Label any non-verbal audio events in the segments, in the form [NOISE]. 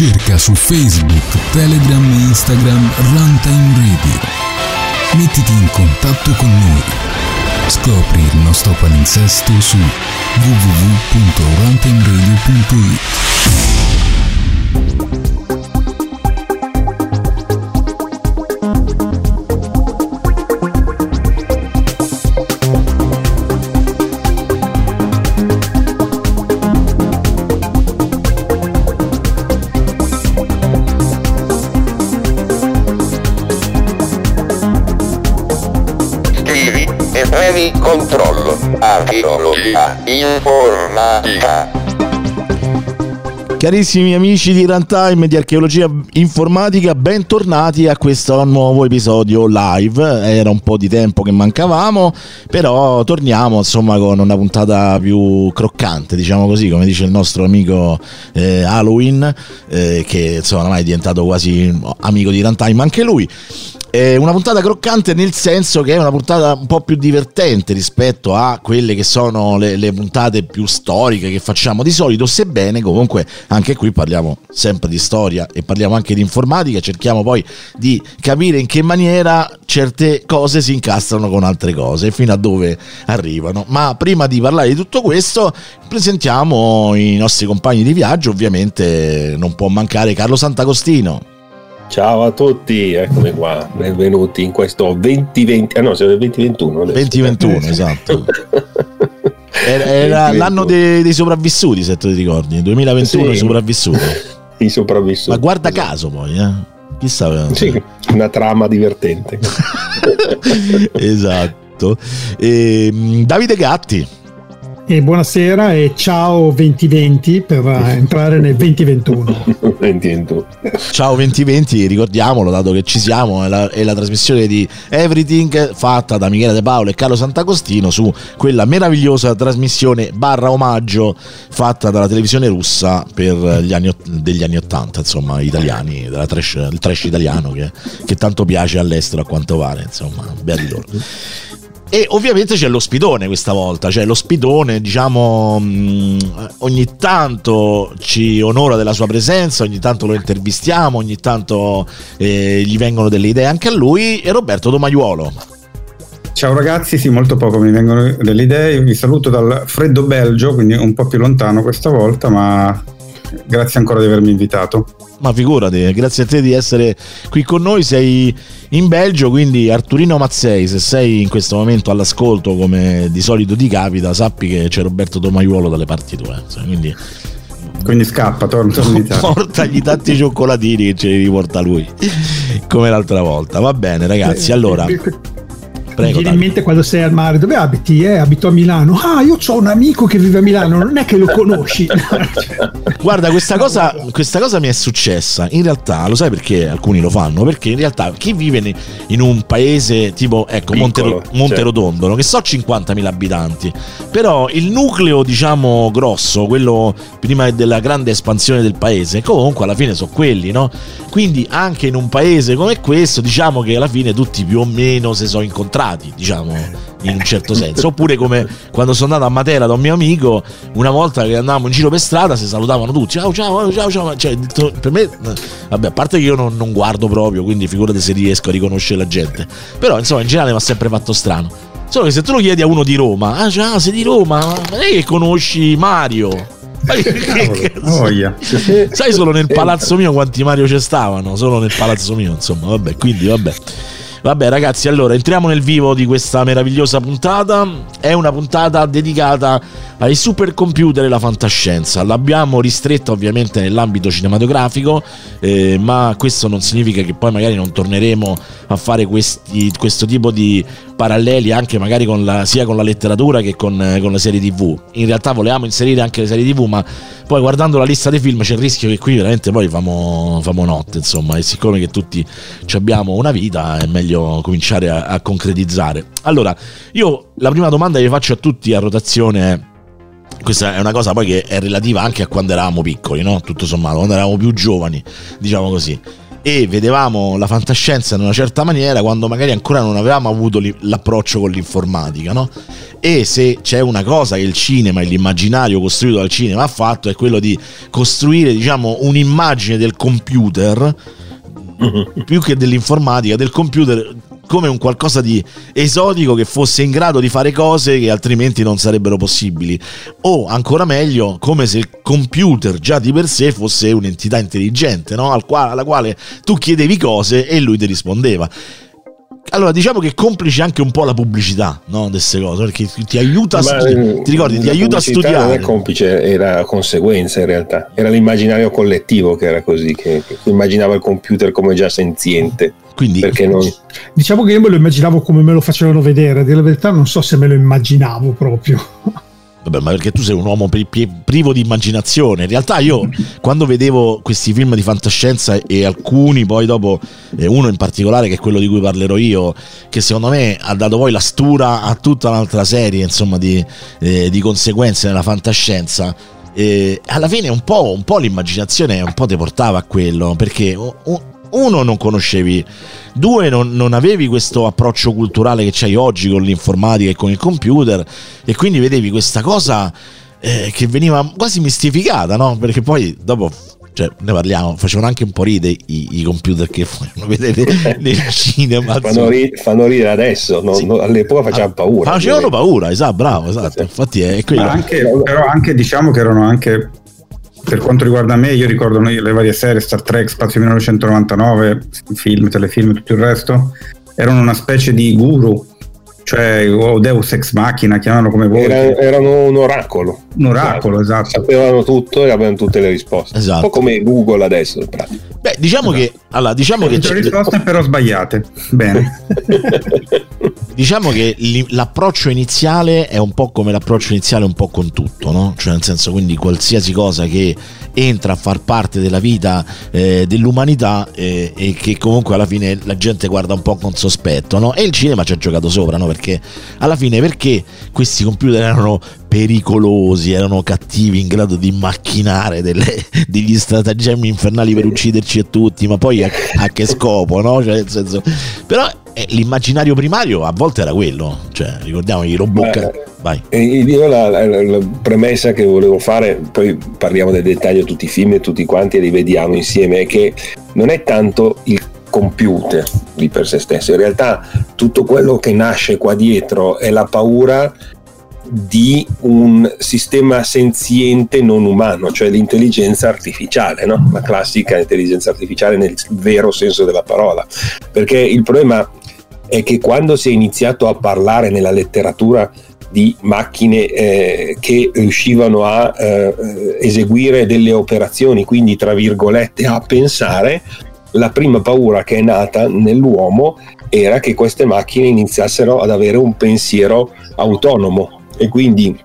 Cerca su Facebook, Telegram e Instagram Runtime Radio. Mettiti in contatto con noi. Scopri il nostro palinsesto su www.runtimeradio.it. Premi controllo. Archeologia informatica. Carissimi amici di Runtime di Archeologia Informatica, bentornati a questo nuovo episodio live. Era un po' di tempo che mancavamo, però torniamo insomma con una puntata più croccante, diciamo così, come dice il nostro amico eh, Halloween, eh, che insomma ormai è diventato quasi amico di Runtime anche lui. È una puntata croccante nel senso che è una puntata un po' più divertente rispetto a quelle che sono le, le, puntate più storiche che facciamo di solito, sebbene comunque anche qui parliamo sempre di storia e parliamo anche di informatica, cerchiamo poi di capire in che maniera certe cose si incastrano con altre cose e fino a dove arrivano. Ma prima di parlare di tutto questo presentiamo i nostri compagni di viaggio, ovviamente non può mancare Carlo Sant'Agostino. Ciao a tutti, eccomi qua, benvenuti in questo 2020, ah no, siamo nel 2021 adesso. 2021, esatto. [LAUGHS] Era, era l'anno dei, dei, sopravvissuti, se ti ricordi, 2021 sì, sopravvissuti. I sopravvissuti. Ma guarda esatto. caso poi, eh. Chissà. Sì, una trama divertente. [LAUGHS] esatto. E, ehm, Davide Gatti. E buonasera e ciao 2020 per [LAUGHS] entrare nel 2021. 2021. Ciao 2020, ricordiamolo, dato che ci siamo, è la, è la, trasmissione di Everything fatta da Michele De Paolo e Carlo Sant'Agostino su quella meravigliosa trasmissione barra omaggio fatta dalla televisione russa per gli anni, degli anni 80, insomma, italiani, trash, il trash italiano che, che tanto piace all'estero a quanto pare, insomma, beati loro. E ovviamente c'è l'ospitone questa volta, cioè l'ospitone diciamo mm, ogni tanto ci onora della sua presenza, ogni tanto lo intervistiamo, ogni tanto eh, gli vengono delle idee anche a lui, e Roberto Domaiuolo. Ciao ragazzi, sì, molto poco mi vengono delle idee, vi saluto dal freddo Belgio, quindi un po' più lontano questa volta, ma grazie ancora di avermi invitato. Ma figurati, grazie a te di essere qui con noi, sei in Belgio, quindi Arturino Mazzei, se sei in questo momento all'ascolto come di solito ti capita, sappi che c'è Roberto Domaiuolo dalle parti tue. Quindi quindi scappa, torna, torna in Italia. Portagli tanti cioccolatini che ce li riporta lui, come l'altra volta. Va bene, ragazzi. Allora, Prego, mi viene in mente quando sei al mare, dove abiti? Eh, abito a Milano. Ah, io ho un amico che vive a Milano, non è che lo conosci. [LAUGHS] Guarda, questa cosa, questa cosa mi è successa. In realtà, lo sai perché alcuni lo fanno? Perché in realtà chi vive in un paese tipo, ecco, Piccolo, Monterotondo, certo. che so 50.000 abitanti, però il nucleo, diciamo, grosso, quello prima della grande espansione del paese, comunque alla fine sono quelli, no? Quindi anche in un paese come questo, diciamo che alla fine tutti più o meno si sono incontrati diciamo, in un certo senso. Oppure come quando sono andato a Matera da un mio amico, una volta che andavamo in giro per strada si salutavano tutti, ciao ciao ciao ciao, cioè, per me, vabbè, a parte che io non, non guardo proprio, quindi figurate se riesco a riconoscere la gente. Però insomma in generale mi ha sempre fatto strano. Solo che se tu lo chiedi a uno di Roma, ah ciao, sei di Roma, ma è che conosci Mario? Voglia. Sai solo nel palazzo mio quanti Mario ci stavano? Solo nel palazzo mio, insomma, vabbè, quindi vabbè. Vabbè ragazzi, allora entriamo nel vivo di questa meravigliosa puntata. È una puntata dedicata ai supercomputer e alla fantascienza. L'abbiamo ristretta ovviamente nell'ambito cinematografico, eh, ma questo non significa che poi magari non torneremo a fare questi, questo tipo di paralleli anche magari con la, sia con la letteratura che con, con, le serie tv. In realtà volevamo inserire anche le serie tv, ma poi guardando la lista dei film c'è il rischio che qui veramente poi famo, famo notte, insomma, e siccome che tutti abbiamo una vita è meglio cominciare a, a concretizzare. Allora, io la prima domanda che faccio a tutti a rotazione è questa è una cosa poi che è relativa anche a quando eravamo piccoli, no? Tutto sommato, quando eravamo più giovani, diciamo così. e vedevamo la fantascienza in una certa maniera quando magari ancora non avevamo avuto l'approccio con l'informatica, no? E se c'è una cosa che il cinema e l'immaginario costruito dal cinema ha fatto è quello di costruire, diciamo, un'immagine del computer [LAUGHS] più che dell'informatica, del computer come un qualcosa di esotico che fosse in grado di fare cose che altrimenti non sarebbero possibili. O ancora meglio, come se il computer già di per sé fosse un'entità intelligente, no? Alla quale tu chiedevi cose e lui ti rispondeva. Allora, diciamo che complice anche un po' la pubblicità no, queste cose, perché ti aiuta a, studi- ti ricordi, ti aiuta a studiare. Non è complice, era conseguenza in realtà. Era l'immaginario collettivo che era così, che, che immaginava il computer come già senziente. Quindi, non... Diciamo che io me lo immaginavo come me lo facevano vedere, a dire la verità non so se me lo immaginavo proprio. Vabbè, ma perché tu sei un uomo pri- pri- privo di immaginazione. In realtà io quando vedevo questi film di fantascienza e alcuni poi dopo, uno in particolare che è quello di cui parlerò io, che secondo me ha dato poi la stura a tutta un'altra serie insomma, di, eh, di conseguenze nella fantascienza. Eh, alla fine un po', un po', l'immaginazione un po' ti portava a quello, perché uno non conoscevi, due non, non, avevi questo approccio culturale che c'hai oggi con l'informatica e con il computer e quindi vedevi questa cosa eh, che veniva quasi mistificata, no? Perché poi dopo cioè, ne parliamo, facevano anche un po' ridere i, i computer che fanno vedere [LAUGHS] nel cinema. Fanno, ri- fanno ridere adesso, no, sì. no, all'epoca facevano paura. Facevano paura, esatto, bravo, esatto. Infatti è quello. Anche, però anche diciamo che erano anche per quanto riguarda me, io ricordo le varie serie Star Trek, Spazio 1999, film, telefilm e tutto il resto, erano una specie di guru cioè o Deus Ex Machina, chiamano come vuoi. Era, erano un oracolo. Un oracolo, esatto. Sapevano tutto e avevano tutte le risposte. Esatto. Un po' come Google adesso. Beh, diciamo esatto. che... Allora, diciamo che le risposte però sbagliate. Bene. [LAUGHS] diciamo che l'approccio iniziale è un po' come l'approccio iniziale un po' con tutto, no? Cioè nel senso quindi qualsiasi cosa che entra a far parte della vita eh, dell'umanità eh, e che comunque alla fine la gente guarda un po' con sospetto, no? E il cinema ci ha giocato sopra, no? Perché alla fine perché questi computer erano pericolosi, erano cattivi, in grado di macchinare delle, [LAUGHS] degli stratagemmi infernali per ucciderci a tutti, ma poi a, a che scopo, no? Cioè, nel senso, però eh, l'immaginario primario a volte era quello, cioè ricordiamo i robot. Vai. Io la, la, la, premessa che volevo fare, poi parliamo del dettaglio tutti i film e tutti quanti e li vediamo insieme, è che non è tanto il computer di per sé stesso, in realtà tutto quello che nasce qua dietro è la paura di un sistema senziente non umano, cioè l'intelligenza artificiale, no? la classica intelligenza artificiale nel vero senso della parola. Perché il problema è che quando si è iniziato a parlare nella letteratura di macchine eh, che riuscivano a eh, eseguire delle operazioni, quindi tra virgolette a pensare, la prima paura che è nata nell'uomo era che queste macchine iniziassero ad avere un pensiero autonomo, e quindi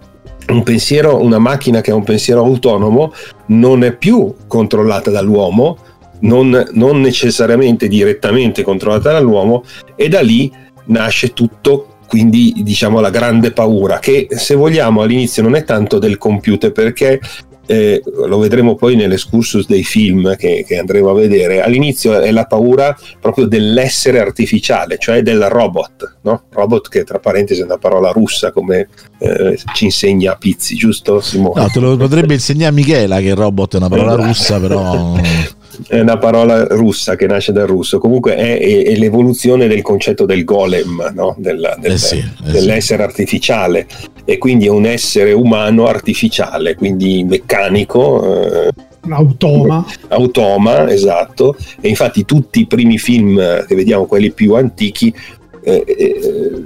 un pensiero, una macchina che ha un pensiero autonomo non è più controllata dall'uomo, non, non necessariamente direttamente controllata dall'uomo e da lì nasce tutto quindi diciamo la grande paura che se vogliamo all'inizio non è tanto del computer perché eh, lo vedremo poi nell'escursus dei film che, che, andremo a vedere, all'inizio è la paura proprio dell'essere artificiale, cioè del robot, no? robot che tra parentesi è una parola russa come eh, ci insegna Pizzi, giusto Simone? No, te lo potrebbe insegnare Michela che il robot è una parola esatto. russa, però... [LAUGHS] è una parola russa che nasce dal russo, comunque è, è, è l'evoluzione del concetto del golem, no? del, del, eh sì, eh dell'essere sì. artificiale e quindi è un essere umano artificiale, quindi meccanico. Eh, Automa. Automa, esatto. E infatti tutti i primi film che vediamo, quelli più antichi, eh, eh,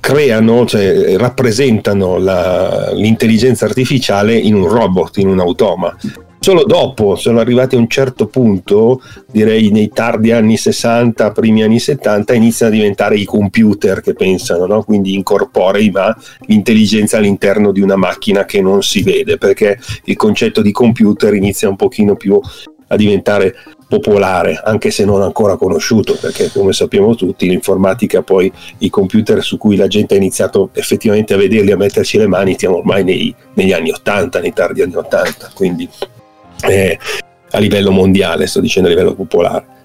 creano, cioè rappresentano la, l'intelligenza artificiale in un robot, in un automa. Solo dopo sono arrivati a un certo punto, direi nei tardi anni 60, primi anni 70, iniziano a diventare i computer che pensano, no? quindi incorporei ma l'intelligenza all'interno di una macchina che non si vede, perché il concetto di computer inizia un pochino più a diventare popolare, anche se non ancora conosciuto, perché come sappiamo tutti l'informatica poi i computer su cui la gente ha iniziato effettivamente a vederli, a metterci le mani, siamo ormai nei, negli anni 80, nei tardi anni 80, quindi eh, a livello mondiale, sto dicendo a livello popolare.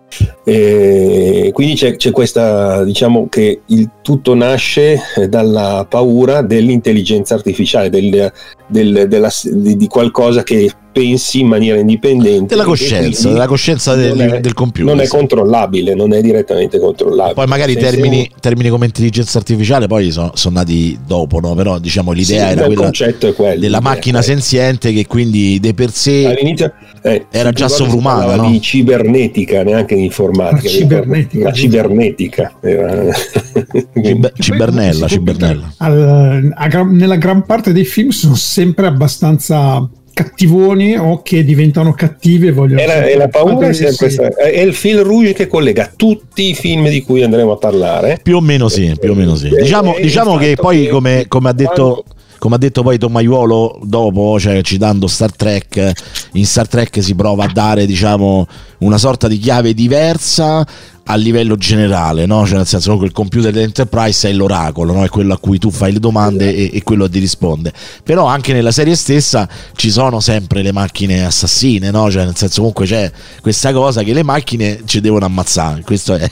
E quindi c'è, c'è, questa, diciamo che il tutto nasce dalla paura dell'intelligenza artificiale, del, del, della, di, di, qualcosa che pensi in maniera indipendente. Della coscienza, della coscienza del, è, del, computer. Non è controllabile, non è direttamente controllabile. Poi magari termini, termini, come intelligenza artificiale poi sono, sono nati dopo, no? però diciamo l'idea sì, era quella quello, della macchina è. senziente che quindi de per sé All'inizio, eh, era già sovrumana. No? di cibernetica, neanche di informatica. La cibernetica. La cibernetica. Ciber, cibernella, cibernella. Al, a, nella gran parte dei film sono sempre abbastanza cattivoni o che diventano cattivi e vogliono è la, è la paura è, sempre sì. è il fil rouge che collega tutti i film di cui andremo a parlare. Più o meno sì più o meno sì. Diciamo, diciamo che poi come, come ha detto come ha detto poi Tomaiuolo dopo, cioè citando Star Trek, in Star Trek si prova a dare diciamo una sorta di chiave diversa a livello generale, no? cioè nel senso che il computer dell'Enterprise è l'oracolo, no? è quello a cui tu fai le domande e, e, quello ti risponde. Però anche nella serie stessa ci sono sempre le macchine assassine, no? cioè nel senso comunque c'è questa cosa che le macchine ci devono ammazzare. Questo è. [LAUGHS]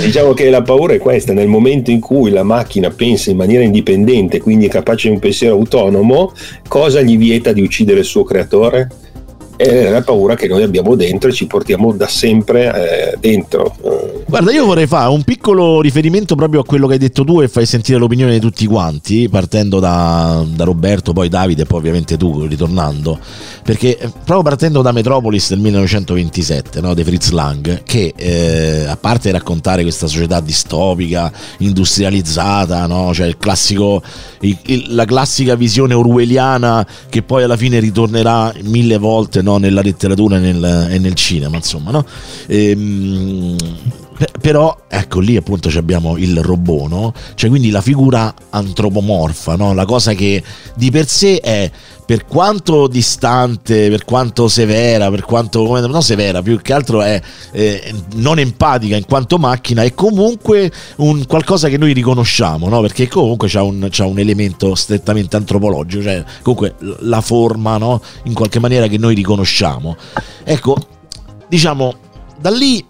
diciamo che la paura è questa: nel momento in cui la macchina pensa in maniera indipendente, quindi è capace di un pensiero autonomo, cosa gli vieta di uccidere il suo creatore? È la paura che noi abbiamo dentro e ci portiamo da sempre eh, dentro. Guarda, io vorrei fare un piccolo riferimento proprio a quello che hai detto tu e fai sentire l'opinione di tutti quanti, partendo da, da Roberto, poi Davide e poi ovviamente tu ritornando, perché eh, proprio partendo da Metropolis del 1927 no, di Fritz Lang, che eh, a parte raccontare questa società distopica, industrializzata, no, cioè il classico, il, il, la classica visione orwelliana che poi alla fine ritornerà mille volte no, nella letteratura e nel, e nel cinema, insomma, no? Però ecco lì appunto abbiamo il robot, no? Cioè quindi la figura antropomorfa, no? La cosa che di per sé è per quanto distante, per quanto severa, per quanto non severa, più che altro è eh, non empatica in quanto macchina, è comunque un qualcosa che noi riconosciamo, no? Perché comunque c'ha un, un elemento strettamente antropologico, cioè comunque la forma, no? In qualche maniera che noi riconosciamo. Ecco, diciamo da lì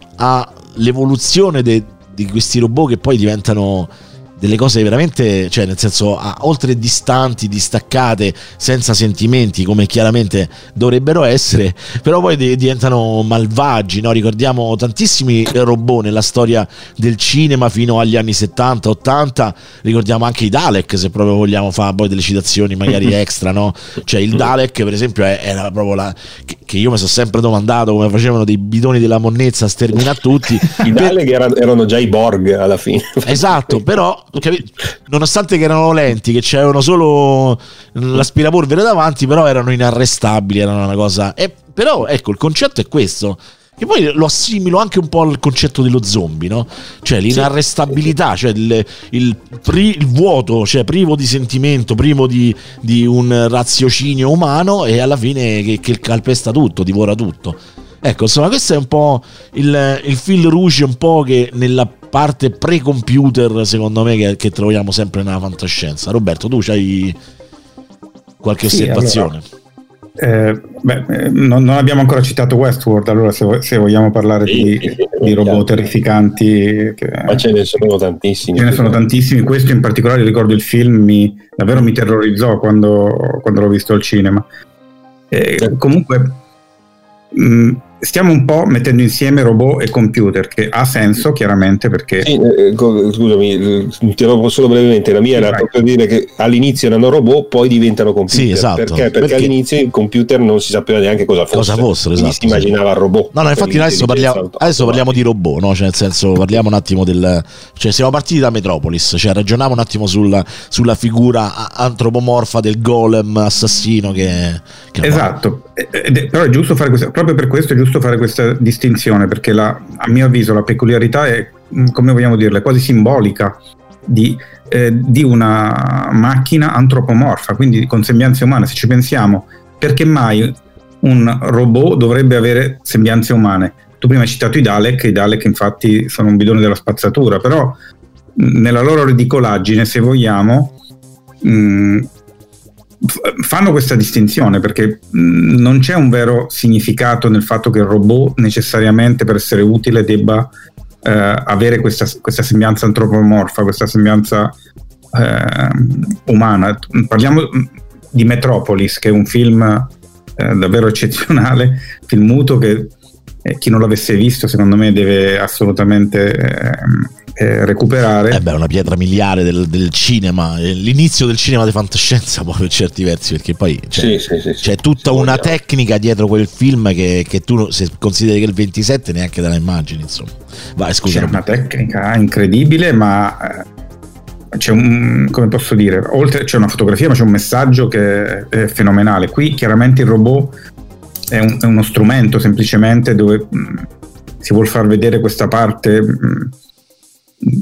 all'evoluzione de, di questi robot che poi diventano delle cose veramente, cioè nel senso, a, oltre distanti, distaccate, senza sentimenti, come chiaramente dovrebbero essere, però poi di, diventano malvagi, no? Ricordiamo tantissimi robot nella storia del cinema fino agli anni 70, 80, ricordiamo anche i Dalek, se proprio vogliamo fare poi delle citazioni magari [LAUGHS] extra, no? Cioè il Dalek, per esempio, era proprio la... che, che io mi sono sempre domandato come facevano dei bidoni della monnezza a sterminare tutti. [LAUGHS] I Dalek erano, erano già i Borg alla fine. Esatto, però nonostante che erano lenti, che c'erano solo l'aspirapolvere davanti, però erano inarrestabili, erano una cosa... E, però ecco, il concetto è questo. Che poi lo assimilo anche un po' al concetto dello zombie, no? Cioè l'inarrestabilità, cioè il, il, pri, il vuoto, cioè privo di sentimento, privo di, di un raziocinio umano e alla fine che, che calpesta tutto, divora tutto. Ecco, insomma, questo è un po' il, il fil rouge, un po' che nella parte pre-computer, secondo me, che, che troviamo sempre nella fantascienza. Roberto, tu hai qualche sì, osservazione? Allora, eh, beh, eh, non, non, abbiamo ancora citato Westworld, allora se, se vogliamo parlare sì, di, sì, di, robot terrificanti... Che, Ma ce ne sono tantissimi. Ce ne sono tantissimi, questo in particolare ricordo il film, mi, davvero mi terrorizzò quando, quando l'ho visto al cinema. Eh, comunque... Mh, mm, stiamo un po' mettendo insieme robot e computer, che ha senso chiaramente perché... Sì, eh, scusami, interrompo solo brevemente, la mia era proprio dire che all'inizio erano robot, poi diventano computer. Sì, esatto. Perché? Perché, perché all'inizcio il computer non si sapeva neanche cosa fosse. Cosa fossero, esatto. si immaginava il robot. No, no, infatti adesso parliamo, adesso parliamo, di robot, no? cioè nel senso parliamo un attimo del... Cioè siamo partiti da Metropolis, cioè ragioniamo un attimo sulla, sulla figura antropomorfa del golem assassino che... che esatto, è, però è giusto fare questo, proprio per questo è giusto fare questa distinzione, perché la, a mio avviso la peculiarità è, mm, come vogliamo dirla, quasi simbolica di, eh, di una macchina antropomorfa, quindi con sembianze umane. Se ci pensiamo, perché mai un robot dovrebbe avere sembianze umane? Tu prima hai citato i Dalek, i Dalek infatti sono un bidone della spazzatura, però mm, nella loro ridicolaggine, se vogliamo, mh, mm, fanno questa distinzione perché non c'è un vero significato nel fatto che il robot necessariamente per essere utile debba eh, avere questa, questa, sembianza antropomorfa, questa sembianza eh, umana. Parliamo di Metropolis, che è un film eh, davvero eccezionale, film muto che eh, chi non l'avesse visto secondo me deve assolutamente ehm, eh, recuperare. Eh beh, una pietra miliare del, del, cinema, eh, l'inizio del cinema di fantascienza [LAUGHS] poi per certi versi, perché poi c'è, sì, sì, sì, c'è tutta una tecnica dietro quel film che, che, tu se consideri che il 27 neanche te la immagini, insomma. Vai, scusa. C'è una tecnica incredibile, ma eh, c'è un, come posso dire, oltre c'è una fotografia, ma c'è un messaggio che è fenomenale. Qui chiaramente il robot è, un, è uno strumento semplicemente dove mh, mm, si vuole far vedere questa parte mh, mm,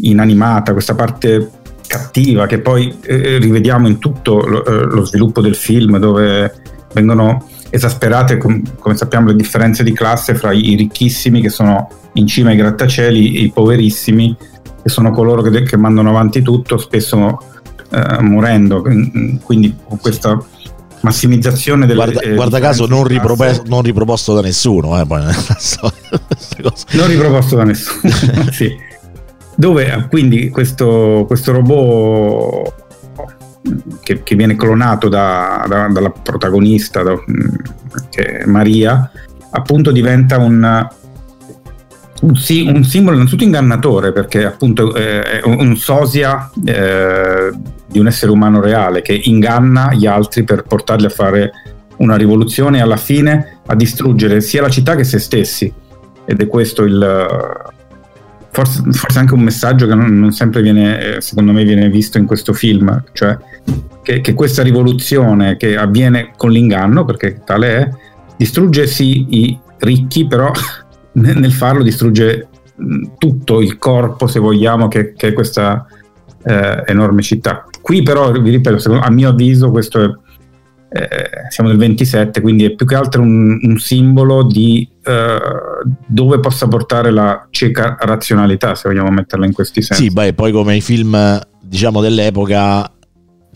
inanimata, questa parte cattiva che poi eh, rivediamo in tutto lo, eh, lo, sviluppo del film dove vengono esasperate com- come sappiamo le differenze di classe fra i ricchissimi che sono in cima ai grattacieli e i poverissimi che sono coloro che, che mandano avanti tutto spesso eh, morendo. Quindi con questa massimizzazione delle guarda, eh, guarda caso non, riproposto, non riproposto da nessuno eh, [LAUGHS] [LAUGHS] non riproposto da nessuno [LAUGHS] sì dove quindi questo, questo robot che, che, viene clonato da, da, dalla protagonista, da, mm, che è Maria, appunto diventa un, un, un, simbolo innanzitutto ingannatore perché appunto eh, è un sosia eh, di un essere umano reale che inganna gli altri per portarli a fare una rivoluzione e alla fine a distruggere sia la città che se stessi. Ed è questo il, forse, forse anche un messaggio che non, non, sempre viene, eh, secondo me, viene visto in questo film, cioè che, che, questa rivoluzione che avviene con l'inganno, perché tale è, distrugge sì i ricchi, però [LAUGHS] nel farlo distrugge tutto il corpo, se vogliamo, che, che è questa eh, enorme città. Qui però, vi ripeto, a mio avviso questo è eh, siamo nel 27, quindi è più che altro un, un simbolo di eh, dove possa portare la cieca razionalità, se vogliamo metterla in questi sensi. Sì, beh, poi come i film diciamo dell'epoca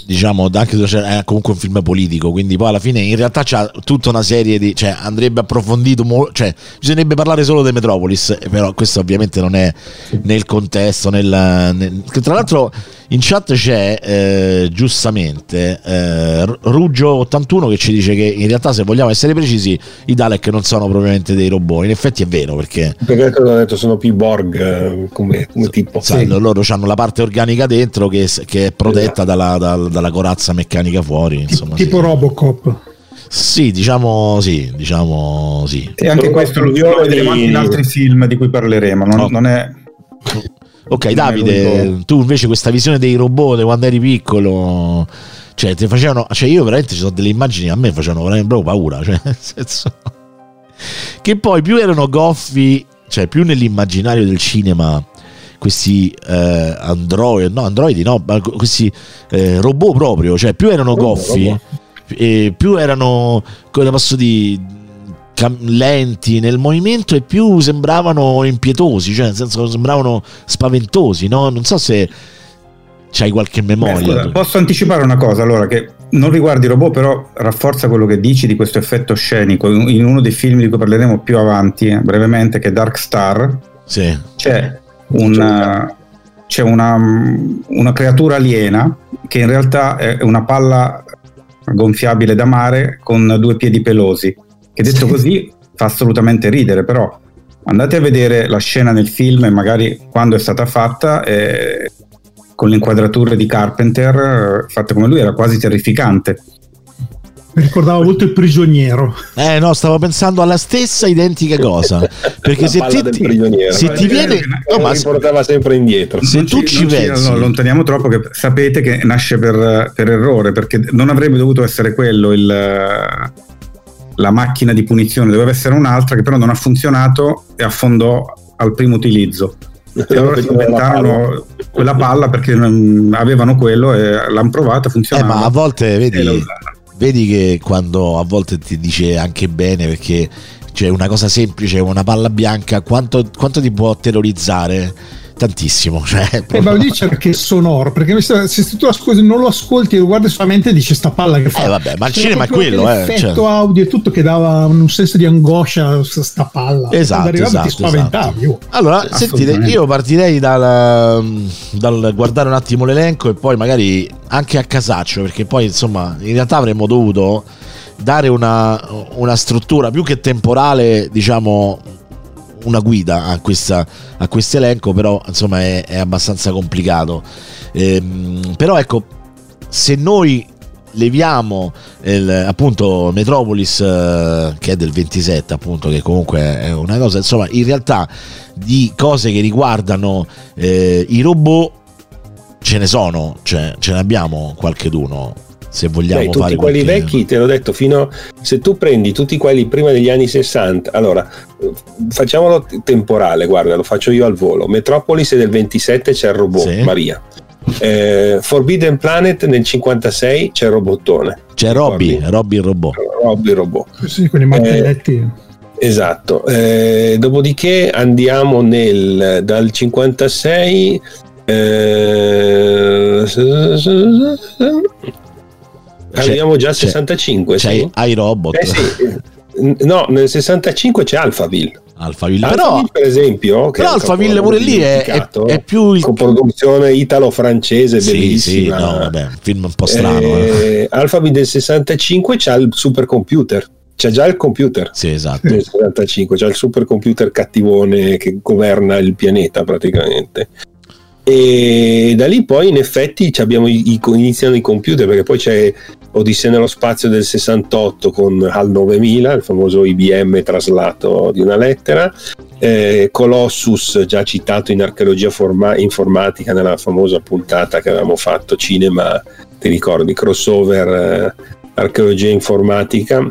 diciamo anche è comunque un film politico quindi poi alla fine in realtà c'ha tutta una serie di cioè andrebbe approfondito mo- cioè bisognerebbe parlare solo di Metropolis però questo ovviamente non è nel contesto nel, nel tra l'altro in chat c'è eh, giustamente eh, Ruggio81 che ci dice che in realtà se vogliamo essere precisi i Dalek non sono propriamente dei robot. In effetti è vero perché... Perché hanno detto sono più Borg eh, come, come, tipo. Sai, sì. Loro hanno la parte organica dentro che, che è protetta esatto. dalla, dalla, dalla, corazza meccanica fuori. Insomma, tipo sì. Robocop. Sì, diciamo sì, diciamo sì. E anche questo lo vedremo anche in altri film di cui parleremo, non, oh. non è Ok, Davide, tu invece questa visione dei robot quando eri piccolo, cioè, ti facevano, cioè io veramente ci sono delle immagini a me facevano veramente proprio paura, cioè, [LAUGHS] nel senso che poi più erano goffi, cioè più nell'immaginario del cinema questi eh, android, no, androidi, no, questi eh, robot proprio, cioè più erano goffi, più erano, come posso dire lenti nel movimento e più sembravano impietosi, cioè nel senso sembravano spaventosi, no? Non so se c'hai qualche memoria. Beh, scusa, posso anticipare una cosa, allora, che non riguardi i robot, però rafforza quello che dici di questo effetto scenico. In uno dei film di cui parleremo più avanti, eh, brevemente, che è Dark Star, sì. c'è, una, c'è una, una creatura aliena che in realtà è una palla gonfiabile da mare con due piedi pelosi che detto così fa assolutamente ridere, però andate a vedere la scena nel film e magari quando è stata fatta eh, con le inquadrature di Carpenter eh, fatte come lui era quasi terrificante. Mi ricordavo molto il prigioniero. Eh no, stavo pensando alla stessa identica cosa. Perché se ti, se ti viene... No, ma portava sempre indietro. Se non tu ci, ci pensi... Ci, no, allontaniamo troppo che sapete che nasce per, per errore, perché non avrebbe dovuto essere quello il la macchina di punizione doveva essere un'altra che però non ha funzionato e affondò al primo utilizzo. [LAUGHS] E allora si inventarono quella palla perché avevano quello e l'hanno provata, funzionava. Eh, ma a volte vedi, vedi che quando a volte ti dice anche bene perché c'è una cosa semplice, una palla bianca, quanto, quanto ti può terrorizzare? Tantissimo. Cioè, eh, ma dice perché è sonoro, perché se tu ascolti, non lo ascolti e lo guardi solamente dici sta palla che fa. Eh vabbè, ma il cinema è quello, eh. L'effetto cioè. audio e tutto che dava un senso di angoscia sta palla. Esatto, esatto. Esatto. Allora, sentite, io partirei dal, dal guardare un attimo l'elenco e poi magari anche a casaccio, perché poi insomma in realtà avremmo dovuto dare una, una struttura più che temporale, diciamo una guida a, questa, a questo elenco, però insomma è, è abbastanza complicato. Ehm, però ecco, se noi leviamo il, appunto Metropolis eh, che è del 27 appunto che comunque è una cosa insomma in realtà di cose che riguardano eh, i robot ce ne sono cioè ce ne abbiamo qualche d'uno se vogliamo Beh, tutti fare quelli qualche... vecchi te l'ho detto fino se tu prendi tutti quelli prima degli anni 60 allora facciamolo temporale guarda lo faccio io al volo. Metropolis è del 27 c'è il robot sì. Maria. Eh, Forbidden Planet nel 56 c'è il robottone. C'è Robby Robby. Il robot. Robby il robot. Sì con i martelletti eh, Esatto, eh, dopodiché andiamo nel, dal 56 eh, Arriviamo già al 65. C'è sì? iRobot. Eh sì. No, nel 65 c'è Alphaville. Alphaville, però, per esempio, però Alphaville pure lì è, è, è, più il... con produzione italo-francese sì, bellissima. Sì, no, vabbè, un film un po' strano. Eh, eh. Alphaville del 65 c'ha il supercomputer. C'è già il computer. Sì, esatto. Del 65 c'è il supercomputer cattivone che governa il pianeta praticamente e da lì poi in effetti abbiamo i, i, iniziano i computer perché poi c'è Odissea nello spazio del 68 con HAL 9000 il famoso IBM traslato di una lettera. Eh, Colossus già citato in archeologia forma- informatica nella famosa puntata che avevamo fatto cinema ti ricordi crossover eh, archeologia informatica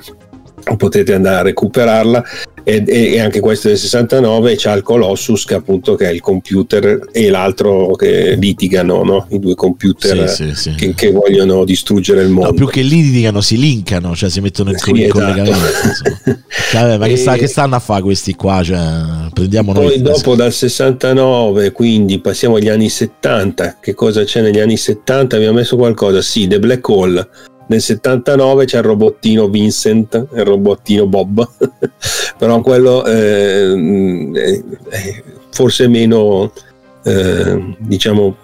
potete andare a recuperarla e, e, anche questo del 69 c'ha il Colossus che appunto che è il computer e l'altro che litigano no? i due computer sì, sì, sì. Che, che, vogliono distruggere il mondo. no, più che litigano si linkano cioè si mettono in, sì, esatto. collegamento [LAUGHS] cioè, ma e... che, sta, che, stanno a fare questi qua? Cioè, prendiamo poi noi. dopo dal 69 quindi passiamo agli anni 70 che cosa c'è negli anni 70 abbiamo messo qualcosa? Sì The Black Hole nel 79 c'è il robottino Vincent, il robottino Bob, [LAUGHS] però quello eh, è forse meno, eh, diciamo,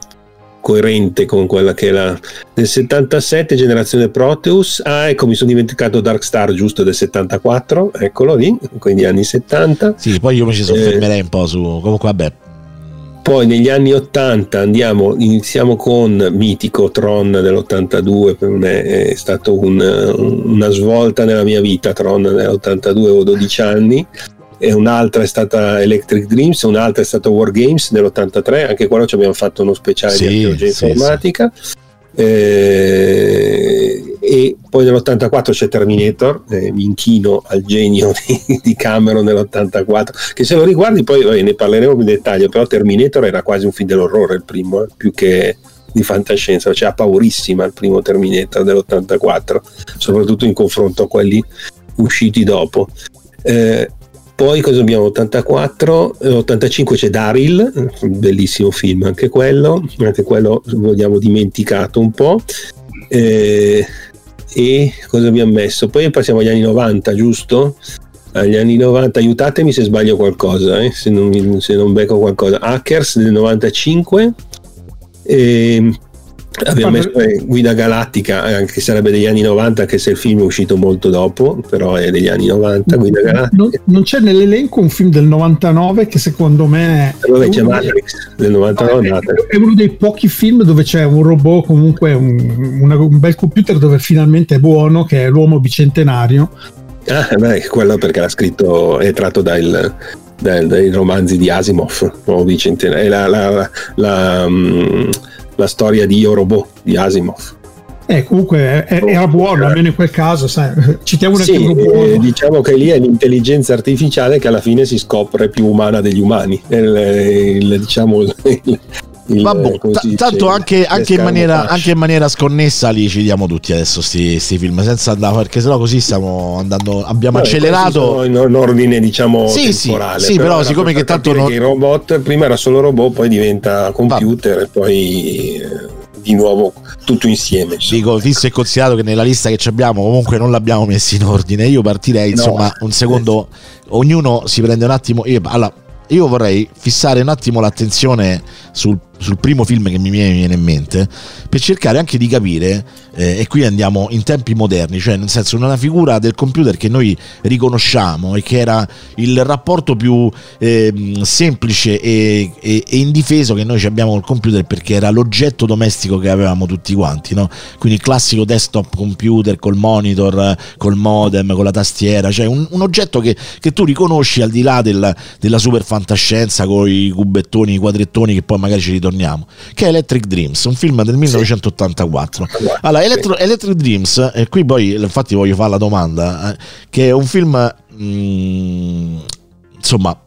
coerente con quella che è la nel 77 generazione Proteus. Ah ecco mi sono dimenticato Dark Star giusto del 74 eccolo lì quindi anni 70 sì poi io mi ci soffermerei eh, un po' su comunque vabbè poi negli anni 80 andiamo, iniziamo con Mitico Tron dell'82, per me è stata un, una svolta nella mia vita, Tron nell'82 avevo 12 anni, e un'altra è stata Electric Dreams, un'altra è stata War Games nell'83, anche quello ci abbiamo fatto uno speciale sì, di archeologia sì, informatica. Sì. Eh, e poi nell'84 c'è Terminator, eh, mi inchino al genio [LAUGHS] di, di, Cameron nell'84, che se lo riguardi poi vabbè, ne parleremo in dettaglio, però Terminator era quasi un film dell'orrore il primo, eh, più che di fantascienza, cioè paurissima il primo Terminator dell'84, soprattutto in confronto a quelli usciti dopo. Eh, poi cosa abbiamo? 84, 85 c'è Daryl, bellissimo film anche quello, anche quello vogliamo dimenticato un po'. Eh, e cosa abbiamo messo? Poi passiamo agli anni 90, giusto? Agli anni 90, aiutatemi se sbaglio qualcosa, eh? se, non, se non becco qualcosa. Hackers del 95. E Abbiamo messo Guida Galattica, eh, che sarebbe degli anni 90, anche se il film è uscito molto dopo, però è degli anni 90. Guida Galattica. Non, non c'è nell'elenco un film del 99 che secondo me. Dove c'è Matrix del 99. È, è, uno dei pochi film dove c'è un robot, comunque un, una, un bel computer dove finalmente è buono, che è l'uomo bicentenario. Ah, beh, quello perché l'ha scritto, è tratto dal, dai, dai romanzi di Asimov, l'uomo bicentenario. La, la, la, la um, la storia di Io Robot di Asimov. Eh, comunque era buono, almeno in quel caso, sai, [LAUGHS] citiamo un sì, eh, diciamo che lì è l'intelligenza artificiale che alla fine si scopre più umana degli umani. Il, il, diciamo, [LAUGHS] il, il, Vabbè, t- tanto anche, anche, in maniera, anche, in maniera, sconnessa li ci diamo tutti adesso sti, sti film senza andare perché sennò così stiamo andando abbiamo Vabbè, accelerato in, in, ordine diciamo sì, temporale sì, sì però, però siccome che tanto non... i robot prima era solo robot poi diventa computer Va. e poi eh, di nuovo tutto insieme. Dico, visto e considerato che nella lista che abbiamo comunque non l'abbiamo messo in ordine, io partirei insomma no. un secondo, ognuno si prende un attimo, io, allora, io vorrei fissare un attimo l'attenzione sul sul primo film che mi viene in mente, per cercare anche di capire, eh, e qui andiamo in tempi moderni, cioè nel senso una figura del computer che noi riconosciamo e che era il rapporto più eh, semplice e, e, e, indifeso che noi abbiamo col computer perché era l'oggetto domestico che avevamo tutti quanti, no? quindi il classico desktop computer col monitor, col modem, con la tastiera, cioè un, un oggetto che, che, tu riconosci al di là del, della super fantascienza con i cubettoni, i quadrettoni che poi magari ci ritornano ritorniamo, che è Electric Dreams, un film del 1984. Sì. Allora, Electro, Electric Dreams, e qui poi infatti voglio fare la domanda, eh, che è un film, mh, mm, insomma,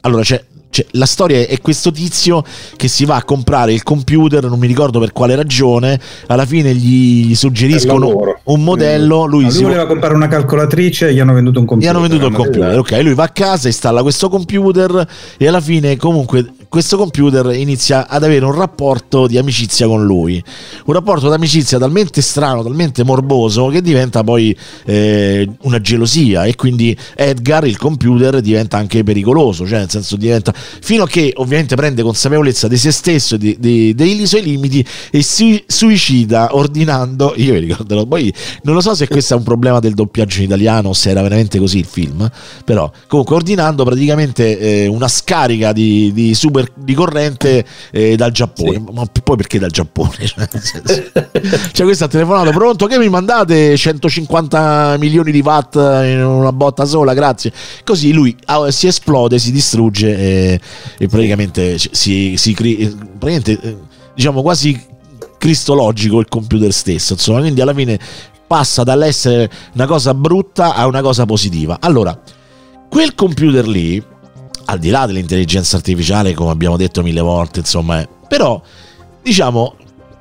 allora c'è cioè, la storia è questo tizio che si va a comprare il computer, non mi ricordo per quale ragione, alla fine gli suggeriscono un modello. Lui, lui voleva va... comprare una calcolatrice e gli hanno venduto un computer. Gli hanno venduto il computer, ok. Lui va a casa, installa questo computer e alla fine comunque questo computer inizia ad avere un rapporto di amicizia con lui. Un rapporto d'amicizia talmente strano, talmente morboso che diventa poi eh, una gelosia e quindi Edgar, il computer, diventa anche pericoloso, cioè nel senso diventa fino a che ovviamente prende consapevolezza di se stesso e dei suoi limiti e si suicida ordinando, io mi ricordo, poi non lo so se questo è un problema del doppiaggio in italiano o se era veramente così il film, però comunque ordinando praticamente eh, una scarica di, di super di corrente eh, dal Giappone. Sì. Ma poi perché dal Giappone? [LAUGHS] [LAUGHS] cioè, questo ha telefonato, pronto? Che mi mandate 150 milioni di watt in una botta sola? Grazie. Così lui ah, si esplode, si distrugge e, e praticamente si, si praticamente, eh, diciamo quasi cristologico il computer stesso. Insomma, quindi alla fine passa dall'essere una cosa brutta a una cosa positiva. Allora, quel computer lì al di là dell'intelligenza artificiale, come abbiamo detto mille volte, insomma, però diciamo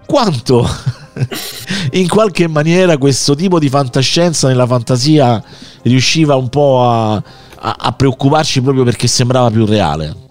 quanto [LAUGHS] in qualche maniera questo tipo di fantascienza nella fantasia riusciva un po' a, a, a preoccuparci proprio perché sembrava più reale.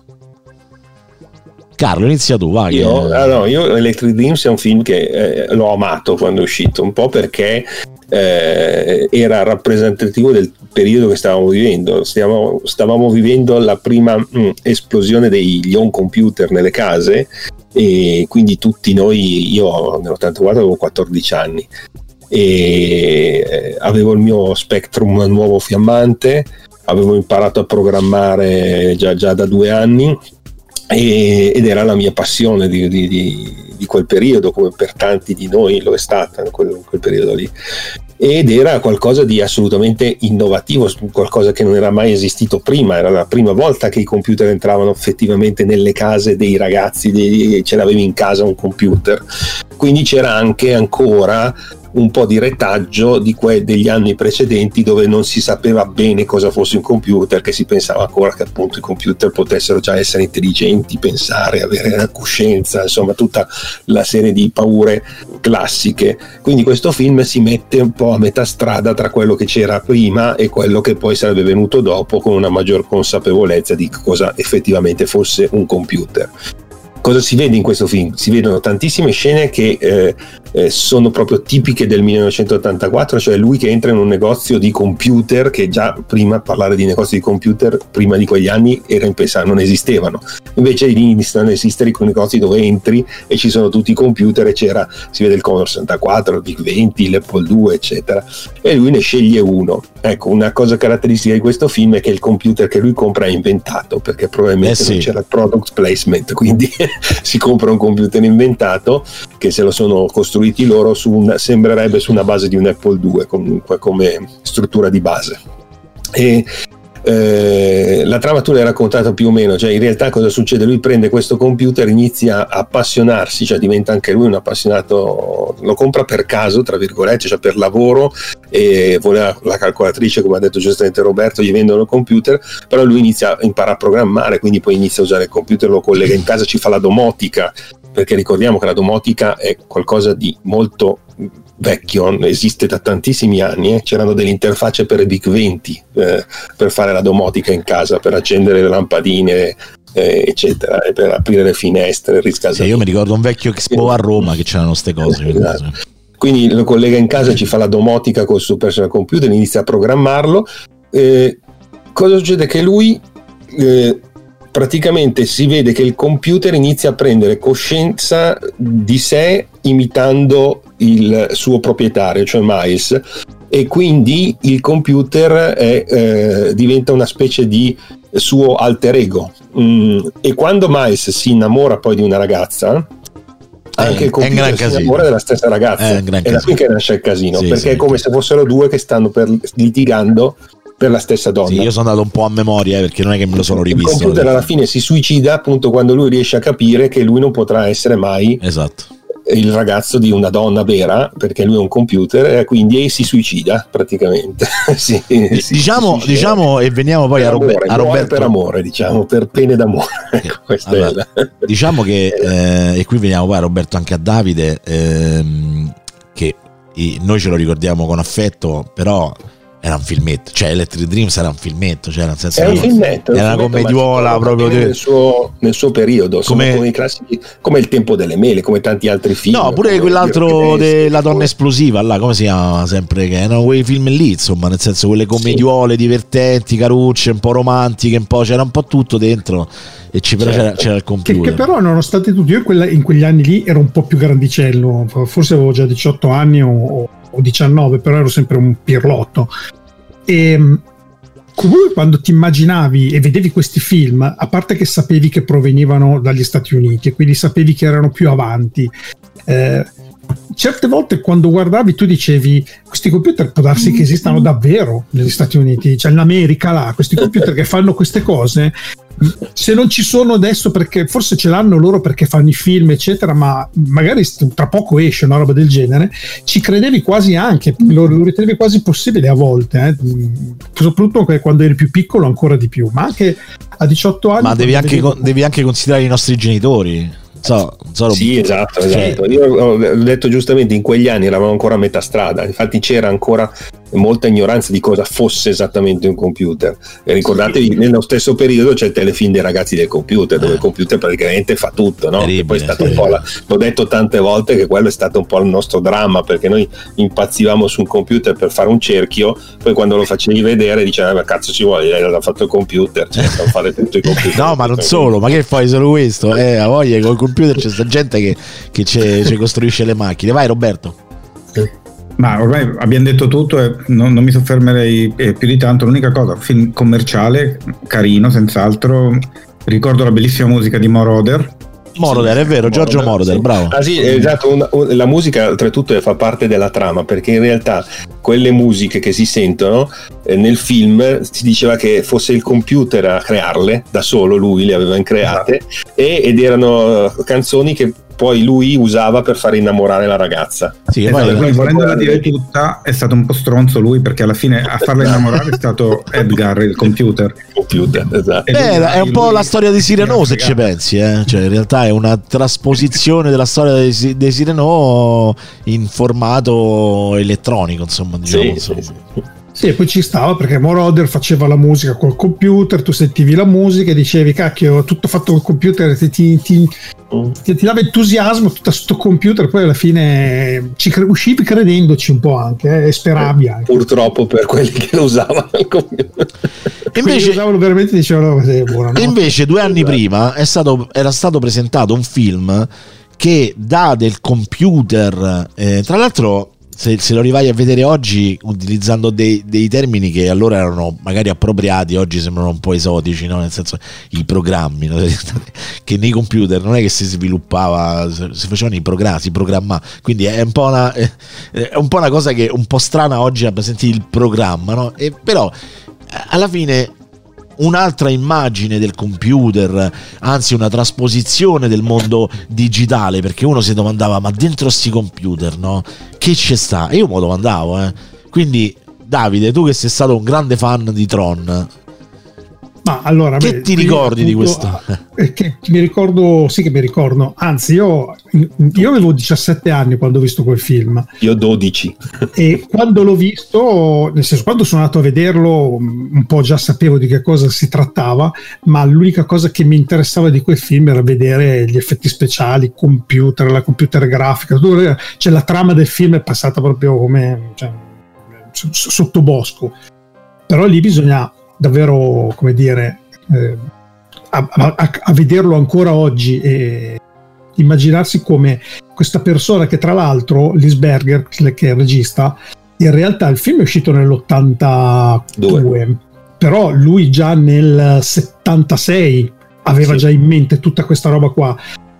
Carlo, inizia tu, vai. Io, ah no, io Electric Dreams è un film che eh, l'ho amato quando è uscito, un po' perché eh, era rappresentativo del periodo che stavamo vivendo. Stiamo, stavamo vivendo la prima mh, mm, esplosione degli home computer nelle case e quindi tutti noi, io nell'84 avevo 14 anni e eh, avevo il mio Spectrum nuovo fiammante, avevo imparato a programmare già, già da due anni e, ed era la mia passione di, di, di, di, quel periodo, come per tanti di noi lo è stata in quel, quel periodo lì. Ed era qualcosa di assolutamente innovativo, qualcosa che non era mai esistito prima, era la prima volta che i computer entravano effettivamente nelle case dei ragazzi, dei, ce l'avevi in casa un computer, quindi c'era anche ancora un po' di retaggio di que- degli anni precedenti dove non si sapeva bene cosa fosse un computer, che si pensava ancora che appunto i computer potessero già essere intelligenti, pensare, avere una coscienza, insomma tutta la serie di paure classiche. Quindi questo film si mette un po' a metà strada tra quello che c'era prima e quello che poi sarebbe venuto dopo con una maggior consapevolezza di cosa effettivamente fosse un computer cosa si vede in questo film? Si vedono tantissime scene che eh, eh, sono proprio tipiche del 1984, cioè lui che entra in un negozio di computer che già prima parlare di negozi di computer prima di quegli anni era impensabile, non esistevano. Invece iniziano ad esistere i negozi dove entri e ci sono tutti i computer e c'era, si vede il Commodore 64, il Big 20, l'Apple 2, eccetera. E lui ne sceglie uno. Ecco, una cosa caratteristica di questo film è che il computer che lui compra è inventato, perché probabilmente eh sì. non c'era il product placement, [LAUGHS] quindi si compra un computer inventato che se lo sono costruiti loro su un, sembrerebbe su una base di un Apple II comunque come struttura di base. E eh, la trama tu l'hai raccontata più o meno, cioè in realtà cosa succede? Lui prende questo computer, inizia a appassionarsi, cioè diventa anche lui un appassionato, lo compra per caso, tra virgolette, cioè per lavoro e voleva la calcolatrice, come ha detto giustamente Roberto, gli vendono il computer, però lui inizia a imparare a programmare, quindi poi inizia a usare il computer, lo collega in casa, ci fa la domotica, perché ricordiamo che la domotica è qualcosa di molto vecchio, esiste da tantissimi anni, eh? c'erano delle interfacce per Big 20 eh, per fare la domotica in casa, per accendere le lampadine, eh, eccetera, e per aprire le finestre, riscaldare. Sì, io mi ricordo un vecchio Expo a Roma che c'erano queste cose. Esatto. Quindi lo collega in casa, ci fa la domotica col suo personal computer, inizia a programmarlo. Eh, cosa succede? Che lui eh, praticamente si vede che il computer inizia a prendere coscienza di sé imitando il suo proprietario, cioè Miles, e quindi il computer è, eh, diventa una specie di suo alter ego. Mm, e quando Miles si innamora poi di una ragazza, anche il computer si innamora della stessa ragazza. È, è da qui che nasce il casino, sì, perché sì, è come se fossero due che stanno litigando per la stessa donna. Sì, io sono andato un po' a memoria eh, perché non è che me lo sono rivisto. Il computer alla fine si suicida appunto quando lui riesce a capire che lui non potrà essere mai esatto. il ragazzo di una donna vera perché lui è un computer e quindi si suicida praticamente. [LAUGHS] sì, diciamo, si diciamo, e veniamo poi a, amore, a, Roberto. Per amore, diciamo, per pene d'amore. [LAUGHS] Allora, diciamo che, [LAUGHS] eh, e qui veniamo poi a Roberto anche a Davide, ehm, che noi ce lo ricordiamo con affetto, però era un filmetto, cioè Electric Dreams era un filmetto, cioè nel senso era un filmetto, era una commediola proprio nel suo, nel suo periodo, come, come, classici, come, il tempo delle mele, come tanti altri film. No, pure quell'altro della donna esplosiva, là, come si chiama sempre che erano quei film lì, insomma, nel senso quelle commediole sì. divertenti, carucce, un po' romantiche, un po' c'era un po' tutto dentro e ci, certo. c'era, c'era, il computer. Che, che però nonostante tutto, io in, quella, in, quegli anni lì ero un po' più grandicello, forse avevo già 18 anni o o 19, però ero sempre un pirlotto. E ehm, comunque quando ti immaginavi e vedevi questi film, a parte che sapevi che provenivano dagli Stati Uniti quindi sapevi che erano più avanti, eh, certe volte quando guardavi tu dicevi questi computer può darsi che esistano davvero negli Stati Uniti, cioè in America là, questi computer che fanno queste cose se non ci sono adesso perché forse ce l'hanno loro perché fanno i film eccetera ma magari tra poco esce una roba del genere ci credevi quasi anche lo, lo ritenevi quasi possibile a volte eh? soprattutto quando eri più piccolo ancora di più ma anche a 18 anni ma devi anche, devi anche considerare i nostri genitori So, so, sì, esatto, esatto. Io ho detto giustamente in quegli anni eravamo ancora a metà strada, infatti c'era ancora molta ignoranza di cosa fosse esattamente un computer. E ricordatevi, sì. nello stesso periodo c'è il telefilm dei ragazzi del computer, dove il computer praticamente fa tutto, no? poi è stato sì. un po' la, l'ho detto tante volte che quello è stato un po' il nostro dramma, perché noi impazzivamo su un computer per fare un cerchio, poi quando lo facevi vedere diceva, ma cazzo ci vuole, l'ha fatto il computer, cioè, fare tutto i computer. no, ma non solo, ma che fai solo questo? Eh, a voglia col computer c'è sta gente che, che ci costruisce le macchine. Vai Roberto. Ma ormai abbiamo detto tutto e non, non mi soffermerei eh, più di tanto. L'unica cosa, film commerciale, carino, senz'altro. Ricordo la bellissima musica di Moroder. Moroder, è vero, Giorgio Moroder, sì. bravo. Ah sì, esatto, una, una, la musica oltretutto fa parte della trama, perché in realtà quelle musiche che si sentono eh, nel film si diceva che fosse il computer a crearle, da solo lui le aveva create, esatto. e, ed erano canzoni che poi lui usava per far innamorare la ragazza. Sì, esatto, poi volendola dire tutta è stato un po' stronzo lui perché alla fine a farla esatto. innamorare è stato Edgar, il computer. Il computer, esatto. Beh, è un po' la storia di Sireno se ci pensi, eh? cioè, in realtà è una trasposizione della storia dei, dei Sireno in formato elettronico, insomma. Diciamo, sì, insomma. Sì, sì. Sì, e poi ci stava perché Moroder faceva la musica col computer, tu sentivi la musica e dicevi, cacchio, tutto fatto col computer, ti, ti, ti, ti, ti dava entusiasmo tutto questo computer, poi alla fine ci cre- uscivi credendoci un po' anche eh, e speravi anche. Purtroppo per quelli che lo usavano il computer. Invece, usavano veramente dicevano eh, invece due anni esatto. prima stato, era stato presentato un film che dà del computer, eh, tra l'altro se, se, lo rivai a vedere oggi utilizzando dei, dei, termini che allora erano magari appropriati, oggi sembrano un po' esotici, no? nel senso i programmi, no? [LAUGHS] che nei computer non è che si sviluppava, si facevano i programmi, si programma, quindi è un una, è un po' una cosa che è un po' strana oggi sentire il programma, no? e, però alla fine un'altra immagine del computer, anzi una trasposizione del mondo digitale, perché uno si domandava ma dentro sti computer, no? Che ci sta? E io me lo domandavo, eh. Quindi Davide, tu che sei stato un grande fan di Tron, ma allora, che beh, ti ricordi di appunto, questo? eh, Che mi ricordo, sì che mi ricordo. Anzi, io, io avevo 17 anni quando ho visto quel film Io 12. e quando l'ho visto, nel senso, quando sono andato a vederlo, un po' già sapevo di che cosa si trattava, ma l'unica cosa che mi interessava di quel film era vedere gli effetti speciali, il computer, la computer grafica, cioè la trama del film è passata proprio come cioè, s- s- sotto bosco. Però lì bisogna davvero, come dire, eh, a, a- a vederlo ancora oggi e immaginarsi come questa persona che tra l'altro, Lisberger, che è il regista, in realtà il film è uscito nell'82, però lui già nel 76 aveva Sì. già in mente tutta questa roba qua.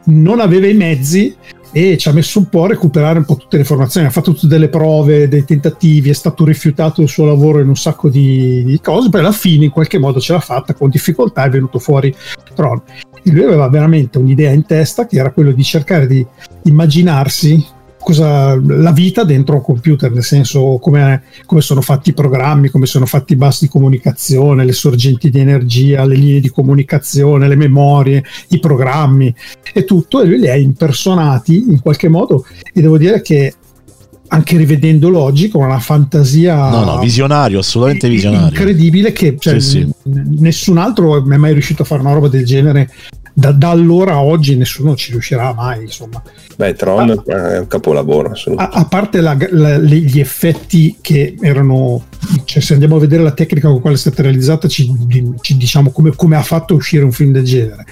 Non aveva i mezzi e ci ha messo un po' a recuperare un po' tutte le informazioni. Ha fatto tutte delle prove, dei tentativi, è stato rifiutato il suo lavoro in un sacco di, di cose, poi alla fine in qualche modo ce l'ha fatta con difficoltà, è venuto fuori Tron. Lui aveva veramente un'idea in testa che era quello di cercare di immaginarsi cosa, la vita dentro un computer, nel senso come, come sono fatti i programmi, come sono fatti i bus di comunicazione, le sorgenti di energia, le linee di comunicazione, le memorie, i programmi e tutto, e lui li ha impersonati in qualche modo e devo dire che anche rivedendolo oggi con una fantasia No, no, visionario, assolutamente visionario. incredibile che cioè, Sì, sì. nessun altro è mai riuscito a fare una roba del genere da, da allora a oggi nessuno ci riuscirà mai insomma. Beh, Tron è un capolavoro, a, a parte la- la- gli effetti che erano cioè se andiamo a vedere la tecnica con quale è stata realizzata ci, ci diciamo come, come ha fatto uscire un film del genere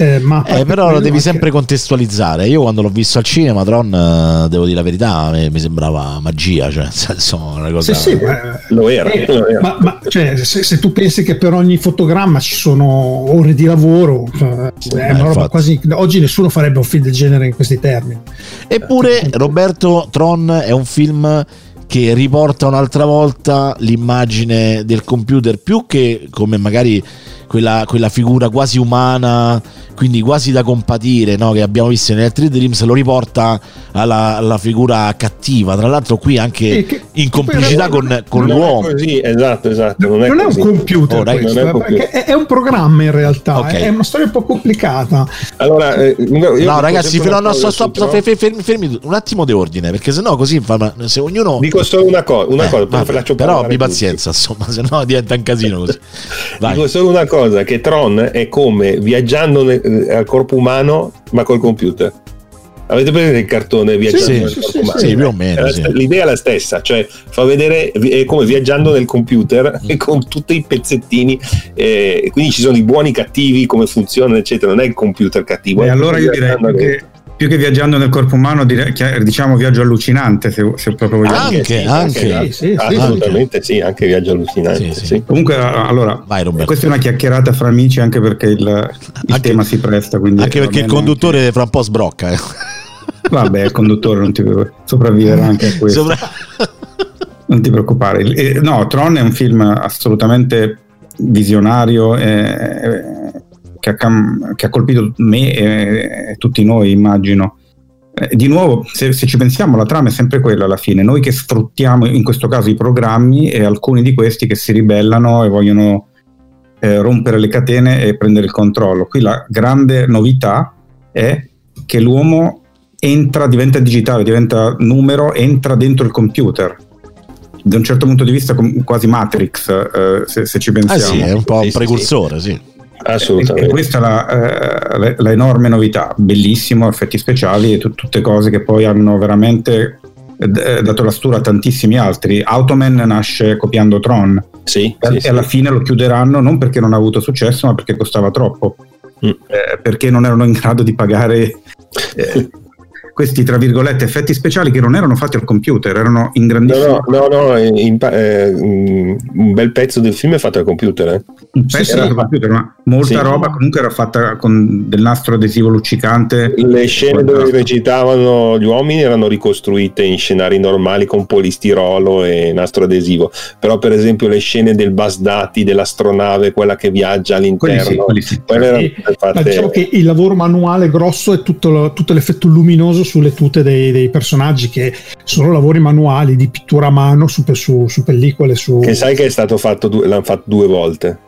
Eh, ma a parte Eh, però lo devi anche- sempre contestualizzare. Io quando l'ho visto al cinema, Tron, eh, devo dire la verità, mi, mi sembrava magia, cioè, nel senso, una cosa... sì, sì, ma- Lo era, eh, lo era. ma, ma, cioè, se, se tu pensi che per ogni fotogramma ci sono ore di lavoro, eh, è una roba quasi. Oggi nessuno farebbe un film del genere in questi termini. Eppure, Roberto, Tron è un film che riporta un'altra volta l'immagine del computer, più che come magari quella, quella figura quasi umana, quindi quasi da compatire, no? che abbiamo visto in altri Dreams, lo riporta alla, alla figura cattiva. Tra l'altro, qui anche E che- in complicità con, realtà con Non è l'uomo. così, esatto, esatto. Non è, non è un computer, Oh, dai, questo, non è eh, un computer. è, è un programma in realtà. Ok. È una storia un po' complicata. Allora, eh, No, ragazzi, sempre no, cosa stop, stop, Tron. fermi, fermi, fermi un attimo di ordine, perché sennò così fa- se ognuno. Dico solo una, co- una Eh, cosa, vabbè, però abbi pazienza, insomma, [LAUGHS] sennò diventa un casino così. Vai. Dico solo una cosa, che Tron è come viaggiando nel- eh, al corpo umano, ma col computer. Avete presente il cartone viaggiando Sì, nel sì, corpo sì, umano? sì, più o meno, L'idea è la stessa, cioè fa vedere è come viaggiando nel computer Mm. [LAUGHS] con tutti i pezzettini, eh, quindi ci sono i buoni, i cattivi, come funzionano, eccetera. Non è il computer cattivo. E allora io direi che, più che viaggiando nel corpo umano, direi, che- diciamo viaggio allucinante, se, se proprio vogliamo. Anche, sì, anche. Sì, sì, sì, assolutamente sì, anche viaggio allucinante. Sì, sì. sì. Comunque, allora, Vai, questa è una chiacchierata fra amici anche perché il, il Anche- tema si presta. Quindi Anche perché il conduttore fra un po' sbrocca. eh. anche- Vabbè, il conduttore non ti sopravviverà anche a questo. Sopra- Non ti preoccupare. Eh, no, Tron è un film assolutamente visionario eh, che, ha, cam- che ha colpito me e, e tutti noi, immagino. Eh, di nuovo, se, se ci pensiamo, la trama è sempre quella alla fine. Noi che sfruttiamo in questo caso i programmi e alcuni di questi che si ribellano e vogliono eh, rompere le catene e prendere il controllo. Qui la grande novità è che l'uomo entra, diventa digitale, diventa numero, entra dentro il computer. Da un certo punto di vista, com- quasi Matrix, eh, se, se ci Ah pensiamo. sì, è un po' un precursore, sì. Assolutamente. e questa è la, eh, la- la enorme novità, bellissimo, effetti speciali e tut- tutte cose che poi hanno veramente eh, d- eh, dato la stura a tantissimi altri. Automan nasce copiando Tron Sì, e, sì, e sì. alla fine lo chiuderanno non perché non ha avuto successo, ma perché costava troppo, Mm. Eh, perché non erano in grado di pagare eh, [LAUGHS] questi tra virgolette effetti speciali che non erano fatti al computer, erano in grandissimo. No, no, no, no in, eh, un bel pezzo del film è fatto al computer. Eh. Un pezzo sì, al computer, ma molta sì. roba comunque era fatta con del nastro adesivo luccicante. Le scene dove recitavano gli uomini erano ricostruite in scenari normali con polistirolo e nastro adesivo, però per esempio le scene del bus dati dell'astronave, quella che viaggia all'interno, quelli sì, quelli sì. Erano fatte... diciamo che il lavoro manuale grosso è tutto, tutto l'effetto luminoso sulle tute dei, dei, personaggi che sono lavori manuali di pittura a mano su, su, su pellicole. Su... Che sai che è stato fatto, l'hanno fatto due volte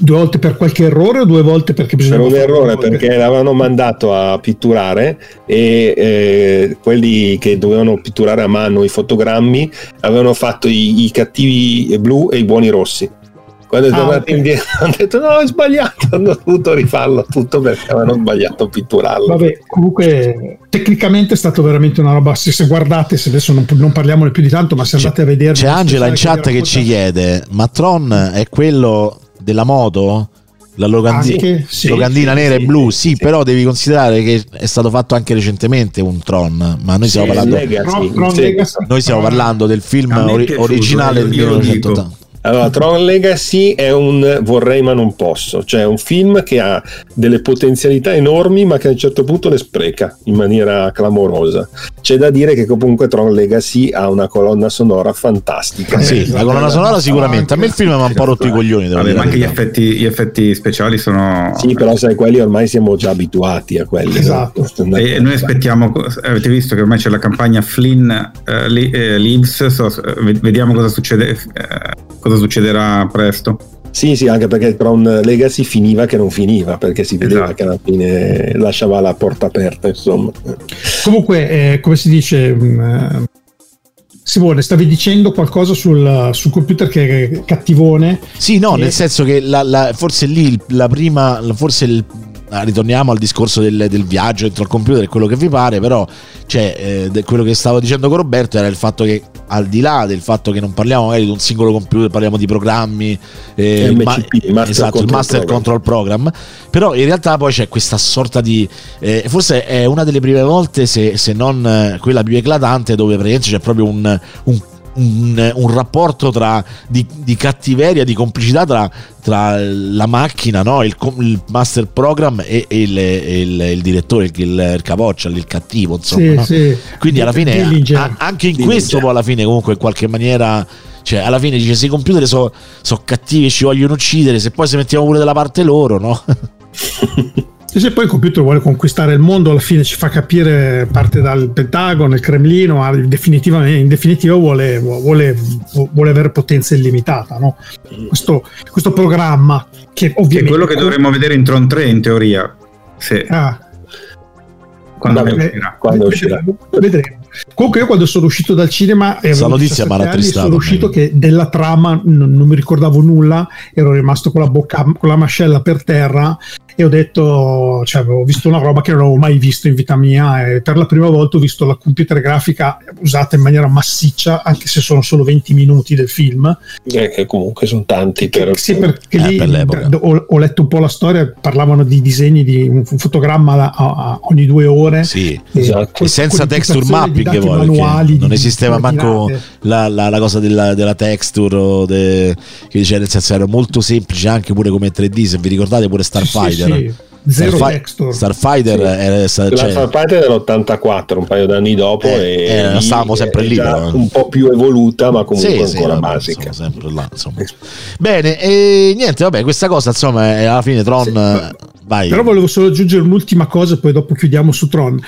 due volte per qualche errore o due volte perché bisogna per un errore perché l'avevano mandato a pitturare e eh, quelli che dovevano pitturare a mano i fotogrammi avevano fatto i, i cattivi blu e i buoni rossi quando è ah, tornato okay. indietro [LAUGHS] hanno detto no è sbagliato. Hanno dovuto rifarlo tutto perché avevano sbagliato a pitturarlo. Vabbè comunque tecnicamente è stato veramente una roba se, se guardate se adesso non, non, parliamone più di tanto ma se andate a vedere c'è Angela in chat che, che ci chiede ma Tron è quello della moto? La locandina, anche, sì, locandina sì, nera sì, e blu, sì, però devi considerare che è stato fatto anche recentemente un Tron, ma noi stiamo parlando, Legacy, noi stiamo parlando del film ori- originale del 1980. Allora, Tron Legacy è un vorrei ma non posso, cioè un film che ha delle potenzialità enormi ma che a un certo punto le spreca in maniera clamorosa. C'è da dire che comunque Tron Legacy ha una colonna sonora fantastica. Sì, la colonna sonora sicuramente. A me il film mi ha un po' rotto i coglioni. Vabbè, ma anche gli effetti, gli effetti, speciali sono... Sì, però sai, quelli ormai siamo già abituati a quelli. Esatto. [LAUGHS] No? E noi aspettiamo, avete visto che ormai c'è la campagna Flynn uh, Leaves, so, vediamo cosa succede. Uh, cosa succederà presto. Sì, sì, anche perché Tron Legacy finiva che non finiva, perché si vedeva esatto. che alla fine lasciava la porta aperta, insomma. Comunque, eh, come si dice, mh, mm, Simone, stavi dicendo qualcosa sul, sul, computer che è cattivone? Sì, no, che... nel senso che la, la, forse lì la prima, forse il ritorniamo al discorso del, del, viaggio dentro al computer e quello che vi pare, però cioè, eh, quello che stavo dicendo con Roberto era il fatto che al di là del fatto che non parliamo magari di un singolo computer, parliamo di programmi, eh, MCP, il, ma- esatto, il Master Program. Control Program, però in realtà poi c'è questa sorta di, eh, forse è una delle prime volte, se, se non eh, quella più eclatante, dove praticamente c'è proprio un, un un, un, rapporto tra, di, di, cattiveria, di complicità tra, tra la macchina, no? il, il, master program e, e, il, e il, il, direttore, il, il capoccia, il cattivo. Insomma, sì, no? sì. Quindi alla fine, a, anche in questo, poi alla fine, comunque, in qualche maniera. Cioè, alla fine dice: se i computer sono so cattivi e ci vogliono uccidere, se poi si mettiamo pure dalla parte loro, no? [LAUGHS] E se poi il computer vuole conquistare il mondo, alla fine ci fa capire, parte dal Pentagono, il Cremlino, in definitiva, in definitiva vuole, vuole, vuole, avere potenza illimitata. No? Questo, questo, programma che ovviamente... È quello che dovremmo vedere in Tron 3 in teoria. Se... Ah. Quando, Vabbè, uscirà, quando uscirà. Vedremo. Comunque io quando sono uscito dal cinema e notizia anni, sono uscito che della trama non, non, mi ricordavo nulla, ero rimasto con la bocca con la mascella per terra e ho detto, cioè avevo visto una roba che non avevo mai visto in vita mia e per la prima volta ho visto la computer grafica usata in maniera massiccia anche se sono solo 20 minuti del film. Eh, che comunque sono tanti per... Sì, perché eh, lì per ho, ho, letto un po' la storia, parlavano di disegni di un, un fotogramma a, a ogni due ore. Sì, e, esatto. e senza texture mapping che vuole, manuali, non esisteva manco la, la, la, cosa della, della texture de, che dice nel senso era molto semplice anche pure come 3D se vi ricordate pure Starfighter sì, sì. Zero Starfi- texture. Starfighter sì. era, cioè, Starfighter dell'84, un paio d'anni dopo, eh, e eh, stavamo sempre lì. Un po' più evoluta, ma comunque sì, ancora sì, basica. sempre là, Bene, e niente, vabbè, questa cosa insomma è alla fine Tron. Sì, vai. Però volevo solo aggiungere un'ultima cosa, poi dopo chiudiamo su Tron.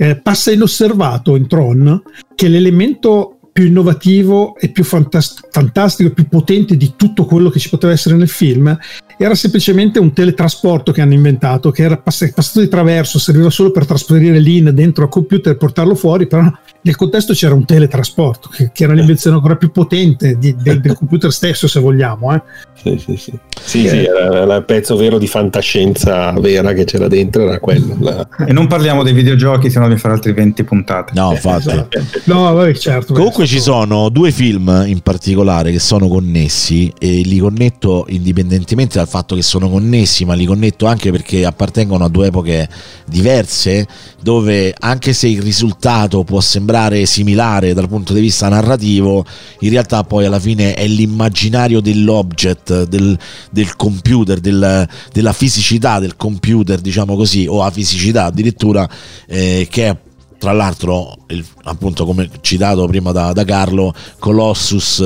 Eh, passa inosservato in Tron che l'elemento più innovativo e più fantast- fantastico e più potente di tutto quello che ci poteva essere nel film era semplicemente un teletrasporto che hanno inventato che era pass- passato di traverso serviva solo per trasferire l'in dentro al computer e portarlo fuori però nel contesto c'era un teletrasporto, che, che era l'invenzione ancora più potente di, del, del computer stesso, se vogliamo. Eh. Sì, sì, sì. sì, sì era, il pezzo vero di fantascienza vera che c'era dentro, era quello. La... E non parliamo dei videogiochi, se no mi fare altri 20 puntate. No, infatti. no, vabbè, certo. Comunque ci sono due film in particolare che sono connessi e li connetto indipendentemente dal fatto che sono connessi, ma li connetto anche perché appartengono a due epoche diverse, dove anche se il risultato può sembrare similare dal punto di vista narrativo, in realtà poi alla fine è l'immaginario dell'object del, del computer, del, della fisicità del computer, diciamo così, o a fisicità addirittura, eh, che è tra l'altro il, appunto come citato prima da, da Carlo Colossus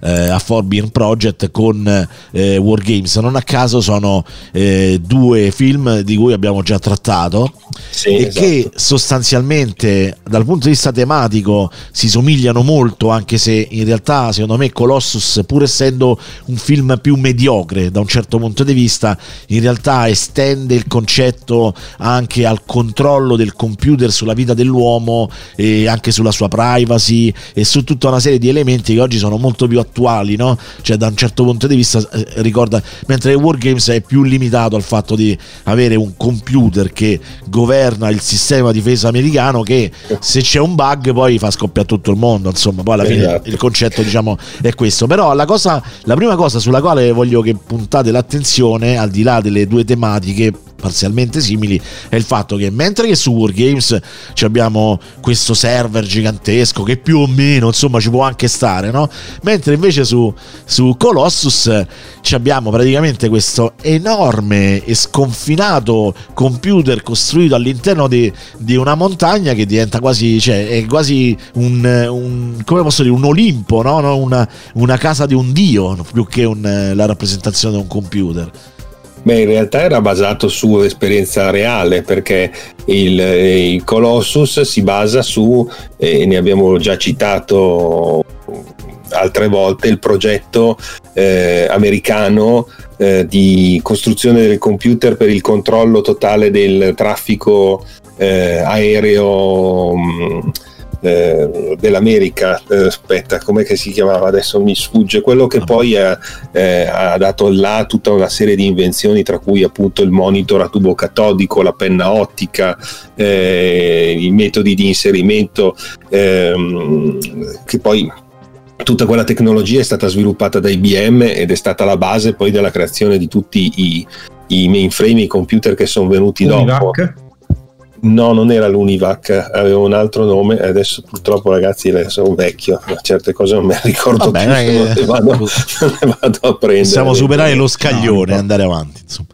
eh, a Forbidden Project con eh, Wargames non a caso sono eh, due film di cui abbiamo già trattato sì, e esatto. che sostanzialmente dal punto di vista tematico si somigliano molto anche se in realtà secondo me Colossus pur essendo un film più mediocre da un certo punto di vista in realtà estende il concetto anche al controllo del computer sulla vita dell'uomo e anche sulla sua privacy e su tutta una serie di elementi che oggi sono molto più attuali no? cioè da un certo punto di vista eh, ricorda mentre Wargames è più limitato al fatto di avere un computer che governa governa il sistema difesa americano che se c'è un bug poi fa scoppiare tutto il mondo insomma poi alla fine esatto. il concetto diciamo è questo però la, cosa, la prima cosa sulla quale voglio che puntate l'attenzione al di là delle due tematiche parzialmente simili è il fatto che mentre che su Wargames abbiamo questo server gigantesco che più o meno insomma ci può anche stare no? mentre invece su, su Colossus abbiamo praticamente questo enorme e sconfinato computer costruito all'interno di, di una montagna che diventa quasi cioè è quasi un, un come posso dire un Olimpo no? una, una casa di un dio più che un, la rappresentazione di un computer Beh, in realtà era basato su esperienza reale perché il, il Colossus si basa su, e ne abbiamo già citato altre volte, il progetto eh, americano eh, di costruzione del computer per il controllo totale del traffico eh, aereo. Mh, mm, eh, dell'America, eh, aspetta, com'è che si chiamava adesso? Mi sfugge, quello che poi ha, eh, ha, dato là tutta una serie di invenzioni, tra cui appunto il monitor a tubo catodico, la penna ottica, eh, i metodi di inserimento, ehm, che poi tutta quella tecnologia è stata sviluppata da IBM ed è stata la base poi della creazione di tutti i, i mainframe, i computer che sono venuti Univac. dopo. No, non era l'Univac, aveva un altro nome. Adesso purtroppo, ragazzi, sono vecchio. Certe cose non me le ricordo Vabbè, più. Non, le vado, non le vado a prendere. Possiamo superare lo scaglione e andare avanti. Insomma.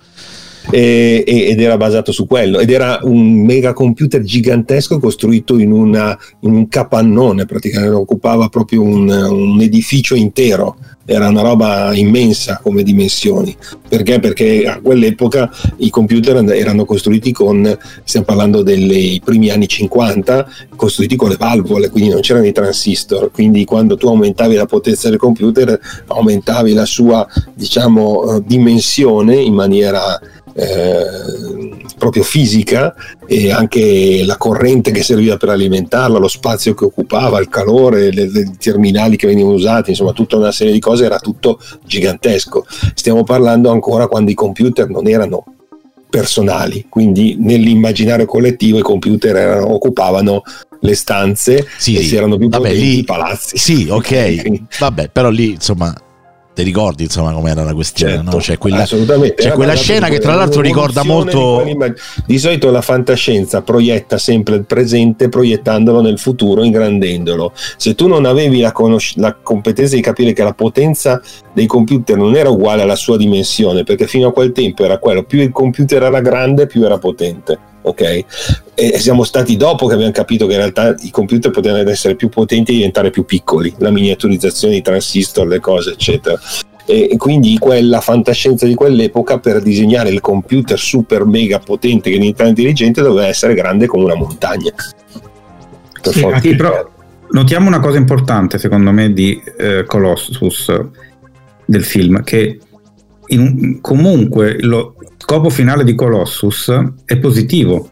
Ed era basato su quello ed era un mega computer gigantesco costruito in, una, in un capannone praticamente occupava proprio un, un edificio intero era una roba immensa come dimensioni. Perché? Perché a quell'epoca i computer erano costruiti con, stiamo parlando dei primi anni 50, costruiti con le valvole, quindi non c'erano i transistor, quindi quando tu aumentavi la potenza del computer aumentavi la sua diciamo eh, dimensione in maniera eh, proprio fisica e anche la corrente che serviva per alimentarla, lo spazio che occupava, il calore, i terminali che venivano usati, insomma tutta una serie di cose era tutto gigantesco. Stiamo parlando ancora quando i computer non erano personali, quindi nell'immaginario collettivo i computer erano, occupavano le stanze sì, e sì. erano più Vabbè, lì, i palazzi. Sì, ok. [LAUGHS] Vabbè, però lì insomma ti ricordi insomma com'era la questione certo, no? c'è quella, c'è quella scena che tra l'altro ricorda molto di solito la fantascienza proietta sempre il presente proiettandolo nel futuro ingrandendolo. Se tu non avevi la, conosc- la competenza di capire che la potenza dei computer non era uguale alla sua dimensione perché fino a quel tempo era quello più il computer era grande più era potente ok? E siamo stati dopo che abbiamo capito che in realtà i computer potevano essere più potenti e diventare più piccoli, la miniaturizzazione di transistor, le cose, eccetera. E quindi quella fantascienza di quell'epoca per disegnare il computer super mega potente che diventa intelligente doveva essere grande come una montagna. Sì, anche, però, notiamo una cosa importante secondo me di eh, Colossus del film che in, comunque lo, scopo finale di Colossus è positivo,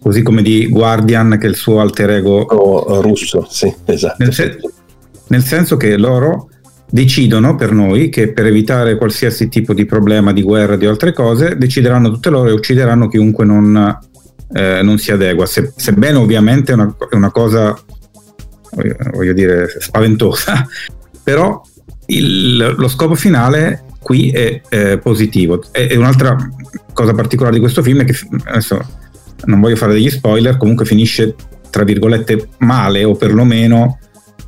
così come di Guardian che è il suo alter ego oh, russo, sì, esatto. Nel, se- nel senso che loro decidono per noi che per evitare qualsiasi tipo di problema di guerra di altre cose, decideranno tutte loro e uccideranno chiunque non, eh, non si adegua. Se, sebbene ovviamente è una, è una cosa, voglio dire, spaventosa, [LAUGHS] però il, lo scopo finale qui è, è positivo. E, e, un'altra cosa particolare di questo film è che adesso non voglio fare degli spoiler, comunque finisce tra virgolette male o perlomeno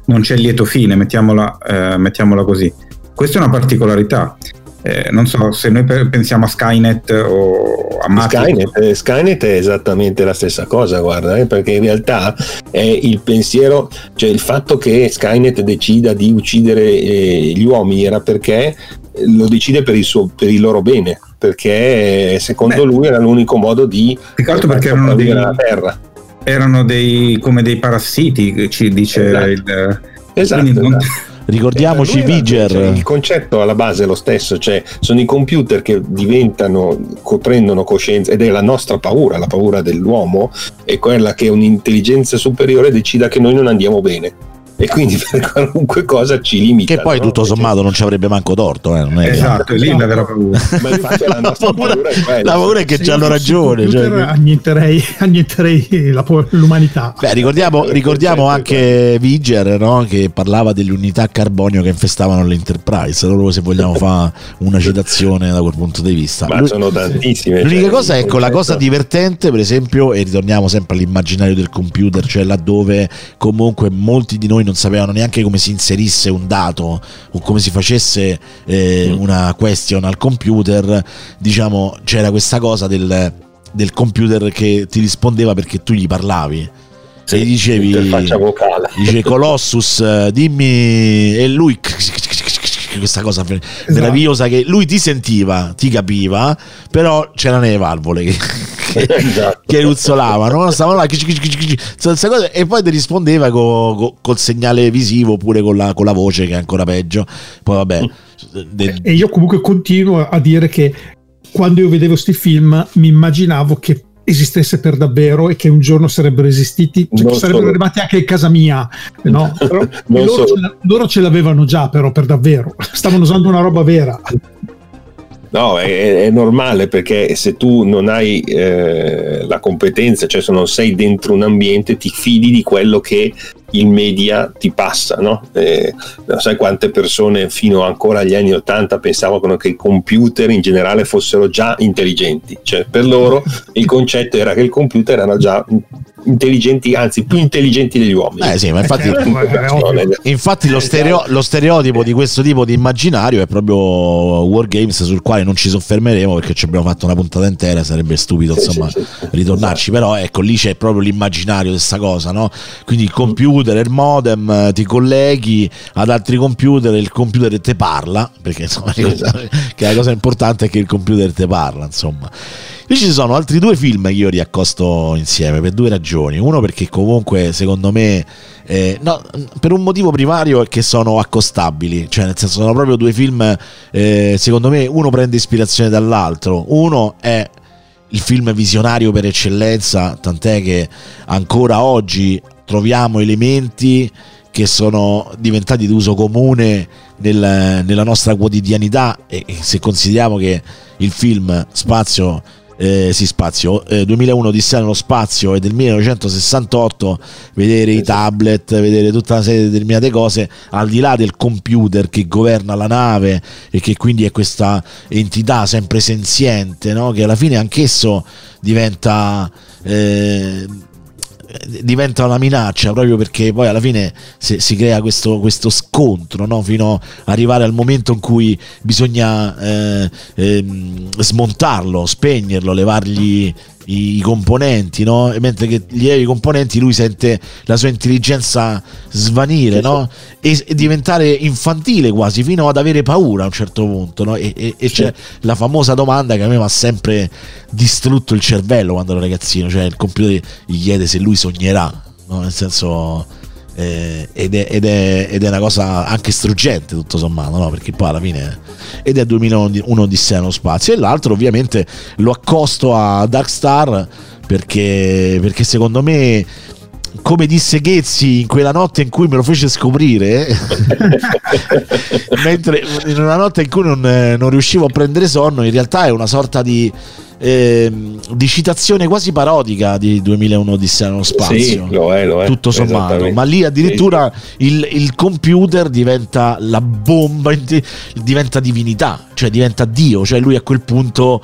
non c'è lieto fine, mettiamola, eh, mettiamola così. Questa è una particolarità. Eh, non so se noi pensiamo a Skynet o a Matrix. Skynet, eh, Skynet è esattamente la stessa cosa, guarda, eh, perché in realtà è il pensiero, cioè il fatto che Skynet decida di uccidere eh, gli uomini era perché lo decide per il, suo, per il loro bene, perché secondo Beh, lui era l'unico modo di far perché erano dei, la Terra erano dei, come dei parassiti, ci dice esatto. il... Esatto, non... esatto. Ricordiamoci Viger. Cioè, il concetto alla base è lo stesso, cioè sono i computer che diventano, prendono coscienza ed è la nostra paura, la paura dell'uomo, è quella che un'intelligenza superiore decida che noi non andiamo bene e quindi per qualunque cosa ci limita. Che poi tutto sommato non ci avrebbe manco torto. Eh? Non è esatto, è lì la vera paura. Ma [LAUGHS] infatti la nostra paura è quella. La paura è che ci hanno ragione. Cioè... Annienterei, annienterei la, l'umanità. Beh, ricordiamo, ricordiamo anche Viger no? che parlava delle unità carbonio che infestavano l'Enterprise. Allora se vogliamo [LAUGHS] fare una citazione da quel punto di vista. Ma Lui, sono tantissime. L'unica cioè, cosa, ecco, la cosa divertente per esempio, e ritorniamo sempre all'immaginario del computer, cioè laddove comunque molti di noi non sapevano neanche come si inserisse un dato o come si facesse eh, mm. una question al computer, diciamo c'era questa cosa del, del computer che ti rispondeva perché tu gli parlavi. Se gli dicevi, dice Colossus, dimmi, e lui questa cosa esatto. meravigliosa che lui ti sentiva, ti capiva, però c'erano le valvole che, [LAUGHS] che, esatto. che ruzzolavano, stavano là e poi ti rispondeva co, co, col segnale visivo oppure con la, con la voce che è ancora peggio. Poi vabbè. E io comunque continuo a dire che quando io vedevo questi film mi immaginavo che esistesse per davvero e che un giorno sarebbero esistiti, cioè che sarebbero arrivati anche in casa mia, no? [LAUGHS] Però, loro, ce loro, ce l'avevano già però per davvero, stavano usando una roba vera. No, è, è, normale perché se tu non hai eh, la competenza, cioè se non sei dentro un ambiente, ti fidi di quello che il media ti passa, no? Eh, non sai quante persone fino ancora agli anni 80 pensavano che i computer in generale fossero già intelligenti, cioè per loro il concetto era che il computer erano già intelligenti, anzi più intelligenti degli uomini. Eh sì, ma infatti, infatti lo, stereo, lo, stereotipo di questo tipo di immaginario è proprio Wargames sul quale non ci soffermeremo perché ci abbiamo fatto una puntata intera, sarebbe stupido insomma sì, sì, ritornarci, però ecco lì c'è proprio l'immaginario di questa cosa, no? Quindi il computer, il modem, ti colleghi ad altri computer e il computer te parla, perché insomma esatto. [LAUGHS] che la cosa importante è che il computer te parla, insomma. Invece ci sono altri due film che io riaccosto insieme per due ragioni. Uno perché comunque secondo me, eh, no, per un motivo primario è che sono accostabili, cioè nel senso sono proprio due film, eh, secondo me uno prende ispirazione dall'altro. Uno è il film visionario per eccellenza, tant'è che ancora oggi troviamo elementi che sono diventati di uso comune nel, nella nostra quotidianità e se consideriamo che il film Spazio eh, sì, spazio, eh, 2001 Odissea nello spazio e del 1968 vedere i tablet, vedere tutta una serie di determinate cose, al di là del computer che governa la nave e che quindi è questa entità sempre senziente, no? che alla fine anch'esso diventa... Eh, diventa una minaccia proprio perché poi alla fine si, si crea questo, questo scontro no? fino ad arrivare al momento in cui bisogna eh, eh, smontarlo, spegnerlo, levargli i, componenti, no? mentre che gli i componenti lui sente la sua intelligenza svanire no? e, e, diventare infantile quasi fino ad avere paura a un certo punto. No? E, e, e, c'è la famosa domanda che a me mi ha sempre distrutto il cervello quando ero ragazzino, cioè il computer gli chiede se lui sognerà, nel senso eh, ed, è, ed, è, ed, è, una cosa anche struggente tutto sommato no? perché poi alla fine ed è 2001 Odissea nello spazio e l'altro ovviamente lo accosto a Dark Star perché, perché secondo me come disse Ghezzi in quella notte in cui me lo fece scoprire, [LAUGHS] mentre in una notte in cui non, non, riuscivo a prendere sonno, in realtà è una sorta di, eh, di citazione quasi parodica di 2001 Odissea nello spazio. Sì, lo è, lo è. Tutto sommato, ma lì addirittura sì. il, il, computer diventa la bomba, diventa divinità, cioè diventa Dio, cioè lui a quel punto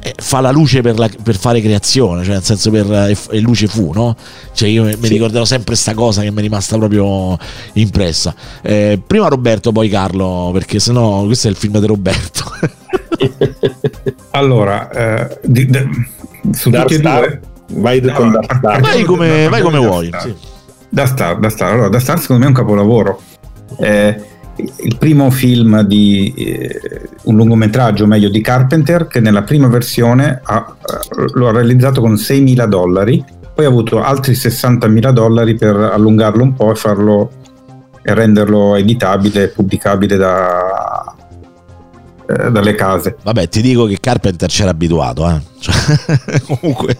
eh, fa la luce per, la, per, fare creazione, cioè nel senso per e, e luce fu, no? Cioè io mi sì. ricorderò sempre questa cosa che mi è rimasta proprio impressa. Eh, prima Roberto, poi Carlo, perché sennò questo è il film di Roberto. [LAUGHS] [LAUGHS] allora, eh, di, di, su Dark tutti Star, e due vai, no, con Dark Star. vai come, vai come vuoi. Star. Sì. Da Star, da Star. Allora, da Star secondo me è un capolavoro. Eh, il primo film di eh, un lungometraggio, meglio di Carpenter, che nella prima versione ha, lo ha realizzato con 6.000 dollari, poi ha avuto altri 60.000 dollari per allungarlo un po' e farlo e renderlo editabile e pubblicabile da, eh, dalle case. Vabbè, ti dico che Carpenter c'era abituato, eh? [LAUGHS] cioè, comunque.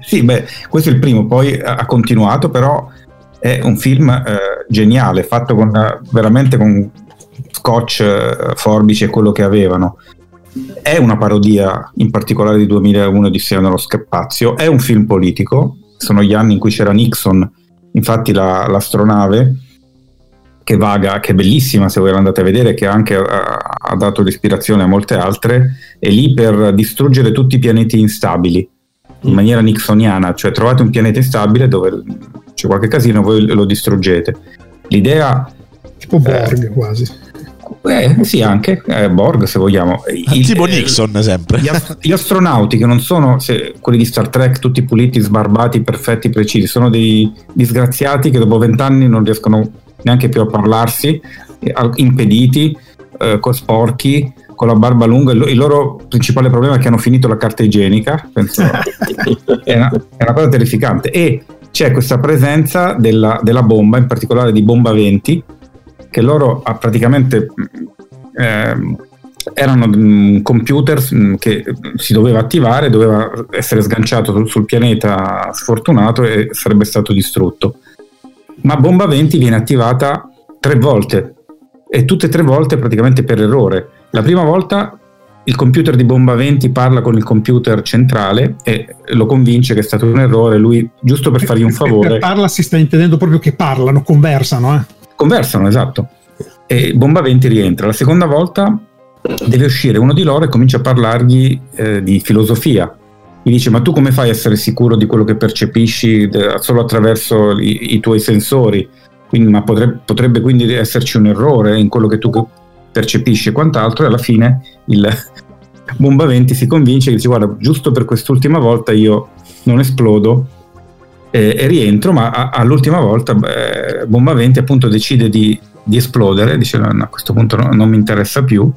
Sì, beh, questo è il primo, poi ha continuato, però è un film eh, geniale, fatto con, veramente con scotch, eh, forbici e quello che avevano. È una parodia, in particolare di 2001 di Sia nello spazio, è un film politico, sono gli anni in cui c'era Nixon, infatti la, l'astronave che vaga, che è bellissima se voi l'andate a vedere, che anche ha, ha dato l'ispirazione a molte altre, è lì per distruggere tutti i pianeti instabili in maniera nixoniana, cioè trovate un pianeta instabile dove c'è qualche casino, voi lo distruggete. L'idea... Tipo Borg eh, quasi. Eh, sì, anche eh, Borg se vogliamo. Il, tipo eh, Nixon, eh, sempre. Gli, gli, astronauti che non sono se, quelli di Star Trek, tutti puliti, sbarbati, perfetti, precisi, sono dei disgraziati che dopo vent'anni non riescono neanche più a parlarsi, impediti, eh, sporchi, con la barba lunga, il loro principale problema è che hanno finito la carta igienica, penso, è, una, è, una, cosa terrificante. E c'è questa presenza della, della, bomba, in particolare di bomba 20, che loro ha praticamente... Eh, erano computer che si doveva attivare, doveva essere sganciato sul pianeta sfortunato e sarebbe stato distrutto. Ma bomba 20 viene attivata tre volte e tutte e tre volte praticamente per errore la prima volta il computer di Bomba 20 parla con il computer centrale e lo convince che è stato un errore. Lui, giusto per fargli un favore. Per parla si sta intendendo proprio che parlano, conversano. Eh? Conversano, esatto. E Bomba 20 rientra. La seconda volta deve uscire uno di loro e comincia a parlargli eh, di filosofia. Gli dice: Ma tu come fai a essere sicuro di quello che percepisci de- solo attraverso i-, i, tuoi sensori? Quindi, ma potrebbe, potrebbe quindi esserci un errore in quello che tu percepisce e quant'altro, e alla fine il [LAUGHS] Bomba 20 si convince e dice guarda, giusto per quest'ultima volta io non esplodo e, e rientro, ma a, all'ultima volta beh, Bomba 20 appunto decide di, di esplodere, dice no, a questo punto no, non mi interessa più.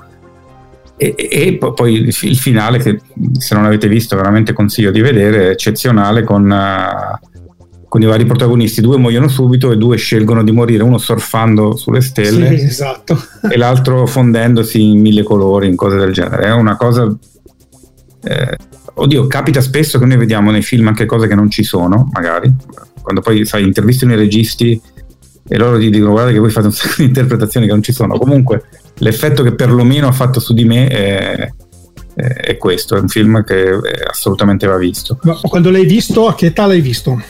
E, e, poi il finale che se non avete visto veramente consiglio di vedere è eccezionale con uh, con i vari protagonisti, due muoiono subito e due scelgono di morire, uno surfando sulle stelle sì, esatto. [LAUGHS] e l'altro fondendosi in mille colori, in cose del genere. È una cosa... Eh, oddio, capita spesso che noi vediamo nei film anche cose che non ci sono, magari, quando poi sai, intervistano i registi e loro ti dicono guarda che voi fate un sacco di interpretazioni che non ci sono. Comunque l'effetto che perlomeno ha fatto su di me è, è questo, è un film che assolutamente va visto. Ma quando l'hai visto, a che età l'hai visto?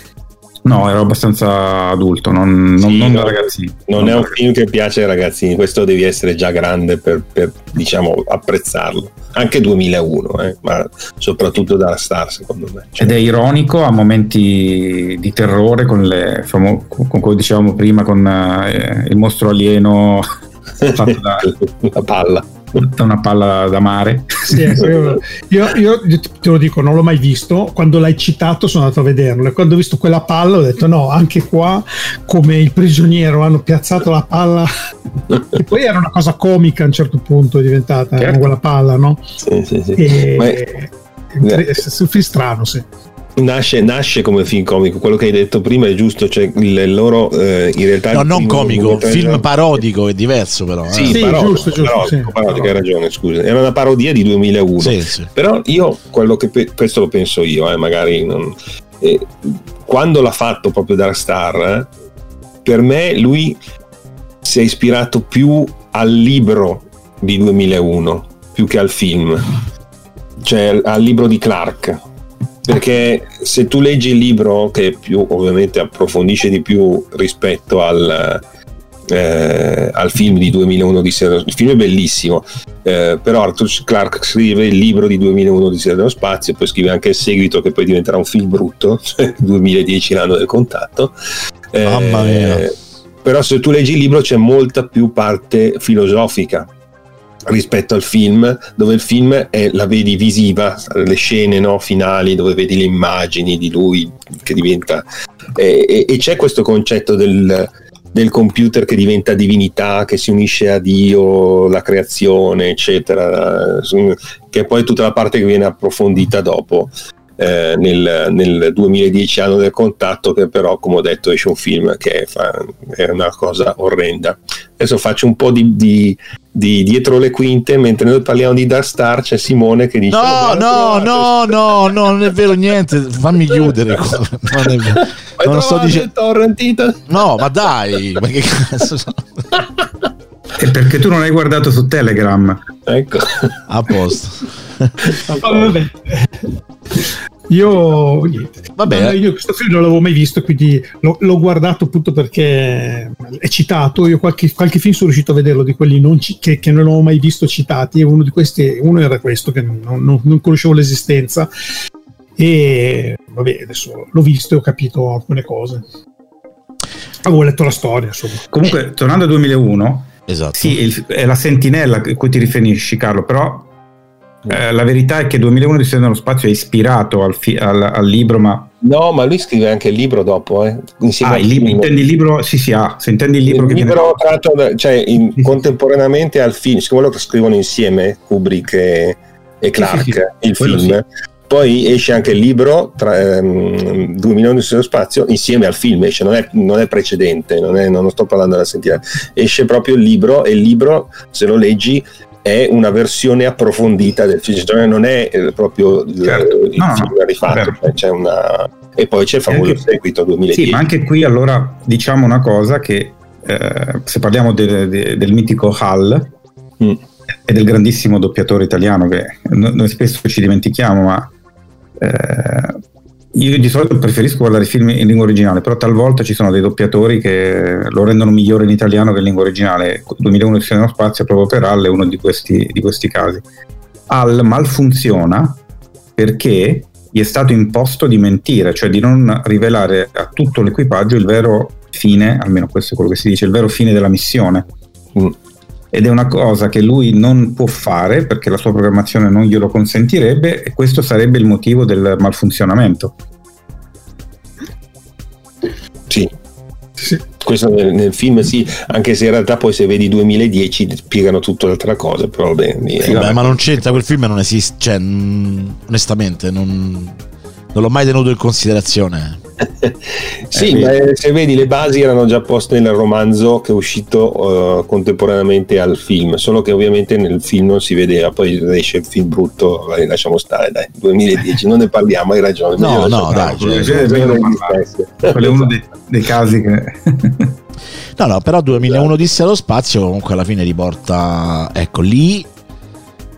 No, ero abbastanza adulto, non, non, sì, non da ragazzino. Non, è un film che piace ai ragazzini, questo devi essere già grande per, per diciamo, apprezzarlo. Anche 2001, eh, ma soprattutto da Star, secondo me. Ed è ironico a momenti di terrore, con, le, con come dicevamo prima, con eh, il mostro alieno fatto da la palla una palla da mare. Sì, ecco, io, io, io, te lo dico, non l'ho mai visto. Quando l'hai citato sono andato a vederlo e quando ho visto quella palla ho detto no, anche qua come il prigioniero hanno piazzato la palla [LAUGHS] e poi era una cosa comica a un certo punto è diventata certo. quella palla, no? Sì, sì, sì. E... Ma è... è strano, sì. Nasce, nasce, come film comico, quello che hai detto prima è giusto, cioè il loro eh, in realtà... No, non comico, film parodico è diverso però. Eh. Sì, sì parodico, giusto, giusto. Parodico, sì. parodico, hai ragione, scusa. Era una parodia di 2001. Sì, sì. Però io, quello che questo lo penso io, eh, magari non, eh, quando l'ha fatto proprio Dark Star, eh, per me lui si è ispirato più al libro di 2001 più che al film, cioè al libro di Clark perché se tu leggi il libro che più ovviamente approfondisce di più rispetto al, eh, al film di 2001 di Sera, il film è bellissimo eh, però Arthur Clarke scrive il libro di 2001 di Sera dello Spazio poi scrive anche il seguito che poi diventerà un film brutto [LAUGHS] cioè 2010 l'anno del contatto. Eh, mamma mia. Però se tu leggi il libro c'è molta più parte filosofica rispetto al film, dove il film è, la vedi visiva, le scene no, finali dove vedi le immagini di lui che diventa... E, e, c'è questo concetto del, del, computer che diventa divinità, che si unisce a Dio, la creazione, eccetera, che è poi tutta la parte che viene approfondita dopo. Eh, nel, nel, 2010 anno del contatto che però come ho detto esce un film che fa, è una cosa orrenda. Adesso faccio un po' di, di, di, dietro le quinte mentre noi parliamo di Dark Star c'è Simone che dice no no no no no non è vero niente fammi chiudere [LAUGHS] non è vero. Non sto dicendo no ma dai ma che cazzo è perché tu non hai guardato su Telegram. Ecco. A posto. [LAUGHS] Vabbè io, Vabbè. io questo film non l'avevo mai visto, quindi l'ho, l'ho, guardato appunto perché è citato. Io qualche, qualche film sono riuscito a vederlo di quelli non ci, che, che, non ho mai visto citati. E uno di questi, uno era questo, che non, non, non conoscevo l'esistenza. E vabbè, adesso l'ho visto e ho capito alcune cose. Avevo letto la storia, insomma. Comunque, tornando al 2001, esatto. sì, è la sentinella a cui ti riferisci, Carlo, però eh, la verità è che 2001 di nello spazio è ispirato al, fi- al, al, libro, ma... No, ma lui scrive anche il libro dopo, eh, insieme ah, il libro, intendi il libro? Sì, sì, ah, se intendi il libro il che libro viene... tratto, cioè, in, sì, contemporaneamente al film, siccome lo scrivono insieme Kubrick e, e Clark, sì, sì, il Quello film, poi esce anche il libro tra ehm, 2001 di nello spazio insieme al film, esce, non è, non è precedente, non, è, non sto parlando della sentinella, esce proprio il libro e il libro, se lo leggi, è una versione approfondita del film, cioè non è eh, proprio certo. il, il no, film no, rifatto, cioè c'è una... e poi c'è il famoso anche, seguito 2010. Sì, ma anche qui allora diciamo una cosa che eh, se parliamo de, de, del mitico Hall mm. e del grandissimo doppiatore italiano che noi spesso ci dimentichiamo, ma eh, io di solito preferisco guardare i film in lingua originale, però talvolta ci sono dei doppiatori che lo rendono migliore in italiano che in lingua originale. 2001 di nello spazio proprio per Al è uno di questi, di questi casi. Al malfunziona perché gli è stato imposto di mentire, cioè di non rivelare a tutto l'equipaggio il vero fine, almeno questo è quello che si dice, il vero fine della missione. Mm ed è una cosa che lui non può fare perché la sua programmazione non glielo consentirebbe e questo sarebbe il motivo del malfunzionamento. Sì. sì. Questo nel, nel, film sì, anche se in realtà poi se vedi 2010 spiegano tutta un'altra cosa, però bene, sì, vabbè, ma non c'entra, quel film non esiste, cioè, onestamente non, non l'ho mai tenuto in considerazione. [LAUGHS] sì, eh, ma se vedi le basi erano già poste nel romanzo che è uscito uh, contemporaneamente al film, solo che ovviamente nel film non si vedeva, poi esce il film brutto, vai, lasciamo stare, dai, 2010, non ne parliamo, hai ragione. No, no, dai, cioè, cioè, quello è uno dei, dei casi che... [LAUGHS] no, no, però 2001 disse allo spazio comunque alla fine riporta, ecco, lì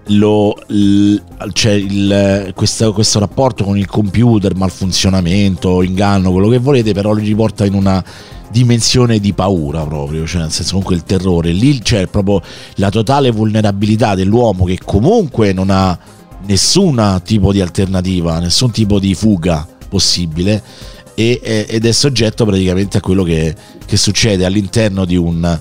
lo, l, c'è il, questo, questo, rapporto con il computer, malfunzionamento, inganno, quello che volete, però li riporta in una dimensione di paura proprio, cioè nel senso comunque il terrore. Lì c'è proprio la totale vulnerabilità dell'uomo che comunque non ha nessun tipo di alternativa, nessun tipo di fuga possibile e, ed è soggetto praticamente a quello che, che succede all'interno di un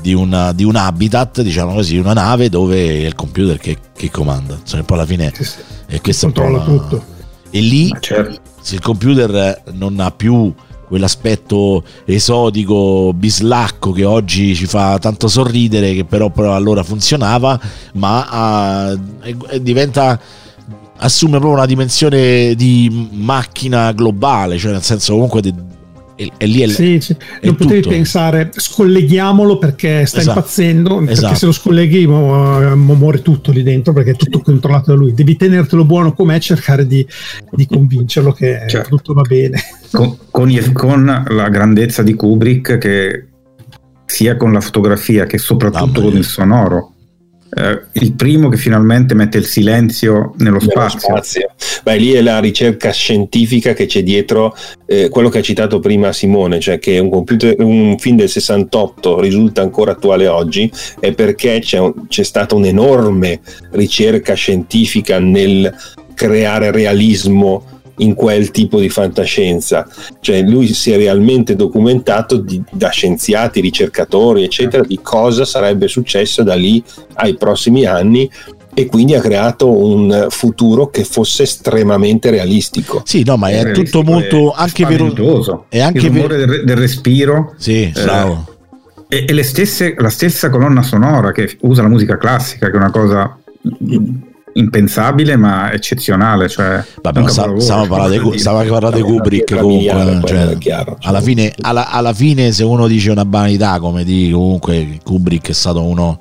di, una, di, un habitat, diciamo così, una nave dove è il computer che, che comanda. Cioè, poi alla fine sì, sì. è questo controlla una... tutto. E lì, certo. se il computer non ha più quell'aspetto esotico, bislacco che oggi ci fa tanto sorridere, che però, però allora funzionava, ma uh, diventa assume proprio una dimensione di macchina globale, cioè nel senso comunque de, e, e lì è, sì, sì. non potevi tutto. pensare scolleghiamolo perché sta Esatto. impazzendo perché Esatto. se lo scolleghi mo- mo- muore tutto lì dentro perché è tutto controllato da lui devi tenertelo buono com'è e cercare di, di convincerlo che Certo. tutto va bene con, con i- con la grandezza di Kubrick che sia con la fotografia che soprattutto con il sonoro eh, il primo che finalmente mette il silenzio nello nello spazio, spazio. Beh, lì è la ricerca scientifica che c'è dietro eh, quello che ha citato prima Simone, cioè che un, computer, un film del 68 risulta ancora attuale oggi, è perché c'è, un- c'è stata un'enorme ricerca scientifica nel creare realismo in quel tipo di fantascienza. Cioè lui si è realmente documentato di- da scienziati, ricercatori, eccetera, di cosa sarebbe successo da lì ai prossimi anni e quindi ha creato un futuro che fosse estremamente realistico. Sì, no, ma è tutto molto e anche vero. È anche il rumore ve- del, del respiro Sì, bravo. e, e le stesse, la stessa colonna sonora che usa la musica classica, che è una cosa impensabile ma eccezionale. Cioè, Vabbè, ma sta- parlando di, dire. stiamo parlando di Kubrick comunque. cioè, chiaro, cioè. alla, fine, alla, alla fine, se uno dice una banalità, come di comunque Kubrick è stato uno,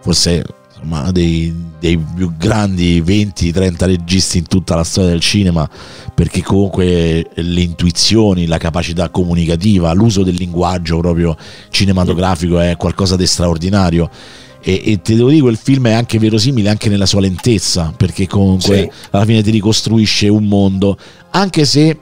forse insomma, dei, dei più grandi 20-30 registi in tutta la storia del cinema, perché comunque le intuizioni, la capacità comunicativa, l'uso del linguaggio proprio cinematografico è qualcosa di straordinario. E, e ti devo dire, quel film è anche verosimile anche nella sua lentezza, perché comunque Sì. alla fine ti ricostruisce un mondo, anche se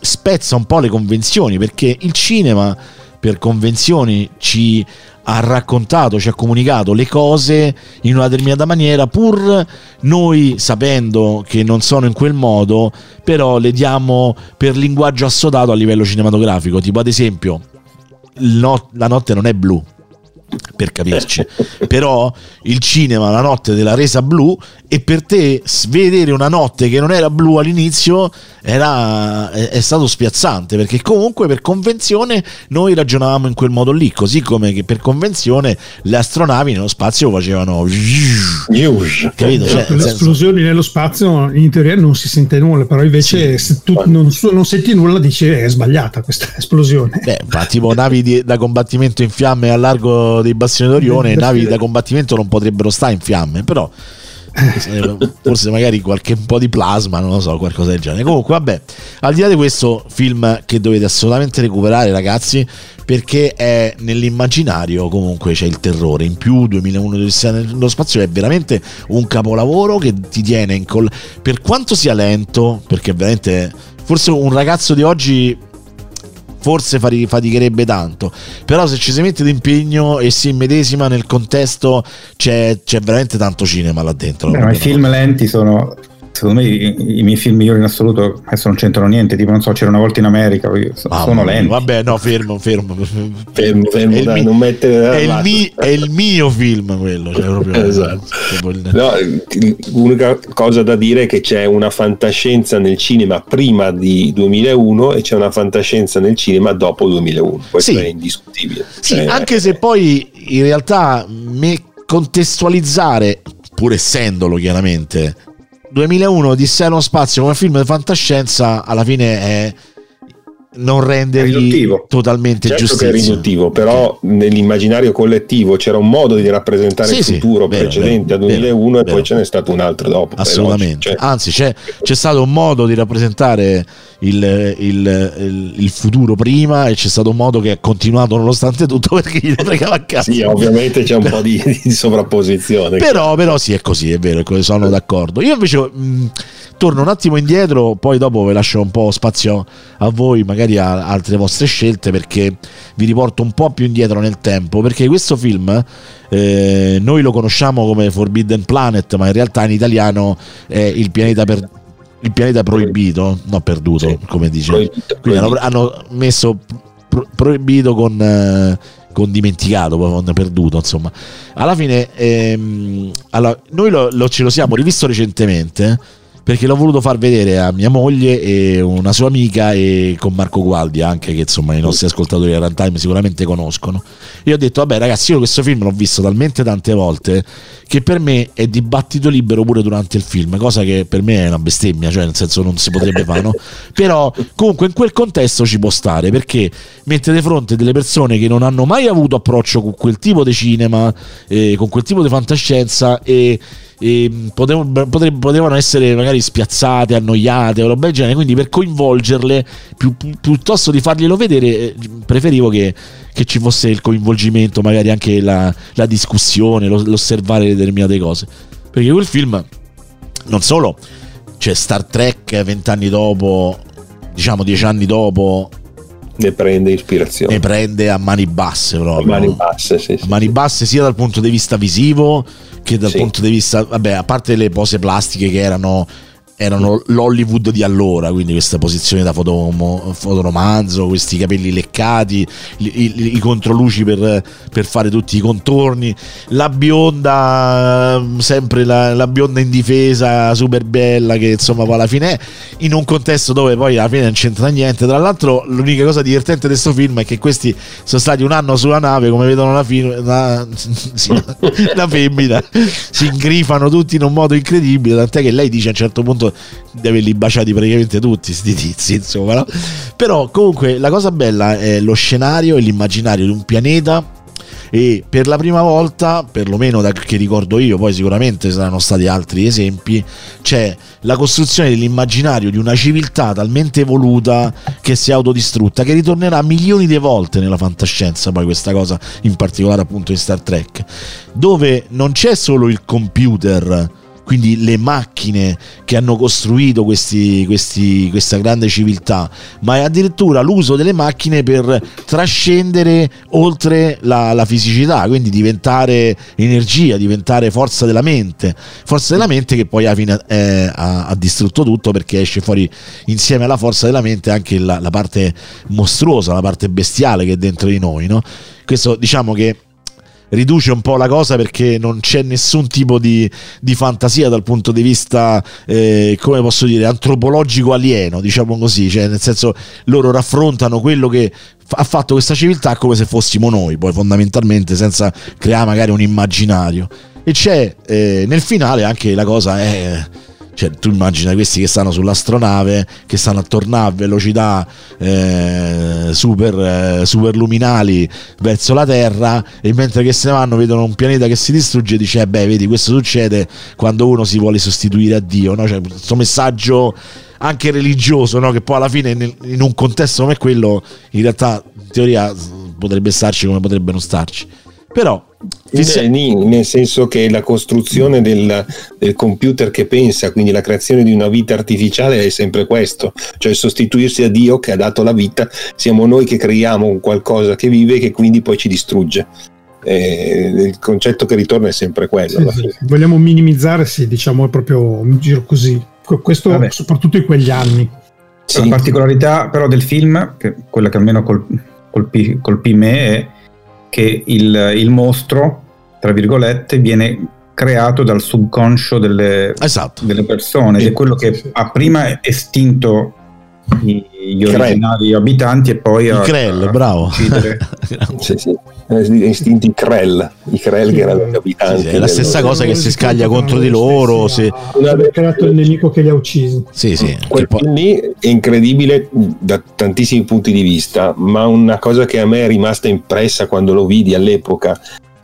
spezza un po' le convenzioni, perché il cinema per convenzioni ci ha raccontato, ci ha comunicato le cose in una determinata maniera, pur noi sapendo che non sono in quel modo, però le diamo per linguaggio assodato a livello cinematografico, tipo ad esempio no- la notte non è blu per capirci. Però il cinema la notte della resa blu e per te vedere una notte che non era blu all'inizio era, è, è stato spiazzante perché comunque per convenzione noi ragionavamo in quel modo lì così come che per convenzione le astronavi nello spazio facevano capito? Cioè, le senso- esplosioni nello spazio in teoria non si sente nulla però invece se tu non, non senti nulla dici "Eh, è sbagliata questa [LAUGHS] esplosione. Beh, ma tipo navi di- da combattimento in fiamme al largo dei bastioni d'Orione, navi da combattimento non potrebbero stare in fiamme, però eh, forse magari qualche un po' di plasma, non lo so, qualcosa del genere. Comunque, vabbè, al di là di questo film che dovete assolutamente recuperare, ragazzi, perché è nell'immaginario comunque c'è il terrore. In più 2001 Odissea nello spazio è veramente un capolavoro che ti tiene in col per quanto sia lento, perché veramente forse un ragazzo di oggi forse faticherebbe tanto. Però se ci si mette d'impegno e si immedesima nel contesto c'è, c'è veramente tanto cinema là dentro. Beh, ma i film lenti sono secondo me i, i miei film migliori in assoluto adesso non c'entrano niente tipo non so c'era una volta in America Mamma sono lenti vabbè no fermo fermo Fermo, fermo, È il dai, mi- non mettere è il, mi- è il mio film quello cioè proprio, Esatto. proprio il- No, l'unica cosa da dire è che c'è una fantascienza nel cinema prima di 2001 e c'è una fantascienza nel cinema dopo 2001. Questo Sì. è indiscutibile. Sì, Eh, anche se poi in realtà me contestualizzare, pur essendolo chiaramente, 2001 Odissea nello spazio come film di fantascienza alla fine è non rendergli riduttivo. totalmente Certo che è giustizia. riduttivo, però nell'immaginario collettivo c'era un modo di rappresentare Sì, il sì, futuro vero, precedente vero, a 2001 vero, e poi ce n'è stato un altro dopo. Assolutamente, cioè, anzi c'è, c'è stato un modo di rappresentare il, il- il- il futuro prima e c'è stato un modo che è continuato nonostante tutto [LAUGHS] perché gli fregava a cazzo. sì, ovviamente c'è un po' di, di sovrapposizione. Però, però sì, è così, è vero, sono d'accordo. Io invece mh, torno un attimo indietro, poi dopo vi lascio un po' spazio a voi, magari a altre vostre scelte, perché vi riporto un po' più indietro nel tempo, perché questo film eh, noi lo conosciamo come Forbidden Planet, ma in realtà in italiano è il pianeta per... Il pianeta proibito, no perduto, Sì. come dice. Proibito, Quindi hanno, proibito. hanno messo pro- proibito con, eh, con dimenticato, con perduto, insomma. Alla fine, ehm, allora, noi lo, lo- ce lo siamo rivisto recentemente perché l'ho voluto far vedere a mia moglie e una sua amica e con Marco Gualdi anche che insomma i nostri ascoltatori di Runtime sicuramente conoscono io ho detto vabbè ragazzi io questo film l'ho visto talmente tante volte che per me è dibattito libero pure durante il film cosa che per me è una bestemmia cioè nel senso non si potrebbe fare no? [LAUGHS] però comunque in quel contesto ci può stare perché mette di fronte delle persone che non hanno mai avuto approccio con quel tipo di cinema eh, con quel tipo di fantascienza e e potevano, potevano essere magari spiazzate, annoiate o roba del genere, quindi per coinvolgerle pi, piuttosto di farglielo vedere eh, preferivo che, che, ci fosse il coinvolgimento, magari anche la, la discussione, lo, l'osservare determinate cose. Perché quel film non solo c'è Star Trek vent'anni dopo, diciamo dieci anni dopo, ne prende ispirazione. Ne prende a mani basse proprio. A mani basse, sì, sì. A mani basse sia dal punto di vista visivo che dal sì. punto di vista, vabbè, a parte le pose plastiche che erano erano l'Hollywood di allora, quindi queste posizioni da fotomo, fotoromanzo, questi capelli leccati, i, i, i controluci per, per, fare tutti i contorni, la bionda, sempre la, la, bionda in difesa, super bella, che insomma poi alla fine è in un contesto dove poi alla fine non c'entra niente. Tra l'altro l'unica cosa divertente di questo film è che questi sono stati un anno sulla nave, come vedono la, fine, la, [LAUGHS] la femmina, si ingrifano tutti in un modo incredibile, tant'è che lei dice a un certo punto di averli baciati praticamente tutti sti tizi insomma no? però comunque la cosa bella è lo scenario e l'immaginario di un pianeta e per la prima volta, perlomeno da che ricordo io, poi sicuramente saranno stati altri esempi, c'è la costruzione dell'immaginario di una civiltà talmente evoluta che si è autodistrutta, che ritornerà milioni di volte nella fantascienza, poi questa cosa in particolare appunto in Star Trek, dove non c'è solo il computer quindi le macchine che hanno costruito questi, questi, questa grande civiltà, ma è addirittura l'uso delle macchine per trascendere oltre la, la fisicità, quindi diventare energia, diventare forza della mente, forza della mente che poi fine eh, ha, ha, distrutto tutto perché esce fuori insieme alla forza della mente anche la, la parte mostruosa, la parte bestiale che è dentro di noi. No? Questo diciamo che riduce un po' la cosa perché non c'è nessun tipo di, di fantasia dal punto di vista, eh, come posso dire, antropologico alieno, diciamo così, cioè nel senso loro raffrontano quello che ha fatto questa civiltà come se fossimo noi, poi fondamentalmente senza creare magari un immaginario. E c'è eh, nel finale anche la cosa è cioè, tu immagina questi che stanno sull'astronave, che stanno a tornare a velocità eh, super, eh, super, luminali verso la Terra e mentre che se ne vanno vedono un pianeta che si distrugge e dice, eh beh, vedi, questo succede quando uno si vuole sostituire a Dio, no? Cioè, questo messaggio anche religioso, no? che poi alla fine in un contesto come quello, in realtà in teoria potrebbe starci come potrebbe non starci. Però Fissa... nel senso che la costruzione del, del, computer che pensa, quindi la creazione di una vita artificiale è sempre questo, cioè sostituirsi a Dio che ha dato la vita, siamo noi che creiamo un qualcosa che vive e che quindi poi ci distrugge. Eh, il concetto che ritorna è sempre quello. Sì, sì. Vogliamo minimizzare, sì, diciamo è proprio un giro così. Questo Vabbè. soprattutto in quegli anni. Sì. La particolarità però del film, che quella che almeno colpì, colpì me, è che il, il mostro, tra virgolette, viene creato dal subconscio delle, esatto. delle persone, ed è quello che ha prima estinto gli originali Krell. abitanti e poi il a, Krell, a bravo [LAUGHS] sì, sì. istinti i Krell i Krell che erano gli abitanti sì, è la stessa cosa che si scaglia contro di loro se... ha creato il nemico che li ha uccisi sì, sì. quel film lì è incredibile da tantissimi punti di vista ma una cosa che a me è rimasta impressa quando lo vidi all'epoca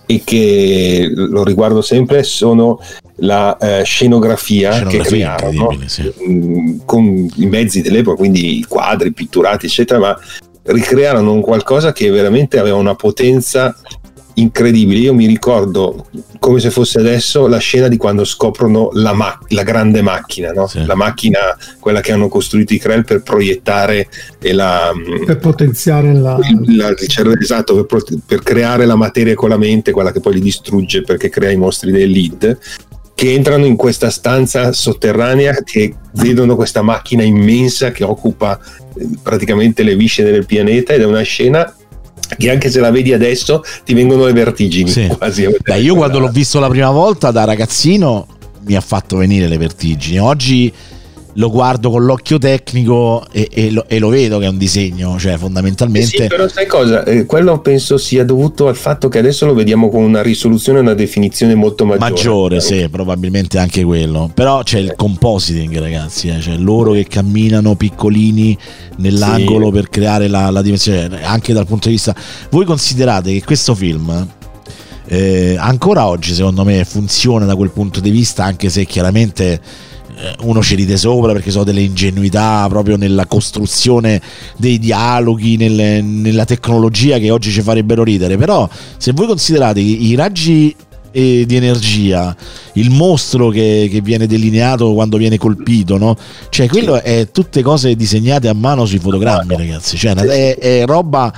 e che lo riguardo sempre sono la eh, scenografia, scenografia, che crearono sì. Mm, con i mezzi dell'epoca, quindi i quadri pitturati, eccetera, ma ricrearono un qualcosa che veramente aveva una potenza incredibile. Io mi ricordo come se fosse adesso la scena di quando scoprono la, ma- la grande macchina, no? sì. la macchina, quella che hanno costruito i Krell per proiettare e la, per potenziare la, la esatto, per, per, creare la materia con la mente, quella che poi li distrugge perché crea i mostri del lead che entrano in questa stanza sotterranea che vedono questa macchina immensa che occupa eh, praticamente le viscere del pianeta ed è una scena che anche se la vedi adesso ti vengono le vertigini sì. quasi. Beh, io quando l'ho visto la prima volta da ragazzino mi ha fatto venire le vertigini. Oggi lo guardo con l'occhio tecnico e, e, lo, e, lo, vedo che è un disegno, cioè fondamentalmente... Sì, però sai cosa? Eh, quello penso sia dovuto al fatto che adesso lo vediamo con una risoluzione e una definizione molto maggiore. Maggiore, sì, probabilmente anche quello. Però c'è il compositing, ragazzi, eh, cioè loro che camminano piccolini nell'angolo sì. per creare la, la dimensione, anche dal punto di vista... Voi considerate che questo film... Eh, ancora oggi secondo me funziona da quel punto di vista anche se chiaramente eh, uno ci ride sopra perché sono delle ingenuità proprio nella costruzione dei dialoghi, nelle, nella tecnologia che oggi ci farebbero ridere. Però se voi considerate i, i raggi eh, di energia, il mostro che, che, viene delineato quando viene colpito, no? Cioè, quello è tutte cose disegnate a mano sui fotogrammi, ragazzi. Cioè, è, è roba.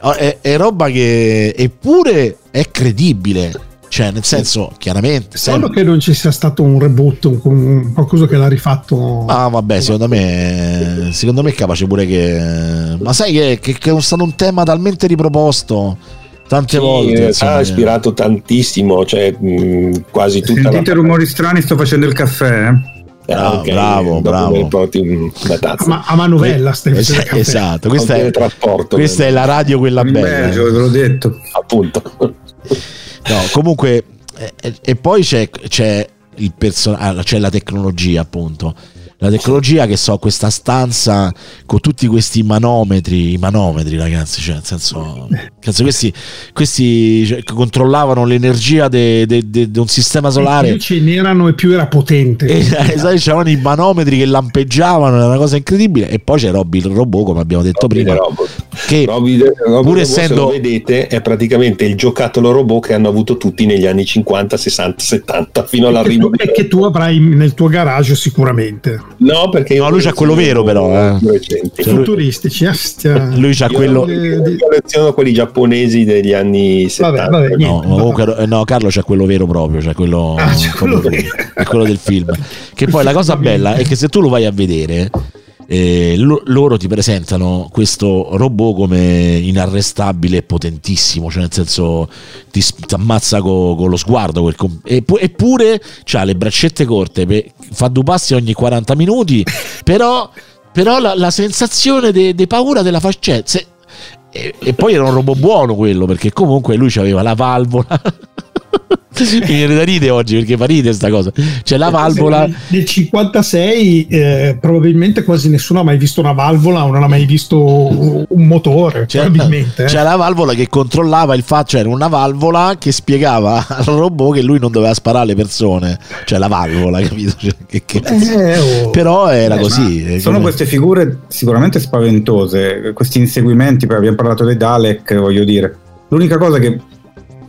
È, è roba che eppure è credibile cioè, nel senso, chiaramente. Solo che non ci sia stato un reboot, un, qualcosa che l'ha rifatto. Ah, vabbè, secondo me. Secondo me è capace pure che. Ma sai che, che, che è stato un tema talmente riproposto tante sì, volte. Ha ispirato tantissimo, cioè mh, quasi tutta Sentite la... rumori strani, sto facendo il caffè. Eh? Ah, okay. bravo, bravo. Ma a manovella stai facendo Esatto, questa, è, questa è, la radio quella bella. Belgio, ve l'ho detto. Appunto. No, comunque, e, e poi c'è, c'è, person- ah, c'è la tecnologia, appunto la tecnologia che so questa stanza con tutti questi manometri i manometri ragazzi cioè nel senso cazzo, questi, questi cioè, controllavano l'energia di de, de, de un sistema solare. più ce n'erano e più era potente. E, [LAUGHS] esatto c'erano i manometri che lampeggiavano era una cosa incredibile. E poi c'è Robby il robot come abbiamo detto Robby prima che Robby, Robby pur essendo se lo vedete è praticamente il giocattolo robot che hanno avuto tutti negli anni 50 60 70 fino all'arrivo e che tu avrai nel tuo garage sicuramente No, perché no, lui c'ha quello vero, però. Eh. Cioè, futuristici. Astia. Lui c'ha quello. Io colleziono quelli giapponesi degli anni 70. Vabbè, vabbè, no, comunque, no, Carlo c'ha quello vero proprio. C'ha quello, ah, c'è quello, quello, è quello del film. Che poi la cosa bella è che se tu lo vai a vedere eh, lo, loro ti presentano questo robot come inarrestabile e potentissimo, cioè nel senso ti, ti ammazza con co lo sguardo, quel, eppure ha le braccette corte, per, fa due passi ogni 40 minuti, [LAUGHS] però, però la, la, sensazione di de, paura della faccetta... E, e, poi era un robot buono quello, perché comunque lui aveva la valvola. [LAUGHS] Mi viene da ridere oggi perché fa ridere sta cosa. C'è la valvola. Nel 56 eh, probabilmente quasi nessuno ha mai visto una valvola o non ha mai visto un motore. C'è, probabilmente. Eh. C'è la valvola che controllava il fatto, cioè una valvola che spiegava al robot che lui non doveva sparare alle persone. Cioè la valvola, capito? Cioè, che, che... Eh, oh. Però era eh, così. Sono come... queste figure sicuramente spaventose, questi inseguimenti, abbiamo parlato dei Dalek, voglio dire. L'unica cosa che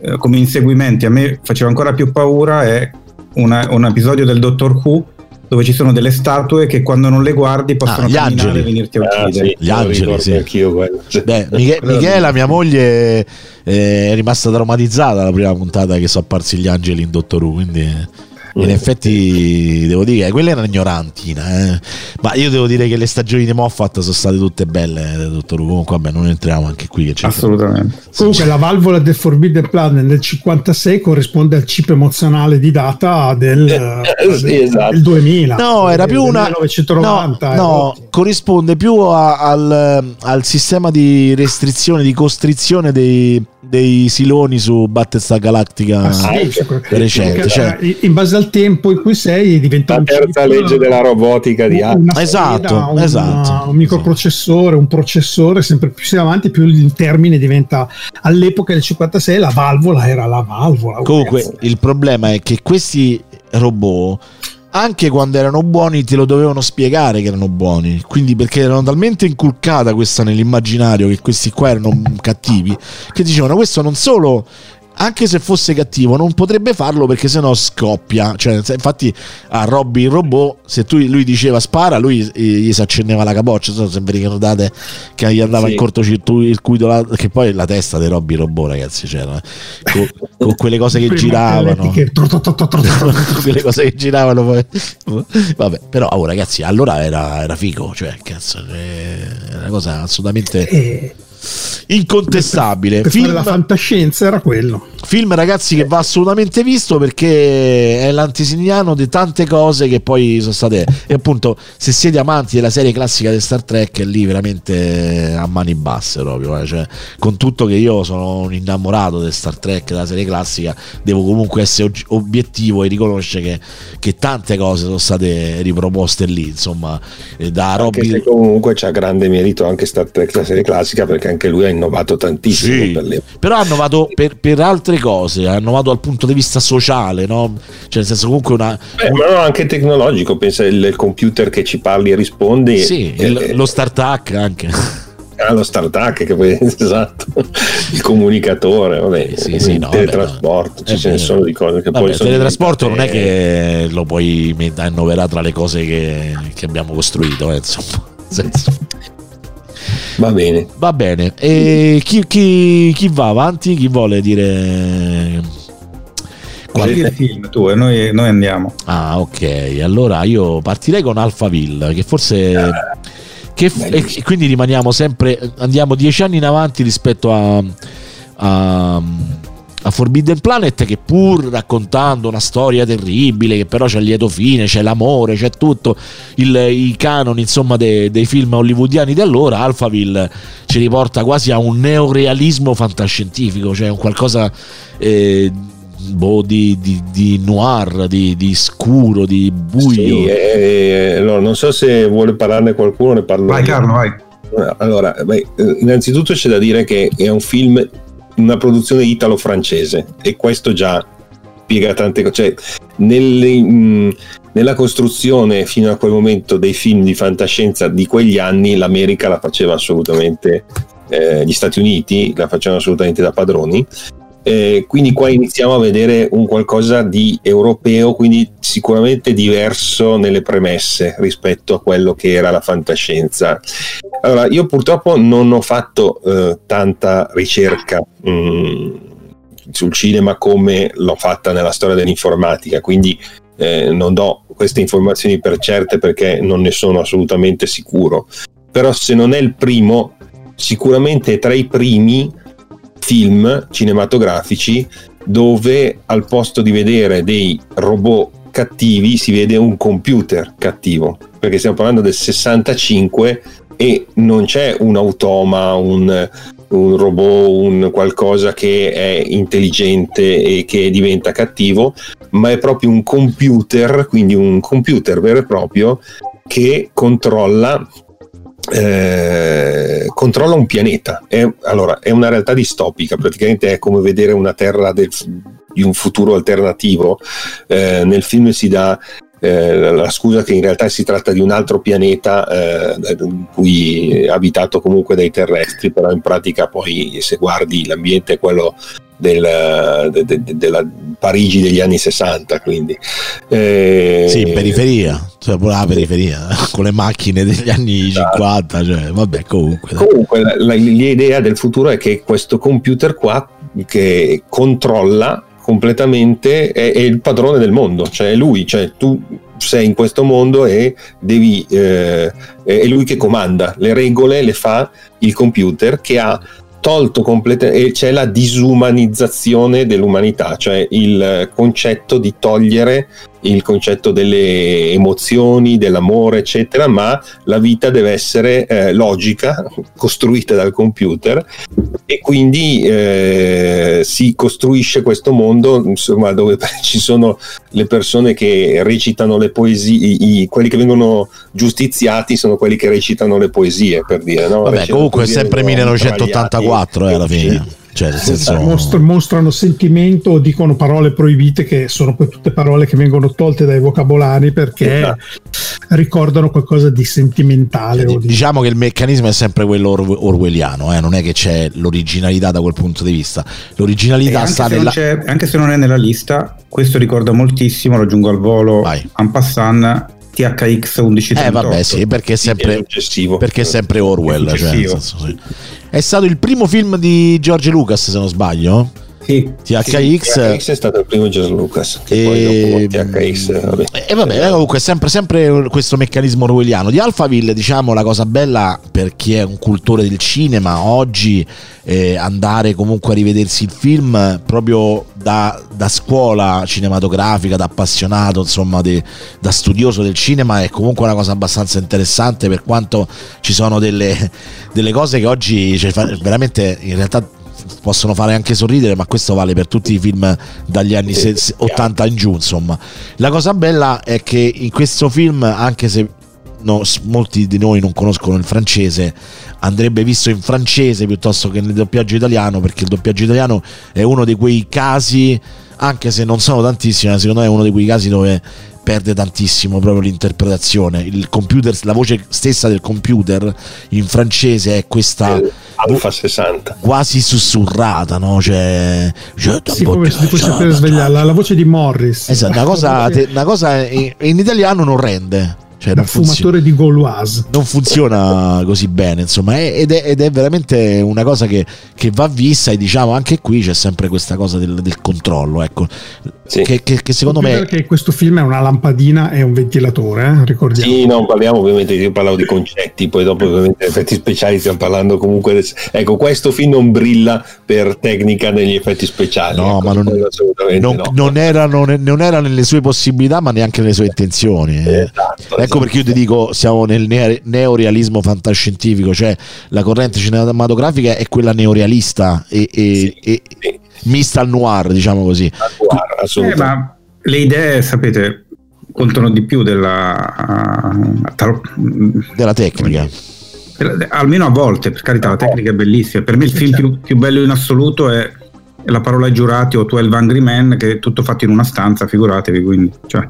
eh, come inseguimenti a me faceva ancora più paura è una, un episodio del Doctor Who dove ci sono delle statue che quando non le guardi possono ah, gli angeli. e venirti a uccidere. Ah, sì, gli angeli, sì. Anch'io, Beh, Mich- [LAUGHS] Michela, mia moglie, eh, è rimasta traumatizzata la prima puntata che sono apparsi gli angeli in Doctor Who, quindi in effetti devo dire che quella era ignorantina eh. ma io devo dire che le stagioni di Moffat sono state tutte belle eh, dottor comunque vabbè non entriamo anche qui che assolutamente. Comunque la valvola del Forbidden Planet nel 56 corrisponde al chip emozionale di data del, eh, sì, esatto. del 2000 no era più una 1990 no, no corrisponde più a, al, al sistema di restrizione di costrizione dei dei siloni su Battista Galactica ah, sì, recente. Cioè, in base al tempo in cui sei diventa la terza legge della robotica di Apple. Esatto, un, esatto, un microprocessore, un processore, sempre più si va avanti più il termine diventa all'epoca del 56 la valvola era la valvola. Comunque il problema è che questi robot anche quando erano buoni te lo dovevano spiegare che erano buoni. Quindi perché erano talmente inculcata questa nell'immaginario che questi qua erano cattivi che dicevano questo non solo anche se fosse cattivo non potrebbe farlo perché sennò scoppia. Cioè, infatti a Robby il robot se tu, lui diceva spara lui gli si accendeva la capoccia. Non so se vi ricordate che gli andava sì. in cortocircuito che poi la testa di Robby il robot ragazzi c'era con, con quelle cose che giravano. [LAUGHS] quelle cose che giravano poi. vabbè però oh, ragazzi allora era, era figo cioè cazzo è una cosa assolutamente eh incontestabile. Per, per Film... la fantascienza era quello. Film ragazzi che va assolutamente visto perché è l'antesignano di tante cose che poi sono state e appunto se siete amanti della serie classica di Star Trek è lì veramente a mani basse proprio eh. cioè, con tutto che io sono un innamorato di Star Trek della serie classica devo comunque essere obiettivo e riconoscere che, che, tante cose sono state riproposte lì insomma eh, da Robby comunque c'ha grande merito anche Star Trek la serie classica perché anche lui ha innovato tantissimo sì, per però ha innovato per, per altre cose, hanno innovato dal punto di vista sociale, no? Cioè, nel senso, comunque una. Beh, ma no, anche tecnologico, pensa il, il, computer che ci parli e rispondi. Sì, e, il, e, lo startup anche. Ah, lo startup che poi [LAUGHS] esatto, il comunicatore, vabbè, sì, sì, il no, teletrasporto, vabbè, ci ce ne sono di cose che vabbè, poi il teletrasporto non è che lo puoi annoverare tra le cose che, che abbiamo costruito, eh, insomma. Va bene. Va bene. E chi, chi, chi va avanti? Chi vuole dire... Qual è il film tu e noi, noi, andiamo. Ah, ok. Allora io partirei con Alphaville, che forse... Ah, che f- e quindi rimaniamo sempre... Andiamo dieci anni in avanti rispetto a... a a Forbidden Planet che pur raccontando una storia terribile che però c'è il lieto fine, c'è l'amore, c'è tutto il, i canoni insomma dei, dei film hollywoodiani di allora Alphaville ci riporta quasi a un neorealismo fantascientifico cioè un qualcosa eh, boh, di, di, di, noir, di, di, scuro, di buio. Sì, eh, allora, non so se vuole parlarne qualcuno, ne parlo. Vai, Carlo, vai. Allora, beh, innanzitutto c'è da dire che è un film una produzione italo-francese e questo già spiega tante cose. Cioè, nelle, mh, nella costruzione fino a quel momento dei film di fantascienza di quegli anni, l'America la faceva assolutamente, eh, gli Stati Uniti la facevano assolutamente da padroni. Eh, quindi qua iniziamo a vedere un qualcosa di europeo, quindi sicuramente diverso nelle premesse rispetto a quello che era la fantascienza. Allora, io purtroppo non ho fatto eh, tanta ricerca mh, mm, sul cinema come l'ho fatta nella storia dell'informatica, quindi eh, non do queste informazioni per certe perché non ne sono assolutamente sicuro. Però se non è il primo, sicuramente è tra i primi film cinematografici dove al posto di vedere dei robot cattivi si vede un computer cattivo perché stiamo parlando del 65 e non c'è un automa, un, un robot, un qualcosa che è intelligente e che diventa cattivo, ma è proprio un computer, quindi un computer vero e proprio che controlla eh, controlla un pianeta. È, allora, è una realtà distopica, praticamente è come vedere una terra del, di un futuro alternativo. Eh, nel film si dà eh, la scusa che in realtà si tratta di un altro pianeta eh, cui abitato comunque dai terrestri, però in pratica poi se guardi l'ambiente è quello del, de, de, de, della Parigi degli anni 60 quindi eh, sì periferia cioè pure la periferia [LAUGHS] con le macchine degli anni esatto. 50 cioè, vabbè comunque comunque la, la, l'idea del futuro è che questo computer qua che controlla completamente è, è, il padrone del mondo, cioè è lui, cioè tu sei in questo mondo e devi, eh, è lui che comanda, le regole le fa il computer che ha tolto completamente c'è la disumanizzazione dell'umanità, cioè il concetto di togliere il concetto delle emozioni, dell'amore, eccetera, ma la vita deve essere eh, logica, [LAUGHS] costruita dal computer e quindi eh, si costruisce questo mondo insomma, dove [LAUGHS] ci sono le persone che recitano le poesie, i, quelli che vengono giustiziati sono quelli che recitano le poesie, per dire. No? Vabbè, comunque è sempre 1984 eh, alla fine. Cioè, nel senso... Mostr- mostrano sentimento o dicono parole proibite che sono poi tutte parole che vengono tolte dai vocabolari perché esatto. ricordano qualcosa di sentimentale. Eh, di... Diciamo che il meccanismo è sempre quello or- orwelliano, eh? non è che c'è l'originalità da quel punto di vista. L'originalità sta nella... Anche se non è nella lista, questo ricorda moltissimo, lo aggiungo al volo, Vai. en passant, THX 1138. Eh vabbè sì, perché è sempre, perché è sempre Orwell. È, cioè, senso, sì. È, stato il primo film di George Lucas se non sbaglio. Sì. THX. THX è stato il primo George Lucas. Che E, poi dopo THX, vabbè. e vabbè, comunque è sempre, sempre questo meccanismo orwelliano. Di Alphaville, diciamo, la cosa bella per chi è un cultore del cinema oggi eh, andare comunque a rivedersi il film proprio da, da scuola cinematografica, da appassionato, insomma, de- da studioso del cinema è comunque una cosa abbastanza interessante per quanto ci sono delle, delle cose che oggi cioè, veramente in realtà possono fare anche sorridere, ma questo vale per tutti i film dagli anni se- se- 80 in giù, insomma. La cosa bella è che in questo film, anche se no, molti di noi non conoscono il francese, andrebbe visto in francese piuttosto che nel doppiaggio italiano, perché il doppiaggio italiano è uno di quei casi, anche se non sono tantissimi, ma secondo me è uno di quei casi dove perde tantissimo proprio l'interpretazione. Il computer, la voce stessa del computer in francese è questa Eh, Alfa 60. quasi sussurrata, no? Cioè, Sì, come se fosse per svegliare la, voce di Morris. Esatto, una cosa, [LAUGHS] una cosa in, in italiano non rende. Cioè, da non funziona fumatore di Gauloise. non funziona così bene, insomma, è- ed è, ed è veramente una cosa che, che va vista e diciamo anche qui c'è sempre questa cosa del, del controllo, ecco, Sì. che, che- che secondo me... Perché questo film è una lampadina e un ventilatore, eh? ricordiamo. Sì, non parliamo ovviamente, io parlavo di concetti, poi dopo ovviamente effetti speciali stiamo parlando comunque, del- ecco questo film non brilla per tecnica negli effetti speciali. No, ecco, ma non, non- no. non era, non- non era nelle sue possibilità, ma neanche nelle sue intenzioni. eh. Esatto, ecco esatto. perché io ti dico, siamo nel ne- neorealismo fantascientifico, cioè la corrente cinematografica è quella neorealista e, e- Sì, e sì. mista al noir, diciamo così. Guarda, Eh, ma le idee, sapete, contano di più della... tal- Della tecnica. almeno a volte, per carità, la tecnica è bellissima. Per me il film più, più bello in assoluto è, è La parola ai giurati o 12 Angry Men, che è tutto fatto in una stanza, figuratevi, quindi... Cioè,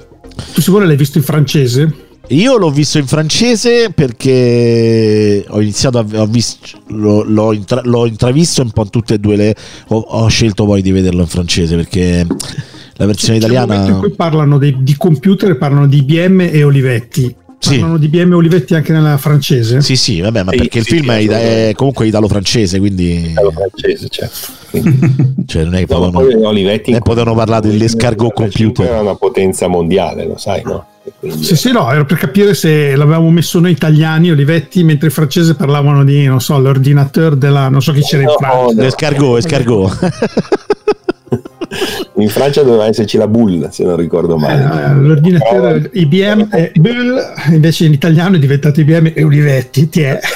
Tu Simone l'hai visto in francese? Io l'ho visto in francese perché ho iniziato a ho visto, l'ho, l'ho intra- l'ho intravisto un po' in tutte e due le. Ho, ho scelto poi di vederlo in francese perché la versione C'è momento in italiana. cui parlano dei- di computer e parlano di IBM e Olivetti. Sì. Parlano di IBM e Olivetti anche nella francese? Sì, sì, vabbè, ma Sì, perché il sì, film è, ita- è comunque italo-francese, quindi. Italo francese, certo. Quindi- [LAUGHS] Cioè, non è che potevano, Olivetti ne potevano parlare dell'escargot computer. Era una potenza mondiale, lo sai, no? Quindi- Sì, sì, no, era per capire se l'avevamo messo noi italiani, Olivetti, mentre i francesi parlavano di, non so, l'ordinateur della, non so chi c'era in No, Francia. no. L'escargot, escargot. [LAUGHS] [LAUGHS] [LAUGHS] In Francia doveva esserci la bull, se non ricordo male. Eh, l'ordinatore IBM è Bull, invece in italiano è diventato IBM e Olivetti, ti è. [LAUGHS]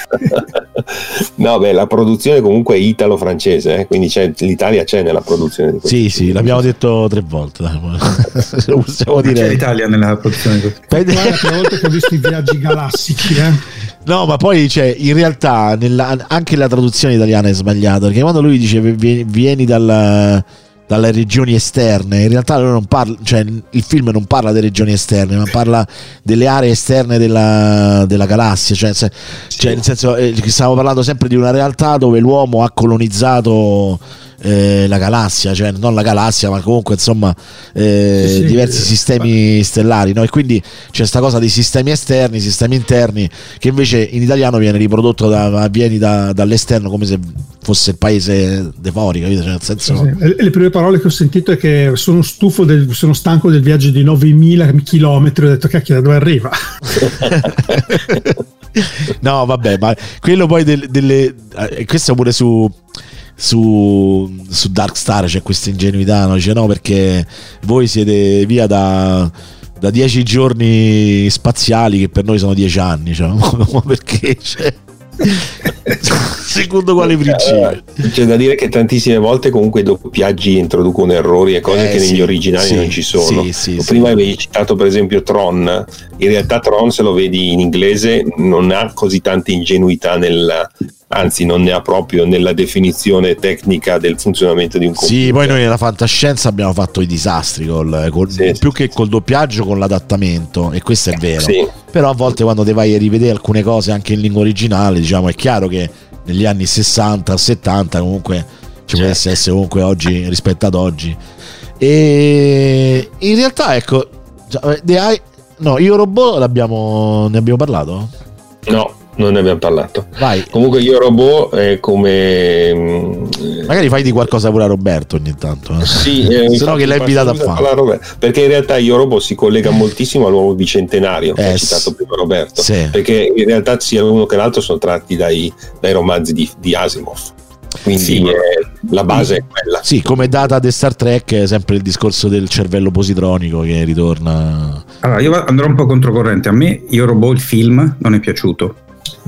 No, beh, la produzione comunque è italo-francese, eh, quindi c'è- l'Italia c'è nella produzione di sì, sì, l'abbiamo detto tre volte. [LAUGHS] Lo possiamo c'è dire. l'Italia nella produzione. Guarda, la prima volta che ho visto i viaggi galattici, eh. No, ma poi cioè, in realtà nella- anche la traduzione italiana è sbagliata perché quando lui dice "Vi- vieni dal- dalle regioni esterne, in realtà parla, cioè, il film non parla delle regioni esterne, ma parla delle aree esterne della, della galassia. Cioè, se- cioè, nel senso, eh, stiamo parlando sempre di una realtà dove l'uomo ha colonizzato. Eh, la galassia, cioè non la galassia, ma comunque insomma eh, Sì, sì, diversi eh, sistemi stellari, no? E quindi c'è questa cosa dei sistemi esterni, sistemi interni, che invece in italiano viene riprodotto da, da- dall'esterno come se fosse il paese de fuori, capito? Cioè, nel senso, Sì, Le prime parole che ho sentito è che sono stufo, del, sono stanco del viaggio di 9000 km. Ho detto, cacchio, da dove arriva? [LAUGHS] no, vabbè, ma quello poi del- delle. eh, questo pure su. Su, su Dark Star c'è questa ingenuità, no? Dice no, perché voi siete via da, da dieci giorni spaziali che per noi sono dieci anni, cioè, [LAUGHS] ma perché? Cioè, [LAUGHS] secondo quale principio? C'è da dire che tantissime volte comunque i doppiaggi introducono errori e cose Eh, che sì, negli originali sì, non ci sono. sì. Prima avevi citato per esempio Tron, in realtà Tron se lo vedi in inglese non ha così tanta ingenuità nel anzi non ne ha proprio nella definizione tecnica del funzionamento di un computer. Sì, poi noi nella fantascienza abbiamo fatto i disastri col, col- Sì, più sì, che col doppiaggio, con l'adattamento, e questo è vero. Sì. Però a volte quando te vai a rivedere alcune cose anche in lingua originale, diciamo, è chiaro che negli anni 60, 70 comunque ci può essere comunque oggi rispetto ad oggi. E in realtà, ecco, già, eh, no, Io Robot ne abbiamo parlato? No, non ne abbiamo parlato. Vai. Comunque Io Robot è come, Magari fai di qualcosa pure a Roberto ogni tanto. Eh. Sì, [LAUGHS] eh, Se no che l'hai invitato a fare. Perché in realtà Io Robot si collega moltissimo al nuovo bicentenario che Eh, ha citato prima Roberto. sì. Perché in realtà sia l'uno che l'altro sono tratti dai, dai romanzi di, di Asimov. Quindi Sì, eh, la base è quella. Sì, come data di Star Trek, è sempre il discorso del cervello positronico che ritorna. Allora, io andrò un po' controcorrente. A me, Io Robot, il film, non è piaciuto.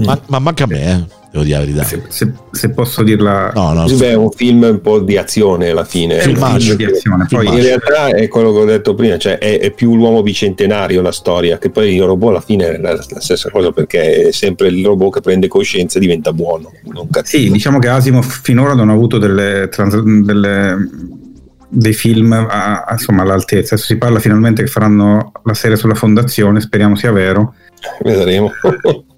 Ma, ma manca a me, eh, devo dire la verità. Se, se- se posso dirla... No, no, Sì, beh, è un film un po' di azione alla fine. è un filmaggio. film di azione. Poi. In realtà è quello che ho detto prima, cioè è, è più l'uomo bicentenario la storia, che poi il robot alla fine è la, la stessa cosa perché è sempre il robot che prende coscienza e diventa buono. Sì, diciamo che Asimov finora non ha avuto delle, trans- delle- dei film a- insomma, all'altezza. Si parla finalmente che faranno la serie sulla fondazione, speriamo sia vero. Vedremo. [LAUGHS]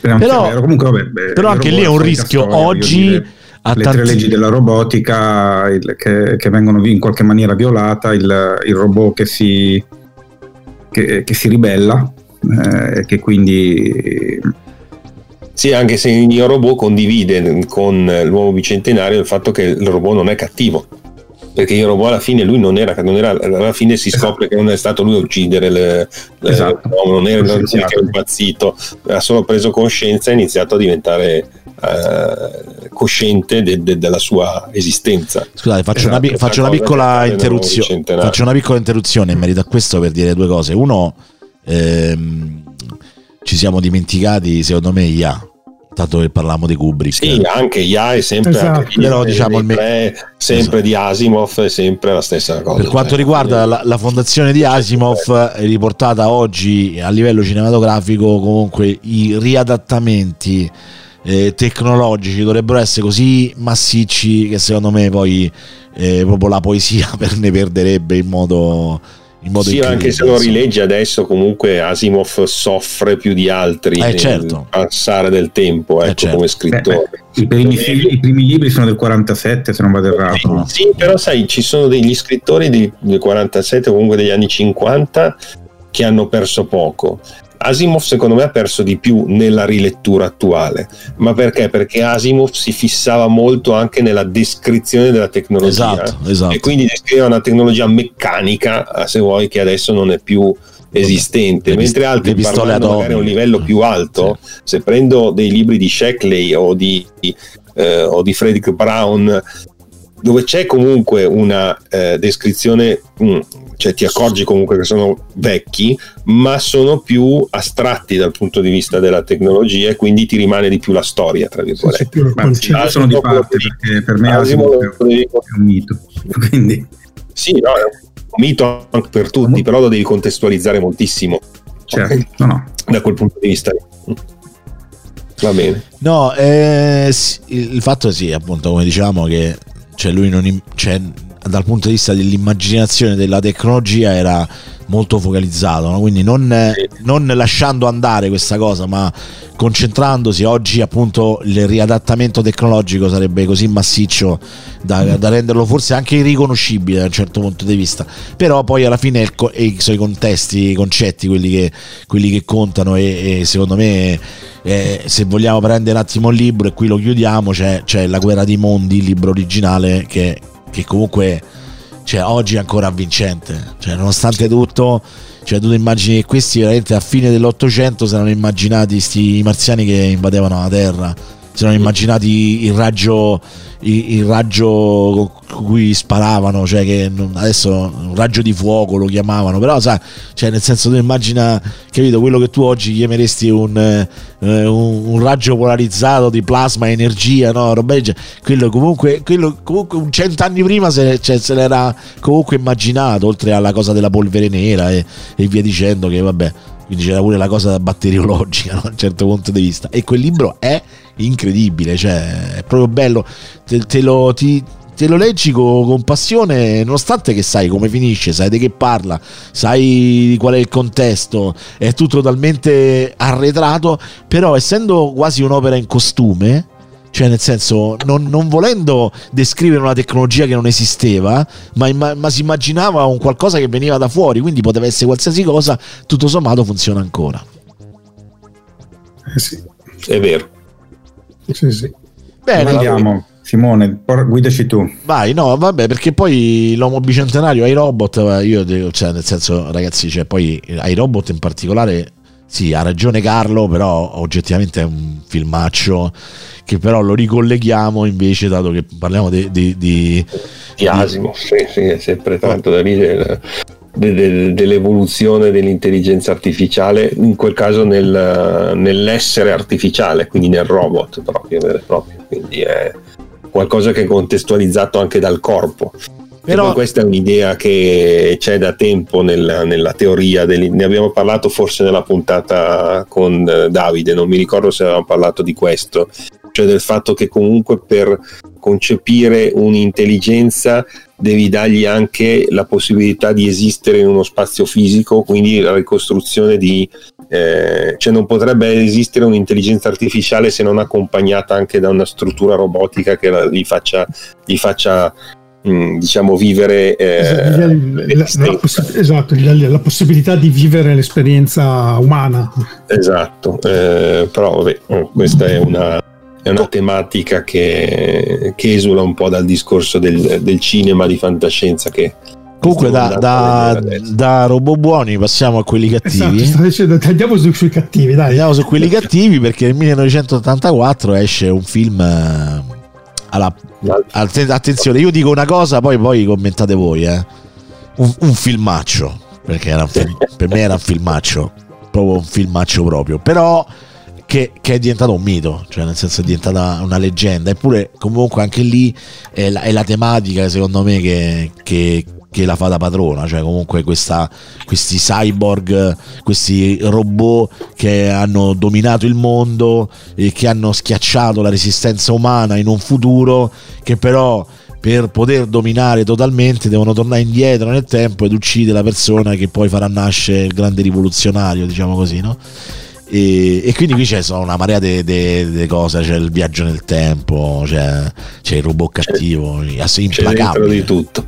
Però-. Comunque, vabbè, beh, però anche lì è un rischio. storia, Oggi a le tanti- tre leggi della robotica il- che, che vengono in qualche maniera violata, il, il robot che si, che, che si ribella eh, che quindi Sì, anche se il robot condivide con l'uomo bicentenario il fatto che il robot non è cattivo. Perché il robot alla fine lui non era, non era alla fine si scopre che non è stato lui a uccidere le, le- Esatto. l'uomo, non era non che è impazzito, ha solo preso coscienza e ha iniziato a diventare eh, cosciente de- de- della sua esistenza. Scusate, faccio, Esatto, una, faccio una piccola interruzione. Faccio una piccola interruzione in merito a questo per dire due cose. Uno, ehm, ci siamo dimenticati, secondo me, IA. Tanto che parlavamo di Kubrick. Sì, anche IA è sempre, Esatto. anche Però, dei diciamo, il me- sempre di Asimov è sempre la stessa cosa. Per quanto Cioè, riguarda la, la fondazione di Asimov, è riportata oggi a livello cinematografico, comunque i riadattamenti eh, tecnologici dovrebbero essere così massicci che secondo me poi eh, proprio la poesia [LAUGHS] per ne perderebbe in modo, in modo Sì, incredibile, anche se lo rileggi adesso, comunque Asimov soffre più di altri Eh, nel certo. passare del tempo, Eh, ecco, certo. come scrittore. i primi, i primi libri sono del 47 se non vado errato. Sì, però sai, ci sono degli scrittori del 47 o comunque degli anni 50 che hanno perso poco. Asimov secondo me ha perso di più nella rilettura attuale, ma perché? Perché Asimov si fissava molto anche nella descrizione della tecnologia. Esatto, esatto. e quindi descriveva una tecnologia meccanica, se vuoi, che adesso non è più esistente, pist- mentre altri parlando magari a un livello più alto, se prendo dei libri di Shackley o di, eh, o di Frederick Brown dove c'è comunque una eh, descrizione, mm, cioè ti accorgi comunque che sono vecchi, ma sono più astratti dal punto di vista della tecnologia e quindi ti rimane di più la storia, tra virgolette. Ma sì, concetto. io sono di parte perché per me Asimov è un mito. [LAUGHS] Quindi Sì, no, è un mito anche per tutti, però lo devi contestualizzare moltissimo certo, no, no. da quel punto di vista. Va bene. No, eh, sì, il il fatto sì, appunto, come diciamo che cioè lui non cioè, dal punto di vista dell'immaginazione della tecnologia era molto focalizzato, no? quindi non, non lasciando andare questa cosa, ma concentrandosi oggi appunto il riadattamento tecnologico sarebbe così massiccio da, da renderlo forse anche irriconoscibile da un certo punto di vista. Però poi alla fine co- sono i contesti i concetti quelli che, quelli che contano e, e secondo me eh, se vogliamo prendere un attimo il libro e qui lo chiudiamo c'è, c'è La guerra dei mondi il libro originale che, che comunque cioè, oggi è ancora vincente cioè, nonostante tutto cioè tu immagini che questi veramente a fine dell'Ottocento si erano immaginati sti marziani che invadevano la Terra erano immaginati il raggio il, raggio con cui sparavano cioè che adesso un raggio di fuoco lo chiamavano però sai cioè nel senso tu immagina capito quello che tu oggi chiameresti un, eh, un, un raggio polarizzato di plasma energia no roba quello comunque quello comunque un cent'anni prima se, cioè, se l'era comunque immaginato oltre alla cosa della polvere nera e, e via dicendo che vabbè quindi c'era pure la cosa batteriologica [LAUGHS] no? da un certo punto di vista e quel libro è incredibile cioè è proprio bello te, te lo, ti- te lo leggi co- con passione nonostante che sai come finisce sai di che parla sai qual è il contesto è tutto talmente arretrato però essendo quasi un'opera in costume cioè nel senso non, non volendo descrivere una tecnologia che non esisteva ma, imma- ma si immaginava un qualcosa che veniva da fuori quindi poteva essere qualsiasi cosa tutto sommato funziona ancora Eh sì, È vero. sì, sì. bene Andiamo. Simone, por- guidaci tu. Vai, no, vabbè, perché poi l'uomo bicentenario ai robot, io dico, cioè, nel senso, ragazzi, cioè, poi ai robot in particolare, sì, ha ragione Carlo, però oggettivamente è un filmaccio che però lo ricolleghiamo invece, dato che parliamo di... di, di Di Asimo, sì, sì, è sempre tanto da de- de- dell'evoluzione dell'intelligenza artificiale, in quel caso nel- nell'essere artificiale, quindi nel robot proprio, vero e proprio. Quindi è qualcosa che è contestualizzato anche dal corpo. Però- questa è un'idea che c'è da tempo nella, nella teoria, dell'in- ne abbiamo parlato forse nella puntata con eh, Davide, non mi ricordo se avevamo parlato di questo, cioè del fatto che comunque per concepire un'intelligenza devi dargli anche la possibilità di esistere in uno spazio fisico, quindi la ricostruzione di... eh, cioè non potrebbe esistere un'intelligenza artificiale se non accompagnata anche da una struttura robotica che la- gli faccia, gli faccia mh, diciamo vivere eh, Esatto, la- la- la possi- esatto, la, possibilità di vivere l'esperienza umana. Esatto, eh, però vabbè, eh, questa è una, è una tematica che, che esula un po' dal discorso del, del cinema di fantascienza che Comunque da, da, adesso. da robot buoni passiamo a quelli cattivi. Esatto, dicendo, andiamo su- sui cattivi, dai. Andiamo su quelli cattivi perché nel 1984 esce un film eh, alla, atte- attenzione, io dico una cosa, poi, poi commentate voi, eh. un, un filmaccio, perché era un film- [LAUGHS] per me era un filmaccio, proprio un filmaccio proprio, però che, che è diventato un mito, cioè nel senso è diventata una leggenda, eppure comunque anche lì è la, è la tematica secondo me che, che- che la fa da padrona, cioè comunque questa, questi cyborg, questi robot che hanno dominato il mondo e che hanno schiacciato la resistenza umana in un futuro che però per poter dominare totalmente devono tornare indietro nel tempo ed uccidere la persona che poi farà nascere il grande rivoluzionario, diciamo così, no? E, e quindi qui c'è sono una marea di cose, c'è il viaggio nel tempo, c'è, c'è il robot cattivo, c'è implacabile. di tutto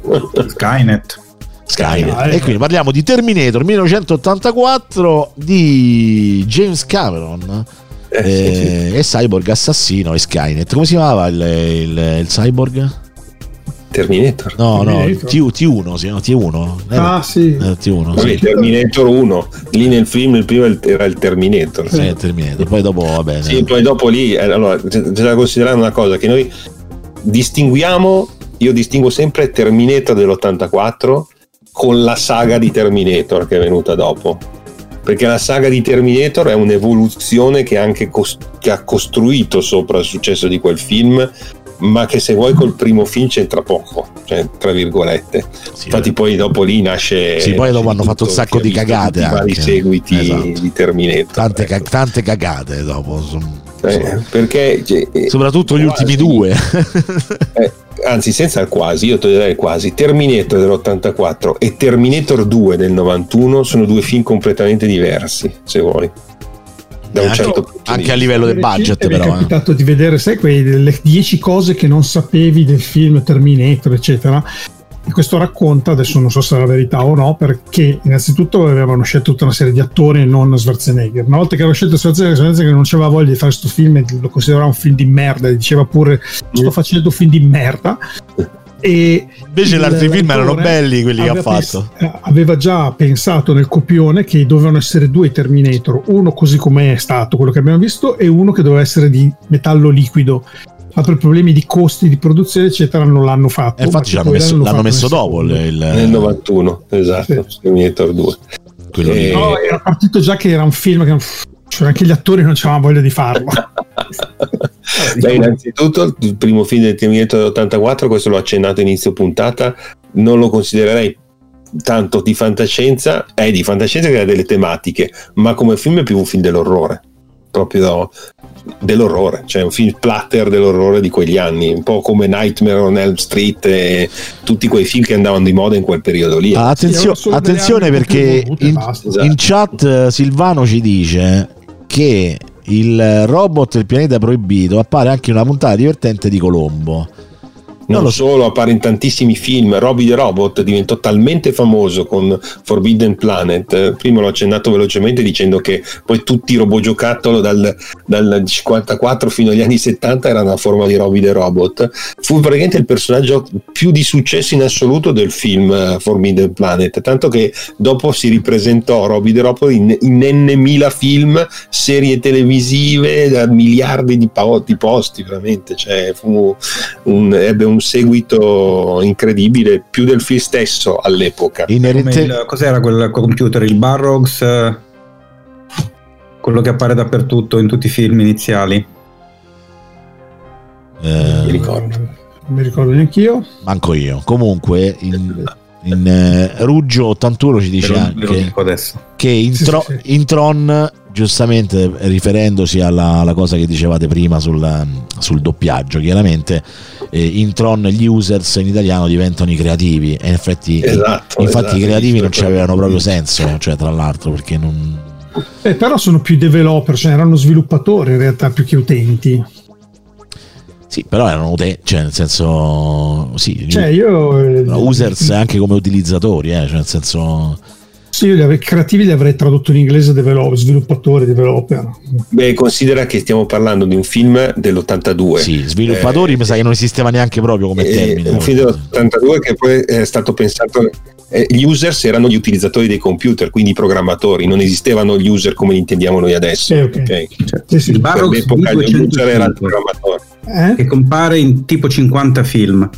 Skynet. Skynet. Ah, eh. E quindi parliamo di Terminator 1984 di James Cameron Eh, sì, sì. eh, e Cyborg Assassino e Skynet. Come si chiamava il, il- il Cyborg? Terminator No, no, Terminator. T, T1, si chiama T1. Era- Ah, sì. era T1, Vabbè, sì. Terminator 1 lì nel film il primo era il Terminator Sì, è Terminator. Poi dopo, va bene. Sì, poi dopo lì, eh, allora, c'è da considerare una cosa, che noi distinguiamo, io distingo sempre Terminator dell'84 con la saga di Terminator che è venuta dopo. Perché la saga di Terminator è un'evoluzione che, anche cos- che ha costruito sopra il successo di quel film, ma che se vuoi col primo film c'entra poco, cioè, tra virgolette. Sì, Infatti poi dopo lì nasce... Sì, poi dopo hanno fatto un sacco di cagate I vari seguiti Esatto. di Terminator. tante, ecco. tante cagate dopo. Eh, perché cioè, eh, Soprattutto gli quasi- ultimi due. [LAUGHS] eh, anzi senza il quasi io toglierei quasi Terminator dell'84 e Terminator 2 del 91 sono due film completamente diversi se vuoi da un Anche- certo punto di anche a livello del budget, Mi è però. eh. capitato di vedere, sai, quelle 10 cose che non sapevi del film Terminator, eccetera. E questo racconta, adesso non so se è la verità o no, perché innanzitutto avevano scelto tutta una serie di attori e non Schwarzenegger. Una volta che avevano scelto Schwarzenegger, Schwarzenegger non aveva voglia di fare questo film e lo considerava un film di merda, e diceva pure sto facendo un film di merda. E Invece gli altri film erano belli, quelli che ha fatto. pens- eh, aveva già pensato nel copione che dovevano essere due Terminator, uno così come è stato quello che abbiamo visto e uno che doveva essere di metallo liquido. Ma per problemi di costi di produzione, eccetera, non l'hanno fatto. E infatti ma l'hanno messo, l'hanno l'hanno fatto messo dopo il, il- nel 91 esatto Terminator 2 quello lì. Eh, No, era partito già che era un film che cioè, anche gli attori non avevano voglia di farlo. [LAUGHS] Beh, innanzitutto il primo film del Terminator dell'84 questo l'ho accennato inizio puntata non lo considererei tanto di fantascienza è di fantascienza che ha delle tematiche ma come film è più un film dell'orrore proprio dell'orrore cioè un film splatter dell'orrore di quegli anni un po' come Nightmare on Elm Street e tutti quei film che andavano di moda in quel periodo lì. Ah, attenzio- attenzione perché in, in chat eh, Silvano ci dice che il robot del pianeta proibito appare anche in una puntata divertente di Colombo. Non solo, appare in tantissimi film. Robbie the Robot diventò talmente famoso con Forbidden Planet. Prima l'ho accennato velocemente dicendo che poi tutti i robot giocattolo dal, dal 54 fino agli anni 70 erano a forma di Robbie the Robot. Fu praticamente il personaggio più di successo in assoluto del film eh, Forbidden Planet. Tanto che dopo si ripresentò Robbie the Robot in, in n mila film, serie televisive, da miliardi di, di posti, veramente. Cioè, un, ebbe un seguito incredibile, più del film stesso all'epoca. Inerente... Il, cos'era quel computer? Il Barrogs? Quello che appare dappertutto in tutti i film iniziali. Eh, mi ricordo. Non mi ricordo neanche io. Manco io. Comunque, in, in uh, Ruggio 81 ci dice anche che in, sì, tro- sì. in, Tron, giustamente riferendosi alla, alla, cosa che dicevate prima sul, sul doppiaggio, chiaramente eh, in Tron gli users in italiano diventano i creativi e in effetti, esatto, infatti esatto, i creativi non ci avevano proprio senso, cioè tra l'altro perché non... Eh, però sono più developer, cioè erano sviluppatori in realtà più che utenti. Sì, però erano utenti, cioè nel senso, sì, cioè io, users anche come utilizzatori, eh, cioè nel senso sì, io li creativi li avrei tradotto in inglese develop, sviluppatori, developer. Beh, considera che stiamo parlando di un film dell'82. Sì, sviluppatori eh, mi sa che non esisteva neanche proprio come eh, termine. Un film dell'82 che poi è stato pensato eh, gli users erano gli utilizzatori dei computer, quindi i programmatori, non esistevano gli user come li intendiamo noi adesso. Eh, okay. Okay? Cioè, sì, sì. Il per l'epoca gli user era il programmatore. Eh? Che compare in tipo 50 film.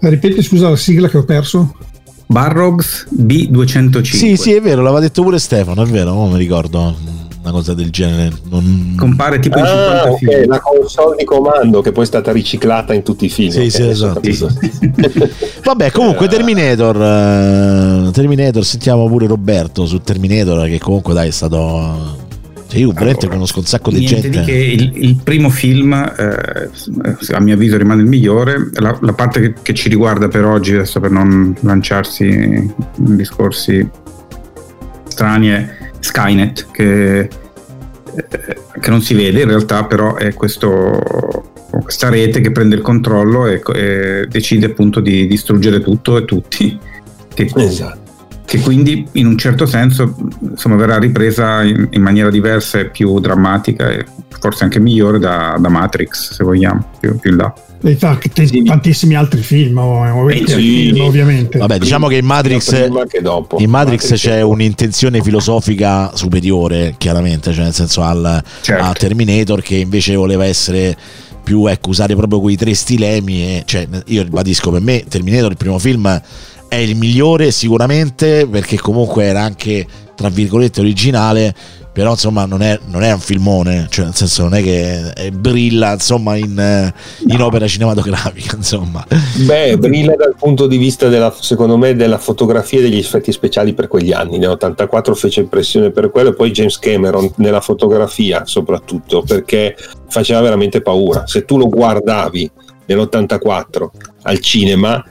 Ripeti scusa la sigla che ho perso? Barrogs B205. Sì, sì, è vero, l'aveva detto pure Stefano, è vero, non mi ricordo una cosa del genere. Non... Compare tipo in ah, 50 okay, la console di comando che poi è stata riciclata in tutti i film. Sì, okay, sì, esatto. [LAUGHS] Vabbè, comunque Terminator, uh, Terminator, sentiamo pure Roberto su Terminator che comunque dai è stato cioè io veramente allora, conosco un sacco di gente. Di che il, il, primo film, eh, a mio avviso, rimane il migliore. La, la parte che, che, ci riguarda per oggi, adesso per non lanciarsi in discorsi strani, è Skynet, che, eh, che non si vede in realtà, però è questo, questa rete che prende il controllo e, e decide appunto di distruggere tutto e tutti. Che, esatto che quindi in un certo senso insomma, verrà ripresa in, in, maniera diversa e più drammatica e forse anche migliore da, da Matrix, se vogliamo, più, più in là. E fa sì. tantissimi altri film, sì. film, ovviamente. Vabbè, diciamo che in Matrix, in Matrix c'è un'intenzione filosofica superiore, chiaramente, cioè nel senso al, certo. a Terminator che invece voleva essere più ecco, usare proprio quei tre stilemi. E, cioè, io ribadisco per me Terminator, il primo film è il migliore sicuramente perché comunque era anche tra virgolette originale però insomma non è, non è un filmone cioè nel senso non è che brilla insomma in, in no. opera cinematografica [LAUGHS] insomma. Beh brilla dal punto di vista della, secondo me della fotografia e degli effetti speciali per quegli anni. Nell'84 fece impressione per quello e poi James Cameron nella fotografia soprattutto perché faceva veramente paura. Se tu lo guardavi nell'84 al cinema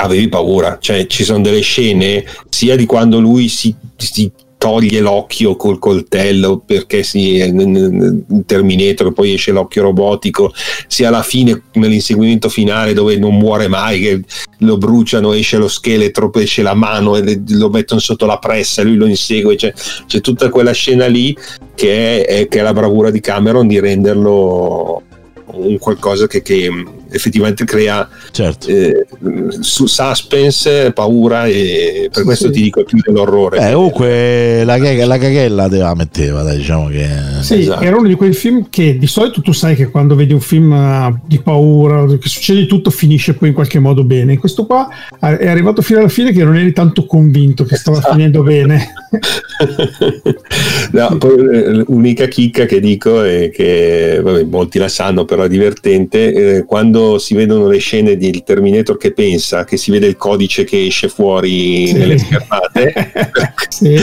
avevi paura, cioè ci sono delle scene sia di quando lui si, si toglie l'occhio col coltello perché si è in Terminator poi esce l'occhio robotico sia alla fine nell'inseguimento finale dove non muore mai che lo bruciano esce lo scheletro esce la mano e lo mettono sotto la pressa e lui lo insegue. Cioè, c'è tutta quella scena lì che è, che è la bravura di Cameron di renderlo un qualcosa che, che effettivamente crea certo. eh, suspense, paura e per questo sì. ti dico più dell'orrore. Eh, comunque la, la caghella te la metteva, dai, diciamo che... Sì, esatto. era uno di quei film che di solito tu sai che quando vedi un film eh, di paura, che succede tutto, finisce poi in qualche modo bene. Questo qua è arrivato fino alla fine che non eri tanto convinto che stava esatto. finendo bene. [LAUGHS] no, poi eh, l'unica chicca che dico è che vabbè, molti la sanno, però è divertente, eh, quando quando si vedono le scene di Terminator che pensa, che si vede il codice che esce fuori sì. nelle schermate, [LAUGHS] sì.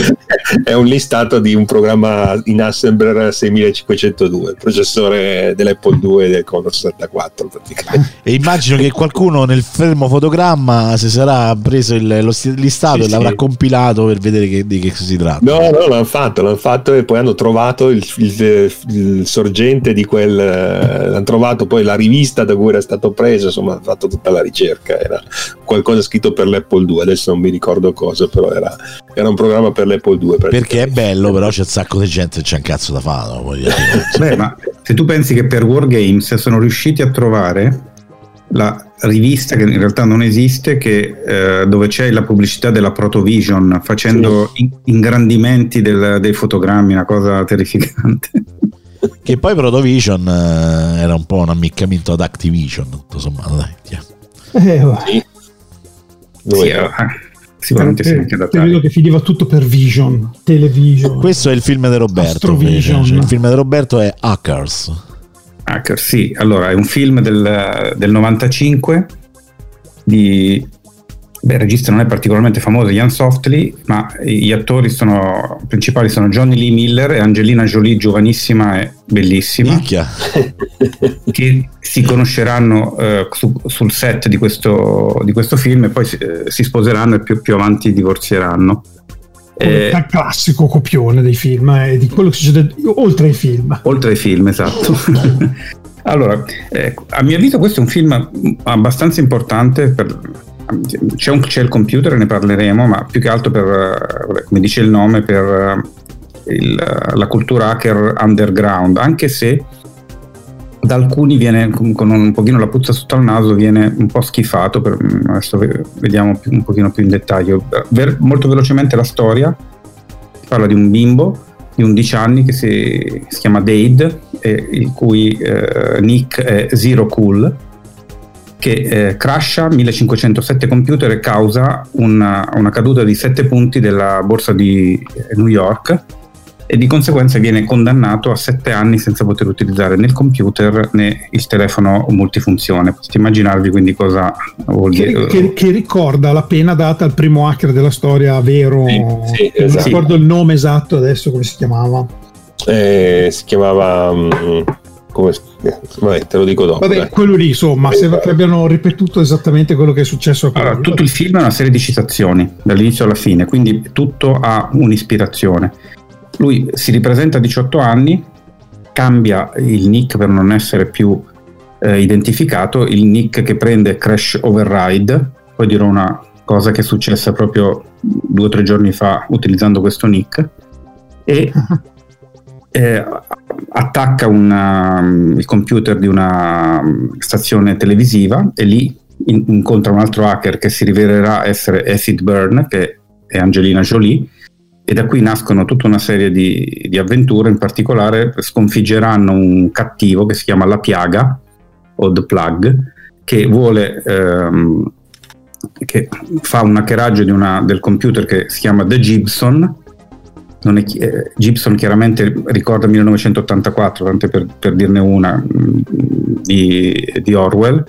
è un listato di un programma in Assembler 6502, il processore dell'Apple 2 del Commodore 64 praticamente. E immagino che qualcuno nel fermo fotogramma si sarà preso il, lo listato sì, e l'avrà compilato per vedere che, di che si tratta. No, no, l'hanno fatto, l'hanno fatto e poi hanno trovato il, il, il sorgente di quel... hanno trovato poi la rivista da cui era stato preso, insomma ha fatto tutta la ricerca, era qualcosa scritto per l'Apple 2, adesso non mi ricordo cosa, però era, era un programma per l'Apple 2. Perché è bello, però c'è un sacco di gente che c'è un cazzo da fare. no? Voglio dire. [LAUGHS] Beh, ma se tu pensi che per Wargames sono riusciti a trovare la rivista che in realtà non esiste, che, eh, dove c'è la pubblicità della Protovision facendo in- ingrandimenti del- dei fotogrammi, una cosa terrificante. Che poi Protovision eh, era un po' un ammiccamento ad Activision, tutto sommato, dai. Eh. Sì. Sì, eh, sicuramente si anche periodo adattato. che finiva tutto per Vision, Television. Questo è il film di Roberto. Invece. Cioè, il film di Roberto è Hackers. Hacker, sì, allora è un film del, del 95 di beh, il regista non è particolarmente famoso, Ian Softly, ma gli attori sono, principali sono Johnny Lee Miller e Angelina Jolie, giovanissima e bellissima, Minchia. [LAUGHS] che si conosceranno eh, su- sul set di questo, di questo film e poi si, eh, si sposeranno e più, più avanti divorzieranno. Eh, il classico copione dei film e di quello che succede oltre ai film. Oltre ai film, esatto. [LAUGHS] allora, eh, a mio avviso questo è un film abbastanza importante per... C'è, un- c'è il computer, ne parleremo, ma più che altro per, eh, come dice il nome, per eh, il- la cultura hacker underground, anche se da alcuni viene con un pochino la puzza sotto al naso, viene un po' schifato, per, adesso ve- vediamo più- un pochino più in dettaglio. Ver- molto velocemente la storia, parla di un bimbo di 11 anni che si, si chiama Dade, e il cui eh, nick è Zero Cool, che eh, crasha 1507 computer e causa una, una caduta di 7 punti della borsa di New York e di conseguenza viene condannato a 7 anni senza poter utilizzare né il computer né il telefono multifunzione. Potete immaginarvi quindi cosa vuol Che, dire. che- che ricorda la pena data al primo hacker della storia vero. Sì, sì, che Non esatto. ricordo il nome esatto adesso come si chiamava. Eh, si chiamava... mm, come, eh, vabbè, te lo dico dopo. Vabbè, dai. quello lì, insomma, Sì, sembra vai. che abbiano ripetuto esattamente quello che è successo a quello. Allora, tutto il film è una serie di citazioni, dall'inizio alla fine, quindi tutto ha un'ispirazione. Lui si ripresenta a 18 anni, cambia il nick per non essere più eh, identificato, il nick che prende Crash Override, poi dirò una cosa che è successa proprio due o tre giorni fa utilizzando questo nick, e [LAUGHS] eh, attacca una- il computer di una mm, stazione televisiva e lì in- incontra un altro hacker che si rivelerà essere Acid Byrne, che è Angelina Jolie, e da qui nascono tutta una serie di, di avventure, in particolare sconfiggeranno un cattivo che si chiama La Piaga o The Plug, che vuole... ehm, che fa un hackeraggio una- del computer che si chiama The Gibson, non è eh, Gibson chiaramente ricorda 1984, tanto per, per dirne una, mh, di, di Orwell,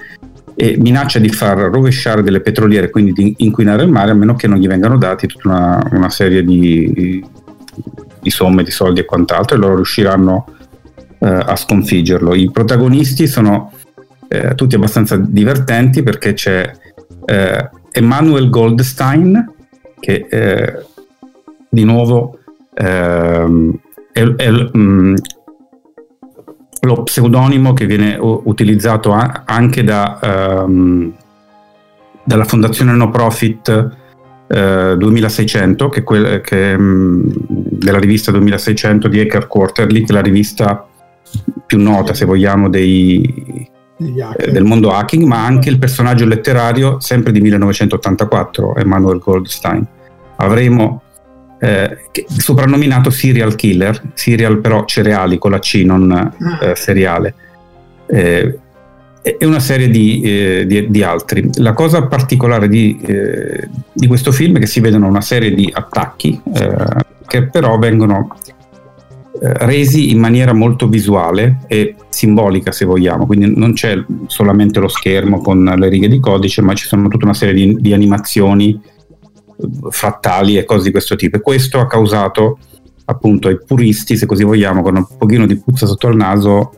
e minaccia di far rovesciare delle petroliere, quindi di inquinare il mare, a meno che non gli vengano dati tutta una, una serie di, di somme, di soldi e quant'altro, e loro riusciranno eh, a sconfiggerlo. I protagonisti sono eh, tutti abbastanza divertenti perché c'è eh, Emmanuel Goldstein, che eh, di nuovo ehm, è, è mh, lo pseudonimo che viene utilizzato a- anche da, ehm, dalla fondazione no profit eh, 2600 che è quel, che, mh, della rivista 2600 di Hacker Quarterly che è la rivista più nota se vogliamo dei, eh, del mondo hacking, ma anche il personaggio letterario sempre di 1984, Emmanuel Goldstein. Avremo eh, che- soprannominato serial killer, serial però cereali con la C, non eh, seriale, eh, e una serie di, eh, di- di altri. La cosa particolare di, eh, di questo film è che si vedono una serie di attacchi eh, che però vengono resi in maniera molto visuale e simbolica se vogliamo, quindi non c'è solamente lo schermo con le righe di codice, ma ci sono tutta una serie di, animazioni frattali e cose di questo tipo. E questo ha causato appunto ai puristi, se così vogliamo, con un pochino di puzza sotto il naso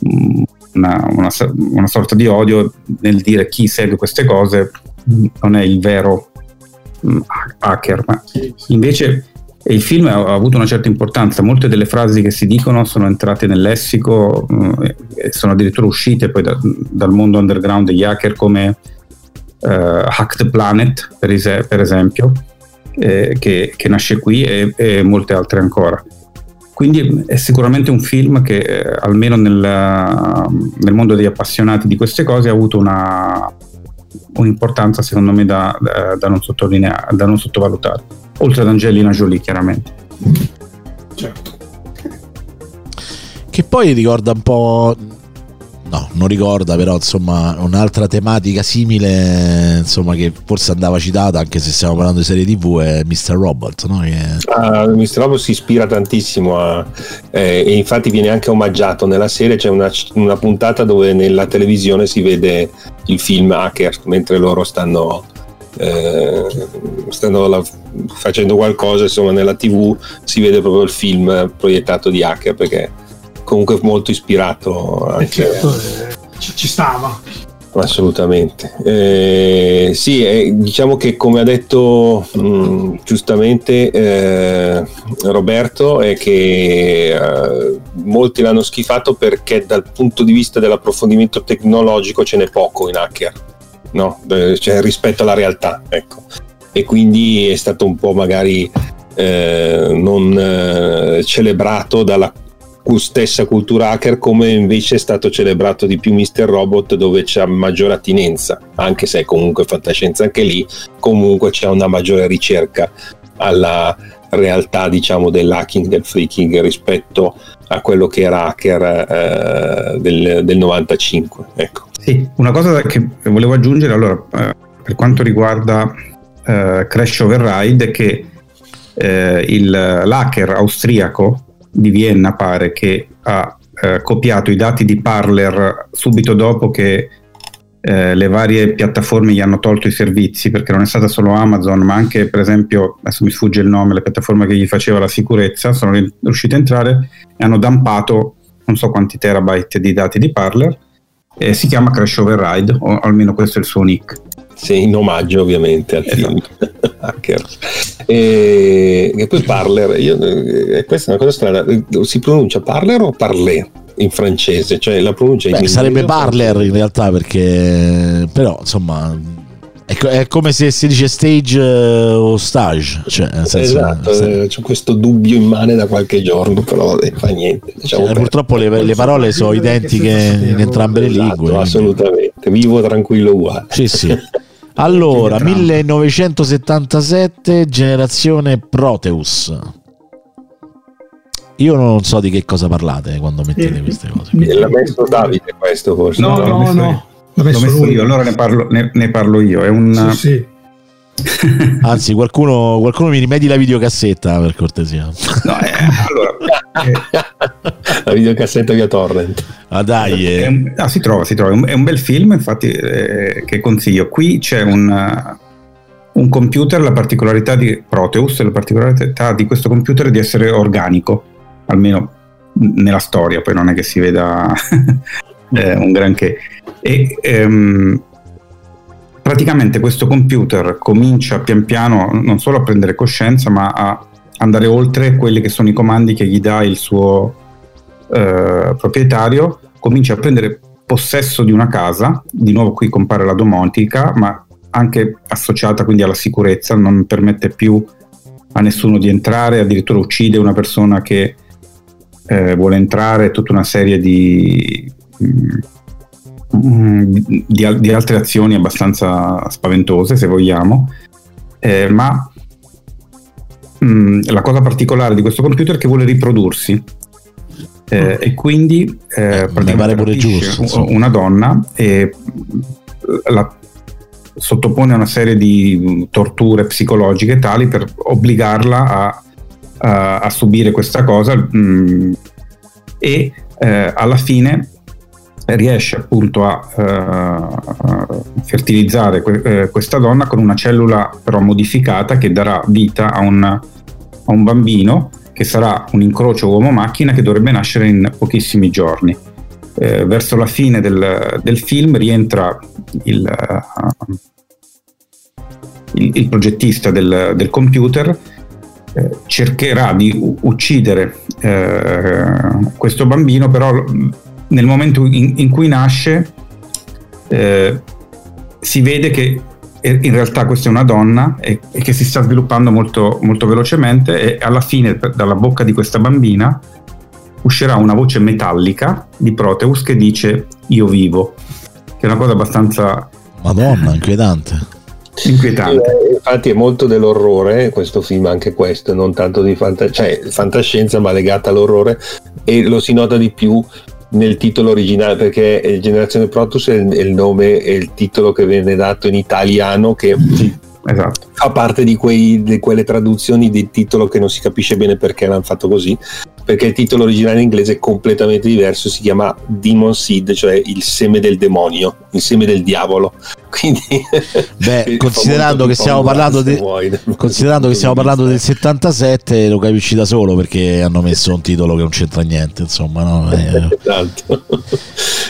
mh, una, una, una sorta di odio nel dire chi segue queste cose mh, non è il vero mh, hacker, ma invece il film ha, avuto una certa importanza, molte delle frasi che si dicono sono entrate nel lessico sono addirittura uscite poi da, dal mondo underground degli hacker come uh, Hack the Planet, per, es- per esempio, eh, che, che, nasce qui e, e, molte altre ancora. Quindi è sicuramente un film che eh, almeno nel, nel, mondo degli appassionati di queste cose ha avuto una, un'importanza secondo me da, da, da, non da non sottovalutare, oltre ad Angelina Jolie chiaramente. Certo. Che poi ricorda un po' no, non ricorda, però insomma un'altra tematica simile, insomma che forse andava citata anche se stiamo parlando di serie tv è Mr. Robot, no? Che... Ah, Mr. Robot si ispira tantissimo a, eh, e infatti viene anche omaggiato nella serie, c'è una, una, puntata dove nella televisione si vede il film Hacker mentre loro stanno... Eh, stanno la, facendo qualcosa insomma nella tv si vede proprio il film proiettato di hacker perché comunque molto ispirato anche certo, eh, ci, ci stava. Assolutamente. Eh, sì eh, diciamo che come ha detto mh, giustamente eh, Roberto è che eh, molti l'hanno schifato perché dal punto di vista dell'approfondimento tecnologico ce n'è poco in hacker no? cioè, rispetto alla realtà ecco. E quindi è stato un po' magari eh, non eh, celebrato dalla stessa cultura hacker come invece è stato celebrato di più Mr. Robot dove c'è maggiore attinenza anche se è comunque fantascienza anche lì comunque c'è una maggiore ricerca alla realtà diciamo dell'hacking del freaking rispetto a quello che era hacker eh, del, del, 95 ecco. sì, una cosa che volevo aggiungere allora eh, per quanto riguarda eh, Crash Override è che eh, il, l'hacker austriaco di Vienna pare che ha eh, copiato i dati di Parler subito dopo che eh, le varie piattaforme gli hanno tolto i servizi perché non è stata solo Amazon ma anche per esempio adesso mi sfugge il nome le piattaforme che gli faceva la sicurezza sono riusciti a entrare e hanno dampato non so quanti terabyte di dati di Parler e si chiama Crash Override o almeno questo è il suo nick sì, in omaggio ovviamente al esatto. [LAUGHS] film hacker. E, e, poi Parler, io, eh, questa è una cosa strana, si pronuncia Parler o Parler? in francese, cioè la pronuncia Beh, sarebbe parler in realtà perché però insomma è, come se si dice stage uh, o stage. Cioè, senso, esatto, se... c'è questo dubbio immane da qualche giorno, però eh, fa niente. Diciamo cioè, purtroppo le, le, parole sono identiche in entrambe le esatto, lingue. Assolutamente, vivo tranquillo uguale. Sì, sì. [LAUGHS] Allora, 1977, generazione Proteus. Io non so di che cosa parlate quando mettete eh, queste cose. L'ha messo Davide questo forse? No, no, no. no, no. L'ho messo, messo io, allora ne parlo, ne, ne parlo io. È un... Sì, sì. [LAUGHS] Anzi, qualcuno, qualcuno, mi rimedi la videocassetta per cortesia. No, eh, allora, eh, [LAUGHS] la videocassetta via torrent. Ah, dai, eh. un, ah, si trova, si trova. È un, bel film, infatti, eh, che consiglio. Qui c'è un, un computer, la particolarità di Proteus, la particolarità di questo computer è di essere organico, almeno nella storia, poi non è che si veda [LAUGHS] eh, un granché. E ehm, praticamente questo computer comincia pian piano non solo a prendere coscienza, ma a andare oltre quelli che sono i comandi che gli dà il suo eh, proprietario, comincia a prendere possesso di una casa, di nuovo qui compare la domotica, ma anche associata quindi alla sicurezza, non permette più a nessuno di entrare, addirittura uccide una persona che eh, vuole entrare, tutta una serie di... Mh, Mm, di, di, altre azioni abbastanza spaventose, se vogliamo, eh, ma mh, mm, la cosa particolare di questo computer è che vuole riprodursi. Eh, e quindi eh, praticamente giusto, una donna e la sottopone a una serie di torture psicologiche tali per obbligarla a, a, a subire questa cosa mh, mm, e eh, alla fine riesce appunto a, uh, fertilizzare que- eh, questa donna con una cellula però modificata che darà vita a un, a un bambino che sarà un incrocio uomo-macchina che dovrebbe nascere in pochissimi giorni. Eh, verso la fine del, del film rientra il, uh, il, il progettista del, del, computer eh, cercherà di uccidere eh, questo bambino, però nel momento in, in cui nasce eh, si vede che in realtà questa è una donna e, e che si sta sviluppando molto, molto velocemente e alla fine dalla bocca di questa bambina uscirà una voce metallica di Proteus che dice io vivo, che è una cosa abbastanza... Madonna, inquietante. Inquietante. Eh, infatti è molto dell'orrore questo film, anche questo, non tanto di fanta- cioè, fantascienza ma legata all'orrore e lo si nota di più nel titolo originale perché Generazione Protus è il, è il nome e il titolo che viene dato in italiano che Esatto. fa parte di, quei, di, quelle traduzioni di titolo che non si capisce bene perché l'hanno fatto così perché il titolo originale in inglese è completamente diverso si chiama Demon Seed cioè il seme del demonio il seme del diavolo [LAUGHS] quindi beh [LAUGHS] considerando che stiamo parlando de, considerando che stiamo parlando del 77 lo capisci da solo perché hanno messo un titolo che non c'entra niente insomma no? [LAUGHS] eh. esatto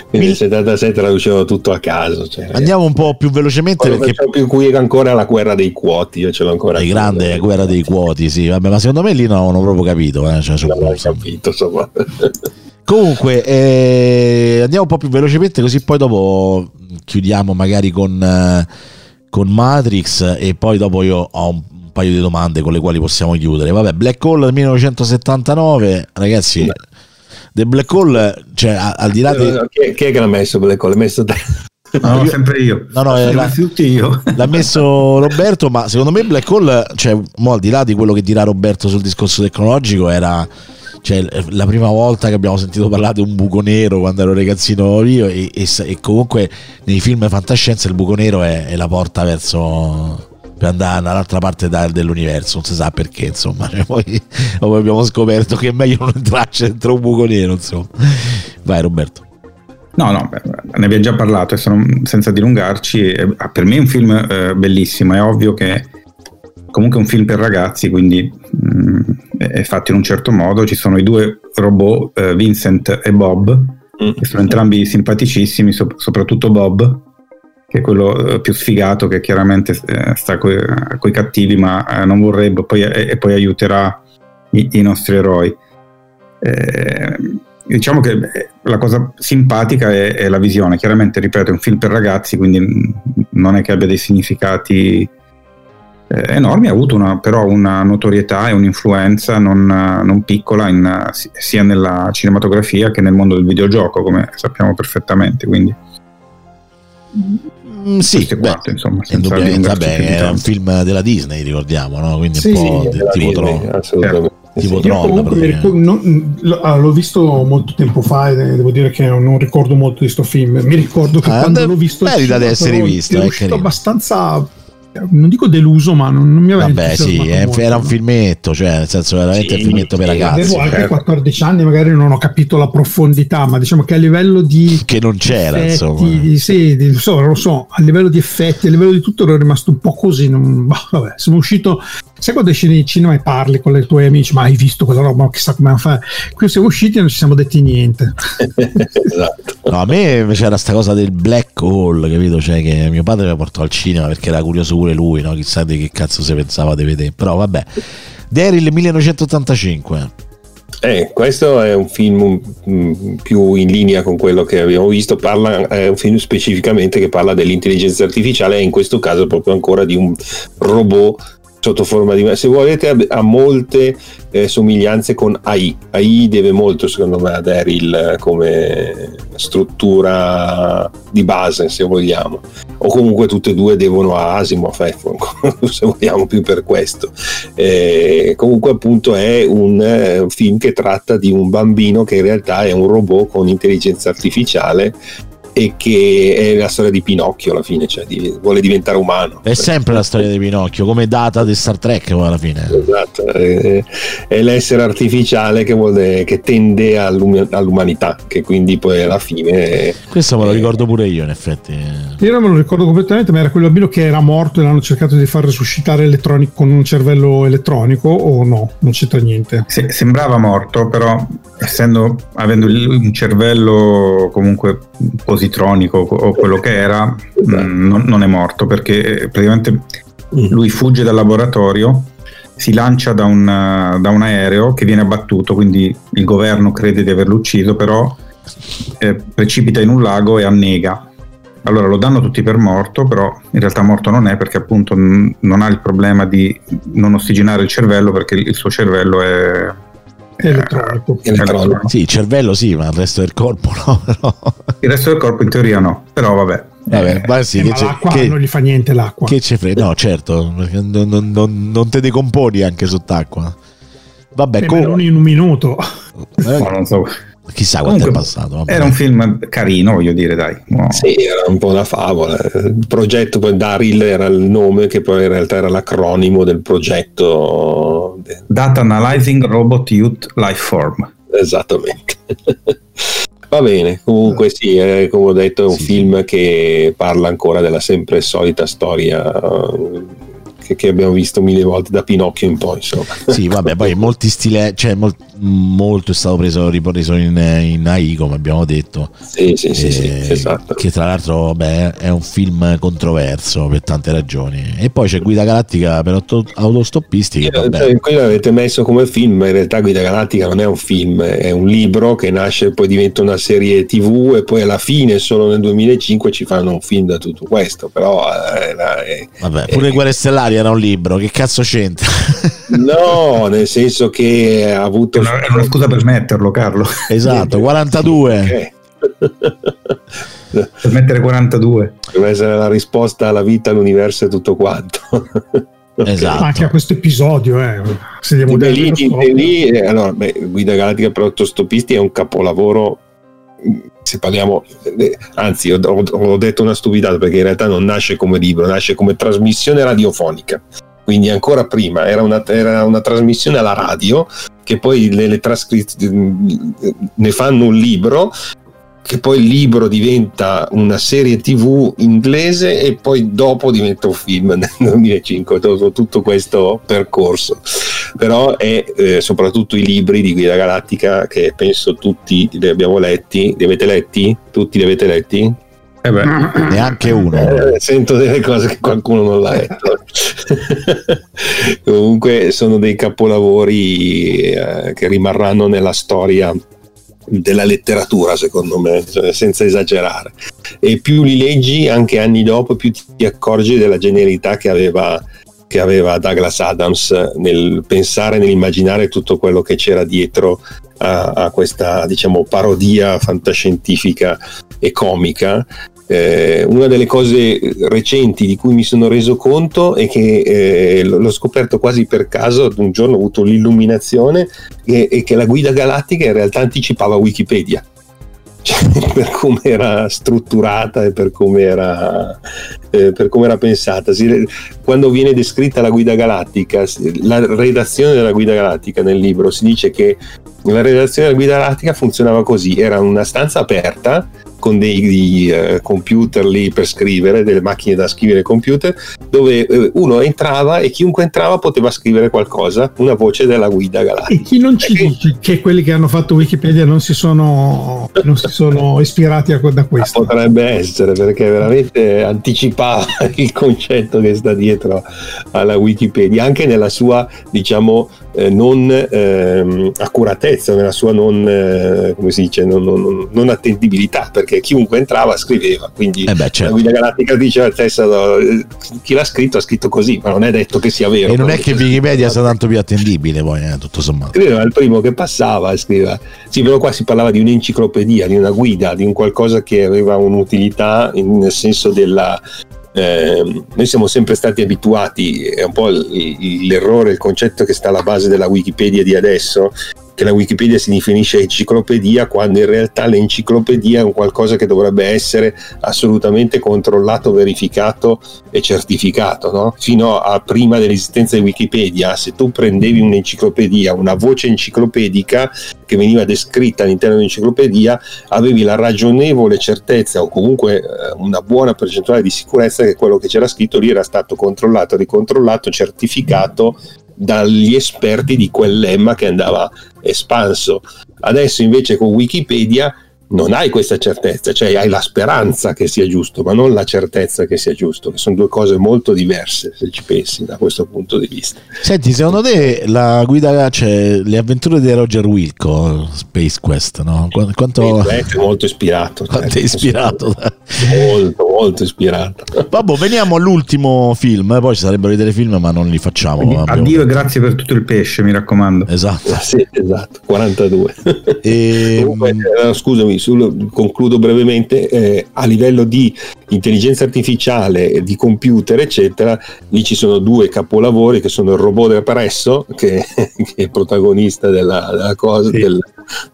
quindi nel 77 traducevano tutto a caso cioè, andiamo un po' più velocemente perché più qui ancora la guerra dei quoti io ce l'ho ancora è grande la guerra dei quoti sì vabbè ma secondo me lì non avevano proprio capito eh? cioè, non ho capito insomma Comunque, eh, andiamo un po' più velocemente, così poi dopo chiudiamo magari con, eh, con Matrix e poi dopo io ho un paio di domande con le quali possiamo chiudere. Vabbè, Black Hole 1979, ragazzi. Beh. The Black Hole, cioè al di là di... Chi, chi è che l'ha messo Black Hole? L'ha messo te? No, sempre io. No, no, l'ha, tutti io. l'ha messo Roberto, ma secondo me Black Hole, cioè, mo, al di là di quello che dirà Roberto sul discorso tecnologico, era cioè, la prima volta che abbiamo sentito parlare di un buco nero quando ero ragazzino io e, e, e comunque nei film fantascienza il buco nero è, è la porta verso per andare dall'altra parte dell'universo, non si sa perché, insomma, [LAUGHS] cioè, poi, poi, abbiamo scoperto che è meglio non entrarci dentro un buco nero, insomma. Vai Roberto. No, no, ne abbiamo già parlato, senza dilungarci, per me è un film eh, bellissimo, è ovvio che comunque è un film per ragazzi, quindi mm, è fatto in un certo modo. Ci sono i due robot, eh, Vincent e Bob, mm. che sono entrambi simpaticissimi, so- soprattutto Bob, che è quello eh, più sfigato, che chiaramente eh, sta con i cattivi, ma eh, non vorrebbe, poi, e poi aiuterà i, i nostri eroi. Eh, diciamo che la cosa simpatica è, è, la visione. Chiaramente, ripeto, è un film per ragazzi, quindi non è che abbia dei significati eh, enormi, ha avuto una, però una notorietà e un'influenza non, non piccola in, sia nella cinematografia che nel mondo del videogioco, come sappiamo perfettamente. Quindi. Mm, sì, quattro, beh, insomma, vabbè, è un film della Disney, ricordiamo, no? quindi sì, un po' di, tipo Tron. Assolutamente. Tipo sì, Tron, ricordo, non, l'ho visto molto tempo fa e devo dire che non ricordo molto di questo film. Mi ricordo che ah, quando l'ho visto merita di essere visto, è, è uscito abbastanza non dico deluso, ma non, non mi aveva Vabbè, sì, molto, era un filmetto, cioè nel senso veramente sì, un filmetto per ragazzi. Avevo anche 14 certo. anni, magari non ho capito la profondità, ma diciamo che a livello di che non c'era, effetti, insomma. Di, sì, di, so, lo so, a livello di effetti, a livello di tutto ero rimasto un po' così, non, [LAUGHS] bah, vabbè, sono uscito sai quando esci nei cinema e parli con i tuoi amici, ma hai visto quella roba, chissà come fare. Qui siamo usciti e non ci siamo detti niente. [LAUGHS] esatto. No, a me c'era sta cosa del black hole, capito? Cioè che mio padre mi portò al cinema perché era curioso pure lui, no? Chissà di che cazzo si pensava di vedere. Però vabbè. Daryl 1985. Eh, questo è un film più in linea con quello che abbiamo visto, parla, è un film specificamente che parla dell'intelligenza artificiale e in questo caso proprio ancora di un robot sotto forma di se volete ha molte eh, somiglianze con AI AI deve molto secondo me a Daryl come struttura di base se vogliamo. O comunque tutte e due devono a Asimov ecco, [LAUGHS] se vogliamo più per questo. Eh, comunque appunto è un, eh, un film che tratta di un bambino che in realtà è un robot con intelligenza artificiale e che è la storia di Pinocchio alla fine, cioè di, vuole diventare umano. È sempre la storia di Pinocchio, come data di Star Trek alla fine. Esatto, è, è l'essere artificiale che, vuole, che tende all'um, all'umanità, che quindi poi alla fine... Questo me lo ricordo pure io in effetti. Io non me lo ricordo completamente, ma era quel bambino che era morto e l'hanno cercato di far resuscitare elettronico, con un cervello elettronico o no? Non c'entra niente. Se, sembrava morto, però essendo, avendo un cervello comunque positivo, positronico o quello che era mh, mm, non, non, è morto perché praticamente mm. lui fugge dal laboratorio si lancia da un, da un aereo che viene abbattuto, quindi il governo crede di averlo ucciso, però eh, precipita in un lago e annega. Allora lo danno tutti per morto, però in realtà morto non è perché appunto non ha il problema di non ossigenare il cervello perché il suo cervello è elettronico. Elettronico. Sì, il cervello sì, ma il resto del corpo no. [LAUGHS] Però... Il resto del corpo in teoria no, però vabbè. Vabbè, Eh, ma sì, Eh, che ma c'è- l'acqua che- non gli fa niente l'acqua. Che ce frega? No, certo, non, non- non- non te decomponi anche sott'acqua. Vabbè, Eh, com- Meloni in un minuto. eh, no, non so. Chissà quanto Comunque, è passato. vabbè. Era un film carino, voglio dire, dai. No. Sì, era un po' una favola. Il progetto poi Daryl era il nome che poi in realtà era l'acronimo del progetto. Data Analyzing Robot Youth Lifeform. Esattamente. Va bene, comunque sì, eh, come ho detto è un Sì, film che parla ancora della sempre solita storia eh, che, che abbiamo visto mille volte da Pinocchio in poi, insomma. Sì, vabbè, poi molti stile, cioè mol- molto è stato preso, ripreso in, in AI, come abbiamo detto. Sì, sì, sì, sì, Eh, esatto. Che tra l'altro vabbè, è un film controverso per tante ragioni. E poi c'è Guida Galattica per auto- autostoppisti. Che, vabbè, Cioè, qui l'avete messo come film, ma in realtà Guida Galattica non è un film, è un libro che nasce e poi diventa una serie tv e poi alla fine, solo nel 2005, ci fanno un film da tutto questo. Però eh, eh, vabbè, pure eh, Guerre Stellari era un libro, che cazzo c'entra? [LAUGHS] no, nel senso che ha avuto... È una, è una scusa per smetterlo, Carlo. esatto, 42. Ok. Per mettere 42. Deve essere la risposta alla vita, all'universo e tutto quanto. [LAUGHS] Esatto. Anche a questo episodio, eh. Se diamo del lì, lì, eh, allora, beh, Guida Galattica per autostoppisti è un capolavoro. Se parliamo, anzi, ho, ho- ho detto una stupidata perché in realtà non nasce come libro, nasce come trasmissione radiofonica. Quindi ancora prima era una, era una trasmissione alla radio che poi le, le trascrizioni ne fanno un libro che poi il libro diventa una serie tv inglese e poi dopo diventa un film [LAUGHS] nel 2005 dopo tutto questo percorso però è eh, soprattutto i libri di Guida Galattica che penso tutti li abbiamo letti li avete letti? tutti li avete letti? Eh beh, [COUGHS] Neanche uno. Eh, sento delle cose che qualcuno non l'ha letto. [LAUGHS] Comunque sono dei capolavori eh, che rimarranno nella storia della letteratura, secondo me, cioè, senza esagerare. E più li leggi anche anni dopo, più ti accorgi della genialità che aveva, che aveva Douglas Adams nel pensare, nell'immaginare tutto quello che c'era dietro a, a questa, diciamo, parodia fantascientifica e comica eh, una delle cose recenti di cui mi sono reso conto è che eh, l'ho scoperto quasi per caso, un giorno ho avuto l'illuminazione e, e che la guida galattica in realtà anticipava Wikipedia. [LAUGHS] Cioè, per come era strutturata e per come era, eh, per come era pensata. Si- quando viene descritta la guida galattica, la redazione della guida galattica nel libro si dice che la redazione della guida galattica funzionava così: era una stanza aperta con dei eh, computer lì per scrivere, delle macchine da scrivere computer, dove eh, uno entrava e chiunque entrava poteva scrivere qualcosa, una voce della guida galattica. E chi non ci dice che quelli che hanno fatto Wikipedia non si sono, non si sono ispirati a, da questo? Potrebbe essere perché veramente anticipava [LAUGHS] il concetto che sta dietro alla Wikipedia, anche nella sua, diciamo, eh, non ehm, accuratezza, nella sua non, eh, come si dice, non, non- non attendibilità, perché chiunque entrava scriveva. Quindi Eh beh, la certo. guida galattica dice a testa, eh, chi l'ha scritto ha scritto così, ma non è detto che sia vero. E non è che Wikipedia sia tanto più attendibile, poi, eh, tutto sommato. scriveva il primo che passava scriveva sì però qua si parlava di un'enciclopedia di una guida di un qualcosa che aveva un'utilità in- nel senso della ehm, noi siamo sempre stati abituati è un po' l'errore il concetto che sta alla base della wikipedia di adesso che la Wikipedia si definisce enciclopedia quando in realtà l'enciclopedia è un qualcosa che dovrebbe essere assolutamente controllato, verificato e certificato. No? Fino a prima dell'esistenza di Wikipedia, se tu prendevi un'enciclopedia, una voce enciclopedica che veniva descritta all'interno dell'enciclopedia, avevi la ragionevole certezza o comunque eh, una buona percentuale di sicurezza che quello che c'era scritto lì era stato controllato, ricontrollato, certificato dagli esperti di quel lemma che andava espanso. Adesso invece con Wikipedia non hai questa certezza, cioè hai la speranza che sia giusto, ma non la certezza che sia giusto, che sono due cose molto diverse se ci pensi da questo punto di vista. Senti, secondo te la guida, cioè le avventure di Roger Wilco, Space Quest, no? Qu- Quanto, è molto ispirato. quanto è certo, ispirato? Molto, molto ispirato. Vabbè, veniamo all'ultimo film, eh, poi ci sarebbero i telefilm, ma non li facciamo. Addio e grazie per tutto il pesce, mi raccomando. Esatto. Sì, esatto, 42. E, Comunque, eh, scusami, sul- concludo brevemente, eh, a livello di intelligenza artificiale, di computer, eccetera, lì ci sono due capolavori che sono il robot del Presso, che, [LAUGHS] che è protagonista della, della cosa, Sì. del,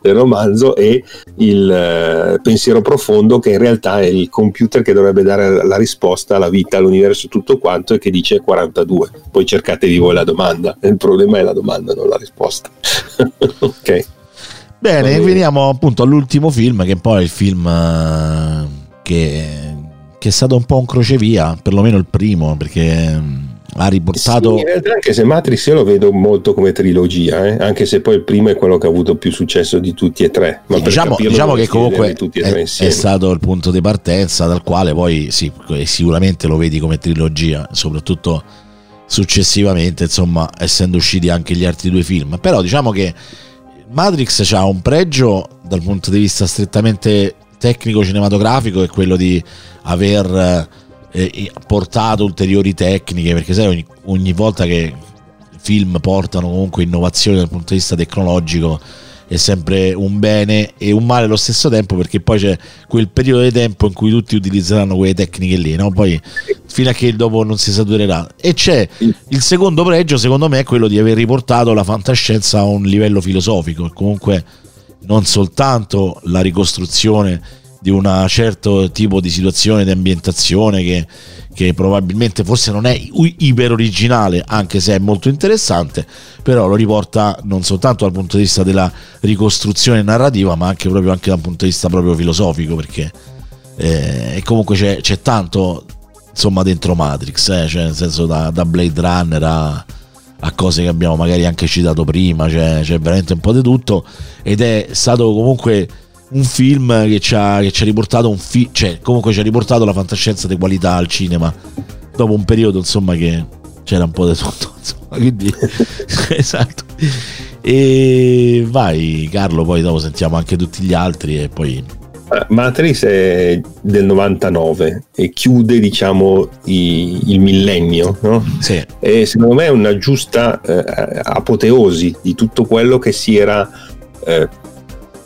del romanzo, e il eh, pensiero profondo, che in realtà è il computer che dovrebbe dare la risposta alla vita, all'universo, tutto quanto, e che dice 42. Poi cercatevi voi la domanda. Il problema è la domanda, non la risposta. [LAUGHS] ok. Bene, veniamo appunto all'ultimo film, che poi è il film eh, che, che è stato un po' un crocevia, perlomeno il primo, perché mm, ha riportato... Sì, in realtà anche se Matrix io lo vedo molto come trilogia, eh, anche se poi il primo è quello che ha avuto più successo di tutti e tre. Ma per diciamo diciamo che comunque è, è stato il punto di partenza dal quale poi sì, sicuramente lo vedi come trilogia, soprattutto successivamente, insomma, essendo usciti anche gli altri due film. Però diciamo che Matrix ha un pregio dal punto di vista strettamente tecnico cinematografico è quello di aver eh, portato ulteriori tecniche perché sai ogni, ogni volta che film portano comunque innovazioni dal punto di vista tecnologico è sempre un bene e un male allo stesso tempo perché poi c'è quel periodo di tempo in cui tutti utilizzeranno quelle tecniche lì, no? Poi fino a che il dopo non si saturerà. E c'è il secondo pregio, secondo me, è quello di aver riportato la fantascienza a un livello filosofico, comunque non soltanto la ricostruzione di un certo tipo di situazione di ambientazione che, che probabilmente forse non è iper originale anche se è molto interessante però lo riporta non soltanto dal punto di vista della ricostruzione narrativa ma anche proprio anche dal punto di vista proprio filosofico perché eh, comunque c'è, c'è tanto insomma dentro Matrix eh, cioè nel senso da, da Blade Runner a, a cose che abbiamo magari anche citato prima c'è, c'è veramente un po' di tutto ed è stato comunque un film che ci ha, che ci ha riportato un fi- cioè comunque ci ha riportato la fantascienza di qualità al cinema dopo un periodo insomma che c'era un po' di tutto [LAUGHS] insomma, quindi [LAUGHS] esatto. E vai Carlo poi dopo sentiamo anche tutti gli altri e poi Matrix è del 99 e chiude diciamo i- il millennio, no? sì, e secondo me è una giusta eh, apoteosi di tutto quello che si era eh,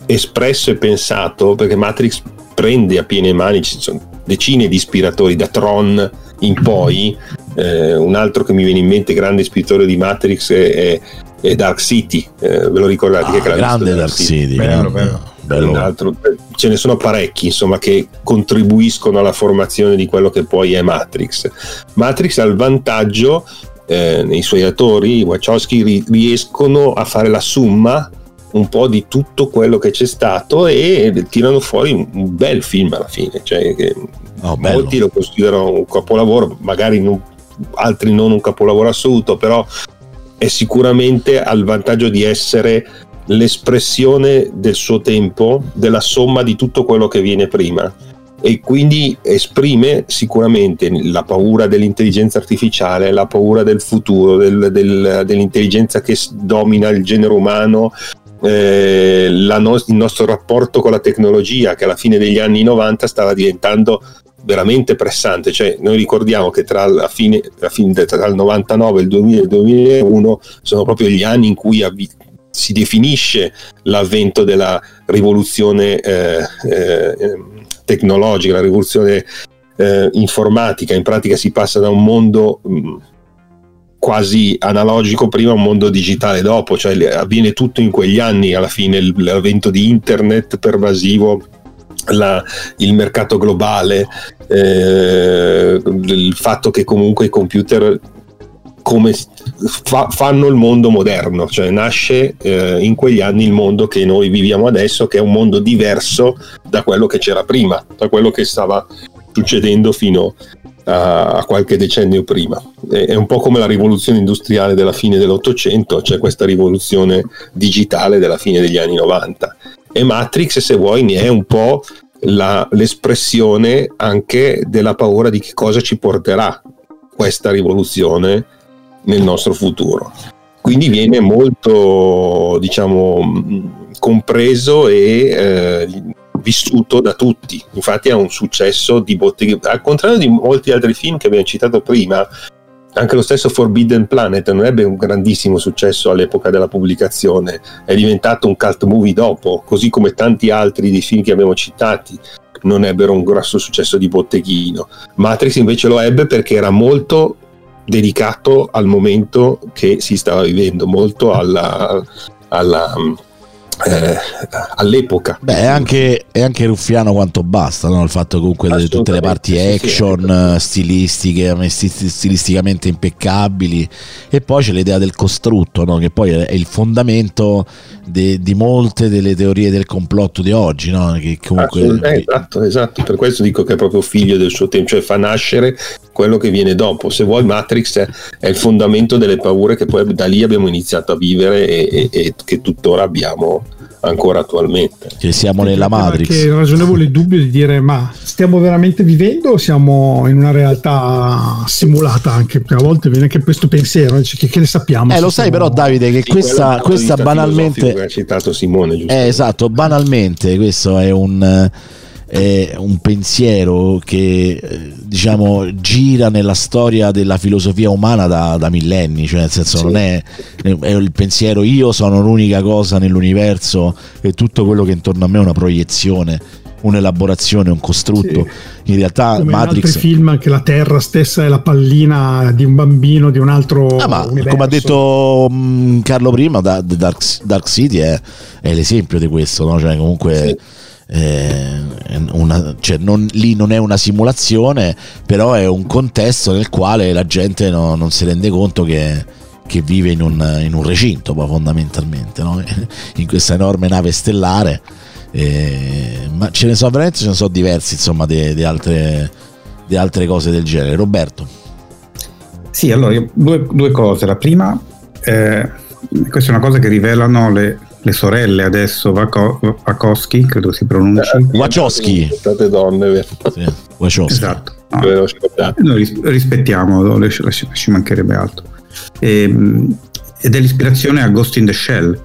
espresso e pensato perché Matrix prende a piene mani ci sono decine di ispiratori da Tron in poi eh, un altro che mi viene in mente grande ispiratore di Matrix è, è- è Dark City eh, ve lo ricordate? Ah, che grande Dark City Bello, grande, bello. Bello. un altro- ce ne sono parecchi insomma che contribuiscono alla formazione di quello che poi è Matrix Matrix ha il vantaggio eh, nei suoi attori i Wachowski ri- riescono a fare la somma un po' di tutto quello che c'è stato e tirano fuori un, bel film alla fine cioè, bello. molti lo considerano un capolavoro magari non- altri non un capolavoro assoluto però è sicuramente ha il vantaggio di essere l'espressione del suo tempo, della somma di tutto quello che viene prima. E quindi esprime sicuramente la paura dell'intelligenza artificiale, la paura del futuro, del- del- dell'intelligenza che domina il genere umano, eh, no- il nostro rapporto con la tecnologia che alla fine degli anni 90 stava diventando veramente pressante, cioè noi ricordiamo che tra, la fine, la fine- tra il 99 e il 2000 e il 2001 sono proprio gli anni in cui avvi- si definisce l'avvento della rivoluzione eh, eh, tecnologica, la rivoluzione eh, informatica, in pratica si passa da un mondo mh, quasi analogico prima a un mondo digitale dopo, cioè avviene tutto in quegli anni, alla fine l'avvento di internet pervasivo, la- il mercato globale, eh, il fatto che comunque i computer come fa- fanno il mondo moderno, cioè nasce eh, in quegli anni il mondo che noi viviamo adesso, che è un mondo diverso da quello che c'era prima, da quello che stava succedendo fino a, a qualche decennio prima. È, è un po' come la rivoluzione industriale della fine dell'Ottocento, c'è questa rivoluzione digitale della fine degli anni 90 E Matrix, se vuoi, ne è un po' la, l'espressione anche della paura di che cosa ci porterà questa rivoluzione nel nostro futuro. Quindi viene molto, diciamo, compreso e eh, vissuto da tutti. Infatti ha un successo di botteghe. Al contrario di molti altri film che abbiamo citato prima, anche lo stesso Forbidden Planet non ebbe un grandissimo successo all'epoca della pubblicazione, è diventato un cult movie dopo, così come tanti altri dei film che abbiamo citati non ebbero un grosso successo di botteghino. Matrix invece lo ebbe perché era molto dedicato al momento che si stava vivendo, molto alla, alla eh, all'epoca. Beh, è anche, è anche, ruffiano quanto basta, no? il fatto comunque di tutte le parti action, sì, stilistiche, stilisticamente impeccabili e poi c'è l'idea del costrutto, no? che poi è il fondamento de, di molte delle teorie del complotto di oggi. No? Che comunque... Eh, esatto, esatto, per questo dico che è proprio figlio del suo tempo, cioè fa nascere quello che viene dopo. Se vuoi Matrix è, è il fondamento delle paure che poi da lì abbiamo iniziato a vivere e, e, e che tuttora abbiamo ancora attualmente. Che siamo nella Matrix. Che è ragionevole dubbio di dire ma stiamo veramente vivendo o siamo in una realtà simulata anche? Perché a volte viene anche questo pensiero, cioè, che, che, ne sappiamo? Eh, lo sai però Davide che sì, questa, questa banalmente... Ha citato Simone, giusto? Eh, esatto, banalmente questo è un è un pensiero che diciamo gira nella storia della filosofia umana da, da millenni, cioè nel senso sì. non è, è, il pensiero io sono l'unica cosa nell'universo e tutto quello che intorno a me è una proiezione un'elaborazione, un costrutto. Sì. In realtà come Matrix... in altri film anche la Terra stessa è la pallina di un bambino di un altro ah, ma, come ha detto mm, Carlo prima, da, Dark, Dark, City è, è, l'esempio di questo, no? cioè comunque... Sì eh, una, cioè non, lì non è una simulazione, però è un contesto nel quale la gente no, non si rende conto che, che vive in un, in un, recinto, fondamentalmente, no? [LAUGHS] in questa enorme nave stellare. Eh, ma ce ne sono veramente ce ne sono diversi, insomma, di altre, altre, cose del genere. Roberto. Sì, allora, due, due cose. La prima, eh, questa è una cosa che rivelano le, le sorelle adesso Wachowski, credo si pronunci. Eh, Wachowski. State donne, vero? Sì, Wachowski. Esatto. No, noi rispettiamo, ci mancherebbe altro. E, ehm, ed è l'ispirazione a Ghost in the Shell,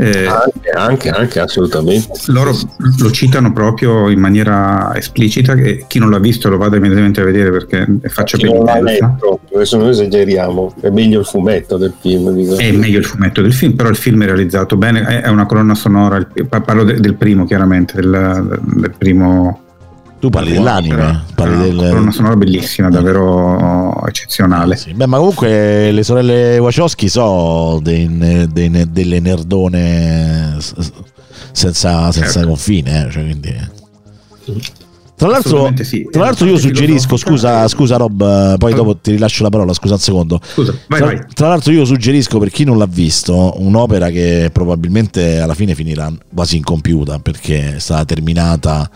eh, anche, anche, anche, assolutamente. Loro lo citano proprio in maniera esplicita e chi non l'ha visto lo vada immediatamente a vedere perché faccia penitenza. Adesso noi esageriamo, è meglio il fumetto del film. Dico. È meglio il fumetto del film, però il film è realizzato bene, è una colonna sonora, parlo del primo chiaramente, del, del primo tu parli dell'anime, parli no, del... una sonora bellissima, davvero eccezionale. Sì, beh, ma comunque le sorelle Wachowski sono dei, dei, delle nerdone senza, senza certo. confine, eh, cioè, quindi... Tra l'altro, sì. tra l'altro io suggerisco, scusa, scusa Rob, poi dopo ti rilascio la parola, scusa un secondo. Scusa, vai, tra, vai. tra, l'altro io suggerisco per chi non l'ha visto un'opera che probabilmente alla fine finirà quasi incompiuta perché è stata terminata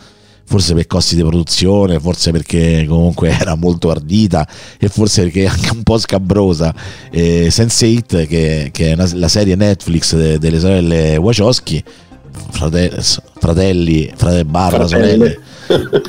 forse per costi di produzione, forse perché comunque [LAUGHS] era molto ardita e forse perché anche un po' scabrosa. Eh, Sense8, che, che, è una, la serie Netflix de, delle sorelle Wachowski, fratelli, fratelli, [LAUGHS] fratelli barra sorelle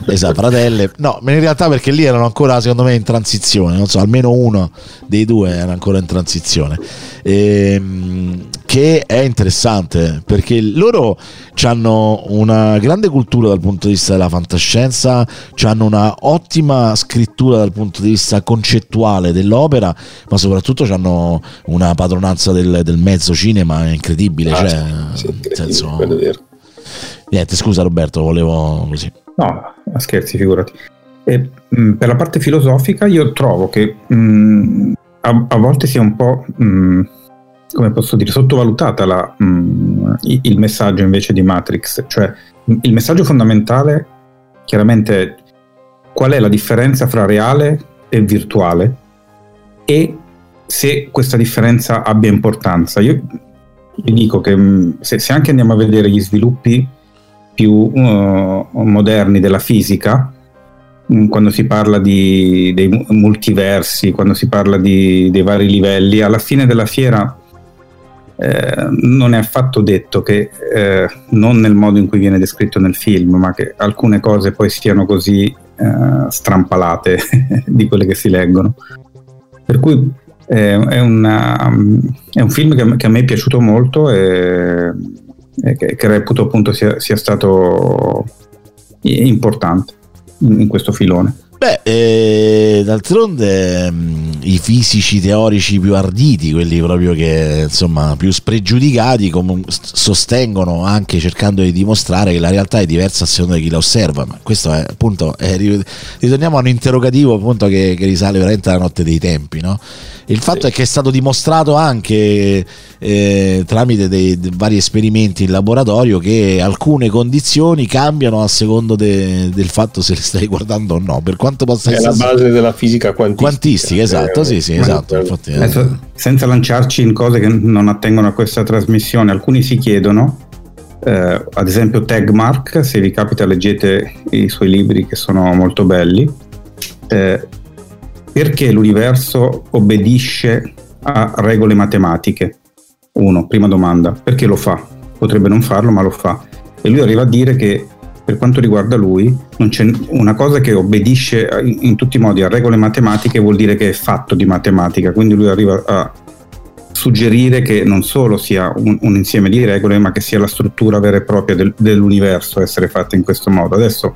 esatto, fratelle. No, ma in realtà perché lì erano ancora, secondo me, in transizione. Non so, almeno uno dei due era ancora in transizione. Ehm, che è interessante perché loro hanno una grande cultura dal punto di vista della fantascienza, hanno una ottima scrittura dal punto di vista concettuale dell'opera, ma soprattutto hanno una padronanza del, del mezzo cinema incredibile. Ah, cioè, sì, incredibile, senso... Niente, scusa Roberto, volevo così. No, scherzi, figurati. E, mh, per la parte filosofica io trovo che mh, a, a, volte sia un po', mh, come posso dire, sottovalutata la, il messaggio invece di Matrix. Cioè, il messaggio fondamentale, chiaramente, qual è la differenza fra reale e virtuale e se questa differenza abbia importanza. Io vi dico che se, se anche andiamo a vedere gli sviluppi più uh, moderni della fisica, mm, quando si parla di, dei multiversi, quando si parla di, dei vari livelli, alla fine della fiera eh, non è affatto detto che eh, non nel modo in cui viene descritto nel film, ma che alcune cose poi siano così eh, strampalate [LAUGHS] di quelle che si leggono. Per cui eh, è, una, è, un film che, che, a me è piaciuto molto e, e che, che, reputo appunto sia, sia stato importante in, in questo filone. Beh, eh, d'altronde mh, mm, i fisici teorici più arditi, quelli proprio che insomma più spregiudicati, com- sostengono anche cercando di dimostrare che la realtà è diversa a seconda di chi la osserva. Ma questo è appunto, è, ritorniamo a un interrogativo appunto che, che risale veramente alla notte dei tempi, no? Il fatto sì. è che è stato dimostrato anche eh, tramite dei, dei, vari esperimenti in laboratorio che alcune condizioni cambiano a secondo de, del fatto se le stai guardando o no. Per quanto possa essere. È la base della fisica quantistica. Quantistica, esatto, sì, sì, esatto. Infatti, Adesso, senza lanciarci in cose che non attengono a questa trasmissione, alcuni si chiedono. Eh, ad esempio Tagmark, se vi capita leggete i suoi libri che sono molto belli, eh, perché l'universo obbedisce a regole matematiche? Uno, prima domanda, perché lo fa? Potrebbe non farlo, ma lo fa. E lui arriva a dire che per quanto riguarda lui, non c'è una cosa che obbedisce in, tutti i modi a regole matematiche, vuol dire che è fatto di matematica. Quindi lui arriva a suggerire che non solo sia un, un, insieme di regole, ma che sia la struttura vera e propria del, dell'universo essere fatta in questo modo. Adesso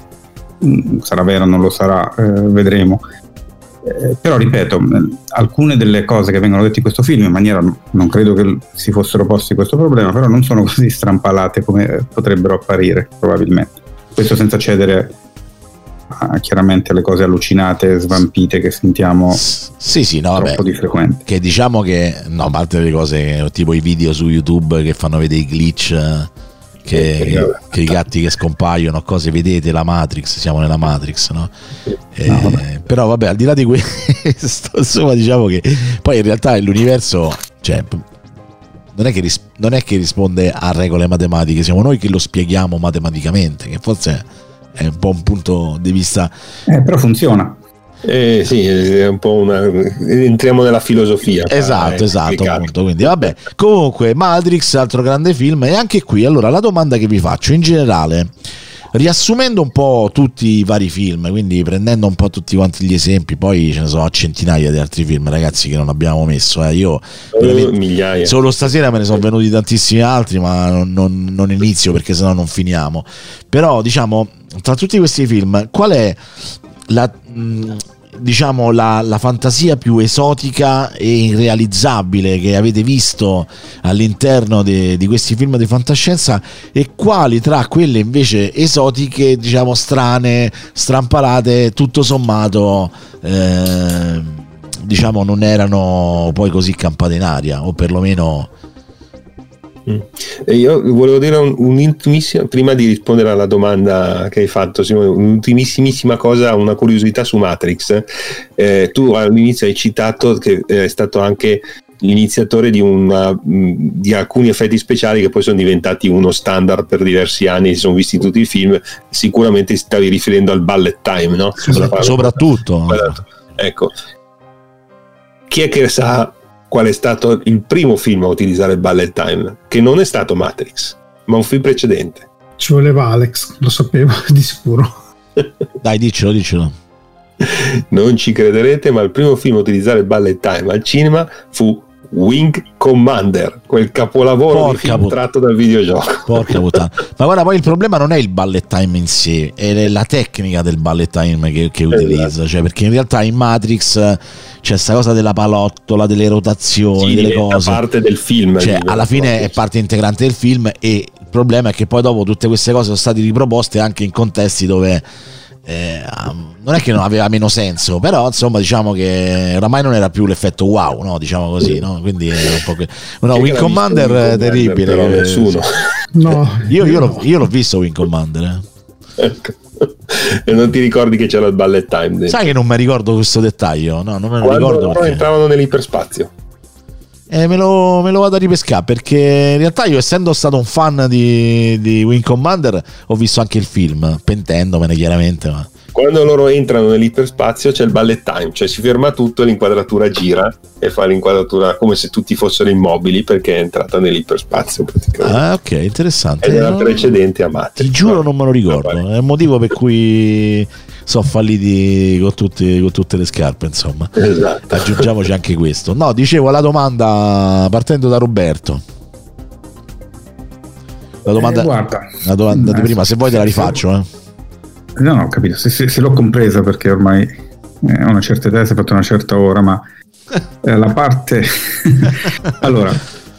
mm, sarà vero, non lo sarà, eh, vedremo. Eh, però ripeto, alcune delle cose che vengono dette in questo film in maniera non credo che si fossero posti questo problema, però non sono [LAUGHS] così strampalate come potrebbero apparire probabilmente. Questo senza cedere a, chiaramente alle cose allucinate, svampite che sentiamo sì, sì, no, troppo vabbè, di frequente. Che diciamo che, no, a parte le cose tipo i video su YouTube che fanno vedere i glitch che, che, i gatti che scompaiono, cose vedete la Matrix, siamo nella Matrix, no? Eh, no vabbè. Però vabbè, al di là di [LAUGHS] questo, insomma, diciamo che poi in realtà l'universo, cioè, non è, che ris- non è che risponde a regole matematiche, siamo noi che lo spieghiamo matematicamente, che forse è un po' un punto di vista. Eh, però funziona. Eh, sì, è un po' una. entriamo nella filosofia. Esatto, esatto. Appunto, quindi, vabbè. Comunque, Matrix, altro grande film. E anche qui, allora, la domanda che vi faccio in generale, riassumendo un po' tutti i vari film, quindi prendendo un po' tutti quanti gli esempi, poi ce ne sono centinaia di altri film, ragazzi, che non abbiamo messo. Eh. Io migliaia. solo stasera me ne sono venuti tantissimi altri, ma non, non, non inizio perché sennò non finiamo. Però, diciamo, tra tutti questi film, qual è la, mh, diciamo la, la, fantasia più esotica e irrealizzabile che avete visto all'interno de, di questi film di fantascienza e quali tra quelle invece esotiche, diciamo strane, strampalate, tutto sommato eh, diciamo non erano poi così campate in aria o perlomeno io volevo dire un, un'intimissima, prima di rispondere alla domanda che hai fatto, Simone, un'ultimissimissima cosa, una curiosità su Matrix. Eh, tu all'inizio hai citato che è stato anche l'iniziatore di, una, di, alcuni effetti speciali che poi sono diventati uno standard per diversi anni, si sono visti tutti i film, sicuramente stavi riferendo al bullet time, no? Soprattutto. Ecco, chi è che sa qual è stato il primo film a utilizzare il bullet time, che non è stato Matrix, ma un film precedente. Ci voleva Alex, lo sapevo [LAUGHS] di sicuro. Dai, dicelo, dicelo. Non ci crederete, ma il primo film a utilizzare il bullet time al cinema fu Wing Commander, quel capolavoro Porca di film put- tratto dal videogioco. [LAUGHS] Porca puttana. Ma guarda, poi il problema non è il bullet time in sé, è la tecnica del bullet time che, che utilizza. Esatto. Cioè, perché in realtà in Matrix c'è questa cosa della palottola, delle rotazioni, sì, delle cose. parte del film. Cioè, alla fine è parte integrante del film e il problema è che poi dopo tutte queste cose sono state riproposte anche in contesti dove eh, non è che non aveva meno senso, però insomma diciamo che oramai non era più l'effetto wow, no? diciamo così, no? quindi era un po' che... no, Wing Commander è terribile. Però nessuno. No. Io, io, l'ho, io, l'ho, visto Wing Commander. Eh. Ecco. E non ti ricordi che c'era il ballet time? Dentro. Sai che non mi ricordo questo dettaglio? No, non me lo Quando ricordo. Perché... entravano nell'iperspazio. Eh, me, lo, me, lo, vado a ripescare perché in realtà io essendo stato un fan di, di Wing Commander ho visto anche il film, pentendomene chiaramente. Ma quando loro entrano nell'iperspazio c'è il ballet time, cioè si ferma tutto e l'inquadratura gira e fa l'inquadratura come se tutti fossero immobili perché è entrata nell'iperspazio praticamente. Ah, ok, interessante. Ed era precedente a Matrix. Ti giuro, non me lo ricordo. Vabbè. È il motivo per cui sono falliti con, tutti- con tutte le scarpe. Insomma, Esatto. aggiungiamoci anche questo. No, dicevo la domanda partendo da Roberto. La domanda, Eh, guarda, la domanda di eh, prima, se vuoi te la rifaccio. Eh. No, no, ho capito, se, se- se l'ho compresa perché ormai eh, ho una certa età, si è fatta una certa ora, ma eh, la parte... [LAUGHS] allora,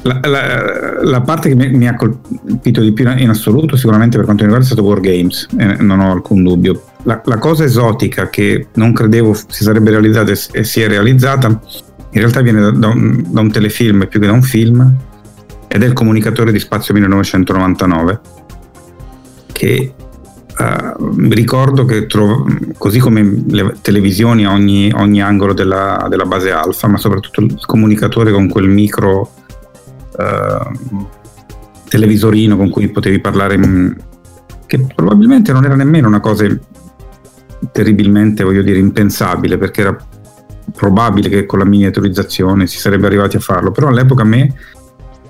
la, la- la parte che mi, mi ha colpito di più in assoluto sicuramente per quanto mi riguarda è stato Wargames, eh, non ho alcun dubbio. La, la cosa esotica che non credevo si sarebbe realizzata e, e si è realizzata, in realtà viene da, da un, da un telefilm più che da un film, ed è il comunicatore di Spazio 1999, che eh, ricordo che trovo, così come le televisioni a ogni, ogni angolo della, della base alfa, ma soprattutto il comunicatore con quel micro eh, televisorino con cui potevi parlare, mm, che probabilmente non era nemmeno una cosa terribilmente, voglio dire, impensabile, perché era probabile che con la miniaturizzazione si sarebbe arrivati a farlo, però all'epoca a me